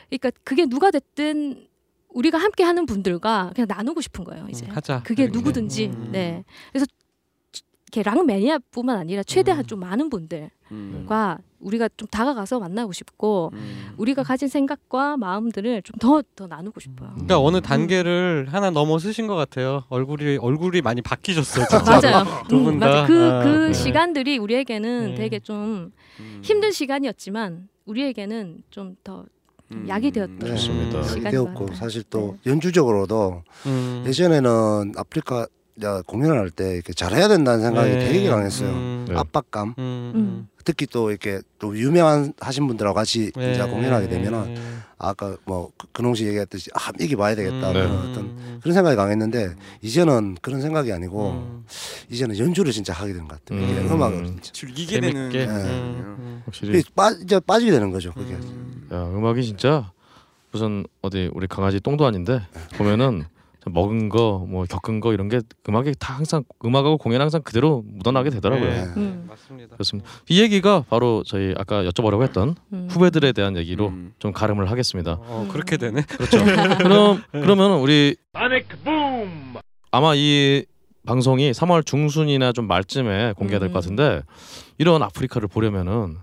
그러니까 그게 누가 됐든 우리가 함께 하는 분들과 그냥 나누고 싶은 거예요 이제 음, 하자. 그게. 누구든지 음. 네 그래서 이렇게 락 매니아뿐만 아니라 최대한 음. 좀 많은 분들과 음. 우리가 좀 다가가서 만나고 싶고 음. 우리가 가진 생각과 마음들을 좀더더 나누고 싶어요. 그러니까 어느 단계를 하나 넘어 서신 것 같아요. 얼굴이 얼굴이 많이 바뀌셨어요. 진짜. 맞아요. 두분 다. 맞아. 그, 아, 그 네. 시간들이 우리에게는 네. 되게 좀 음. 힘든 시간이었지만 우리에게는 좀더 음. 약이 되었던 네. 시간인 되었고. 사실 또 네. 연주적으로도 음. 예전에는 아프리카 야, 공연을 할 때 이렇게 잘해야 된다는 생각이 네. 되게 강했어요. 음. 네. 압박감. 음. 음. 특히 또 이렇게 또 유명한 하신 분들하고 같이 네. 이제 공연하게 되면은 네. 아까 뭐 그- 근홍 씨 얘기했듯이 아 이기 봐야 되겠다 음. 그런 네. 어떤 그런 생각이 강했는데 이제는 그런 생각이 아니고 음. 이제는 연주를 진짜 하게 되는 것 같아요. 음. 음악을 진짜 즐기게 되는. 네. 음. 확실히 빠 이제 빠지게 되는 거죠. 그게 음. 야 음악이 진짜 무슨 어디 우리 강아지 똥도 아닌데 보면은 먹은 거 뭐 겪은 거 이런 게 음악에 다 항상 음악하고 공연 항상 그대로 묻어나게 되더라고요. 네. 음. 맞습니다. 그렇습니다. 이 얘기가 바로 저희 아까 여쭤보려고 했던 음. 후배들에 대한 얘기로 음. 좀 가름을 하겠습니다. 어, 그렇게 되네. 그렇죠. 그럼 그러면 우리 아마 이 방송이 3월 중순이나 좀 말쯤에 공개될 음. 것 같은데 이런 아프리카를 보려면은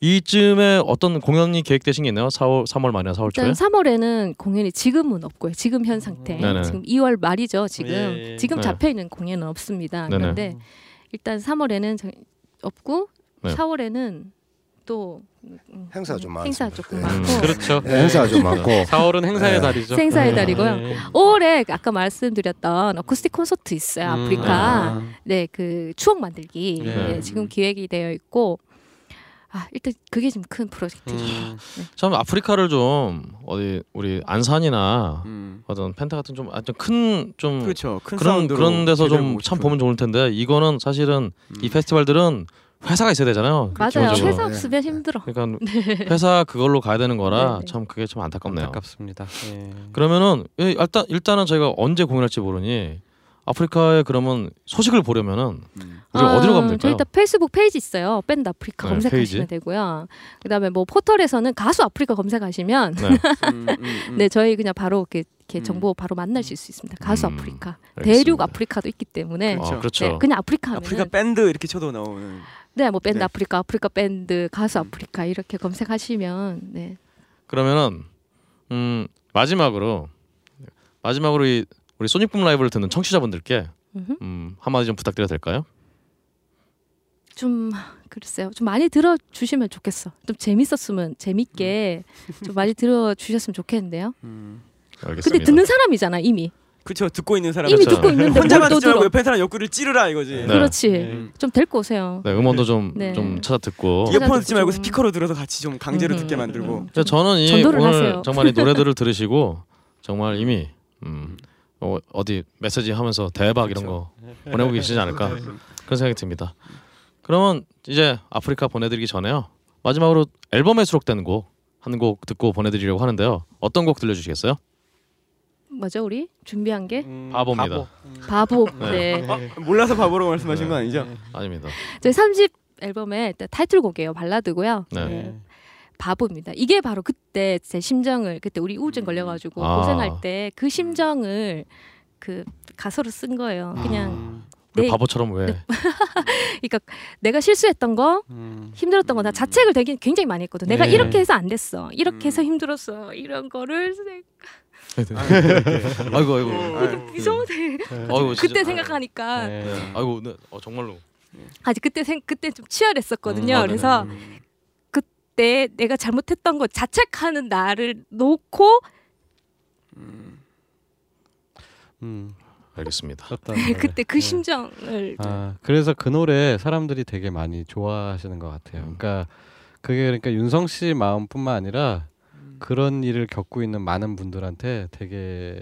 이쯤에 어떤 공연이 계획되신 게 있나요? 4월 3월 말이나 4월 초에? 일단 3월에는 공연이 지금은 없고요. 지금 현 상태. 네네. 지금 2월 말이죠. 지금 예, 예. 지금 네. 잡혀 있는 공연은 없습니다. 네네. 그런데 일단 3월에는 저, 없고 네. 4월에는 또 음, 행사가 좀 행사 많습니다. 조금 네. 많고 그렇죠. 네, 행사가 좀 많고 4월은 행사의 네. 달이죠. 행사의 네. 달이고요. 네. 올해 아까 말씀드렸던 어쿠스틱 콘서트 있어요. 음. 아프리카. 아. 네, 그 추억 만들기 네. 네, 지금 기획이 되어 있고 아 일단 그게 좀큰 프로젝트죠. 음. 참 아프리카를 좀 어디 우리 안산이나 음. 어떤 펜타 같은 좀 아주 큰좀 그렇죠. 큰 그런 그런 데서 좀 참. 보면 좋을 텐데 이거는 사실은 음. 이 페스티벌들은 회사가 있어야 되잖아요. 맞아요. 기본적으로. 회사 없으면 힘들어. 그러니까 회사 그걸로 가야 되는 거라 네, 네. 참 그게 좀 안타깝네요. 안타깝습니다. 예. 그러면은 예, 일단 일단은 저희가 언제 공연할지 모르니 아프리카에 그러면 소식을 보려면은 음. 우리가 아, 어디로 가면 저희 될까요? 일단 페이스북 페이지 있어요. 밴드 아프리카 네, 검색하시면 페이지. 되고요. 그다음에 뭐 포털에서는 가수 아프리카 검색하시면 네, 음, 음, 음. 네 저희 그냥 바로 이렇게, 이렇게 음. 정보 바로 만나실 수 있습니다. 가수 음, 아프리카, 알겠습니다. 대륙 아프리카도 있기 때문에 그렇죠. 아, 그렇죠. 네, 그냥 아프리카 하면 아프리카 밴드 이렇게 쳐도 나오는. 네, 뭐 밴드 네. 아프리카, 아프리카 밴드, 가수 음. 아프리카 이렇게 검색하시면 네. 그러면은 음 마지막으로 마지막으로 이 우리 소닉붐 라이브를 듣는 청취자분들께. 음, 한마디 좀 부탁드려도 될까요? 좀 글쎄요. 좀 많이 들어 주시면 좋겠어. 좀 재밌었으면 재밌게 좀 많이 들어 주셨으면 좋겠는데요. 알겠습니다. 근데 듣는 사람이잖아 이미. 그렇죠. 듣고 있는 사람 이미 듣고 있는데 혼자만 듣지 말고. 옆에 사람 옆구리를 찌르라 이거지. 네. 그렇지. 좀 데리고 오세요. 네, 음원도 좀좀 네. 찾아 듣고. 이어폰 듣지 말고 좀- 스피커로 들어서 같이 좀 강제로 음, 듣게 음, 만들고. 음. 저는 이 전도를 오늘 하세요. 정말 이 노래들을 들으시고 정말 이미 음, 어, 어디 메시지 하면서 대박 이런 거 보내고 계시지 않을까 그런 생각이 듭니다. 그러면 이제 아프리카 보내드리기 전에요 마지막으로 앨범에 수록된 곡 한 곡 듣고 보내드리려고 하는데요. 어떤 곡 들려주시겠어요? 뭐죠 우리 준비한 게 바보입니다. 바보. 네. 네. 아, 몰라서 바보로 말씀하신 건 아니죠? 아닙니다. 저희 3집 앨범의 타이틀곡이에요. 발라드고요. 네. 네. 바보입니다. 이게 바로 그때 제 심정을 그때 우리 우울증 걸려가지고 아. 고생할 때 그 심정을 그 가사로 쓴 거예요. 그냥 왜 내- 바보처럼 왜? 그러니까 내가 실수했던 거 음. 힘들었던 거다 자책을 되게 굉장히 많이 했거든. 내가 네. 이렇게 해서 안 됐어. 이렇게 해서 힘들었어. 이런 거를 아이고 아이고. 이상하네. 아이고, 진짜. 그때 생각하니까 네. 아이고 네. 어, 정말로. 아직 그때 생 그때 좀 치열했었거든요. 음, 아, 그래서 그 때 내가 잘못했던 거 자책하는 나를 놓고 음. 알겠습니다. 어떤 노래. 그때 그 네. 심정을 아 그래서 그 노래 사람들이 되게 많이 좋아하시는 것 같아요. 그러니까 그게 그러니까 윤성 씨 마음뿐만 아니라 그런 일을 겪고 있는 많은 분들한테 되게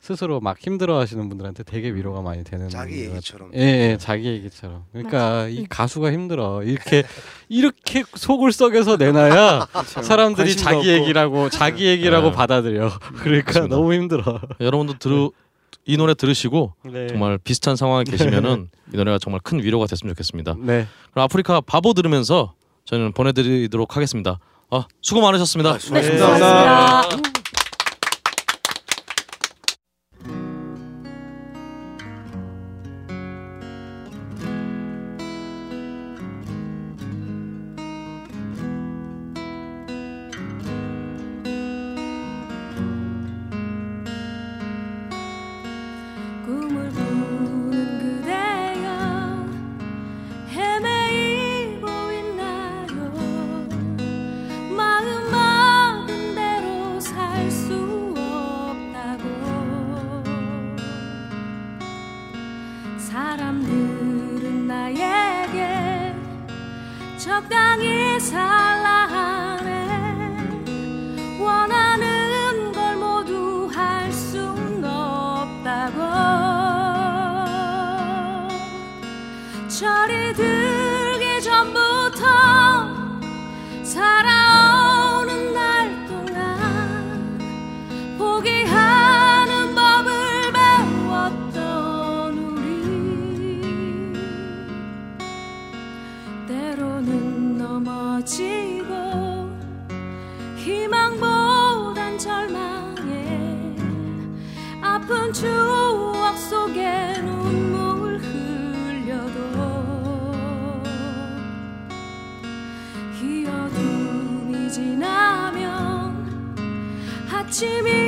스스로 막 힘들어하시는 분들한테 되게 위로가 많이 되는 자기 것 얘기처럼. 같- 예, 예, 자기 얘기처럼. 그러니까 이 가수가 힘들어. 이렇게 이렇게 속을 썩여서 내놔야 사람들이 자기 없고. 얘기라고 자기 얘기라고 네. 받아들여. 그러니까 그렇습니다. 너무 힘들어. 여러분도 들으 이 노래 들으시고 네. 정말 비슷한 상황에 계시면은 이 노래가 정말 큰 위로가 됐으면 좋겠습니다. 네. 그럼 아프리카 바보 들으면서 저는 보내드리도록 하겠습니다. 아 수고 많으셨습니다. 네, 감사합니다. 고맙습니다. 아침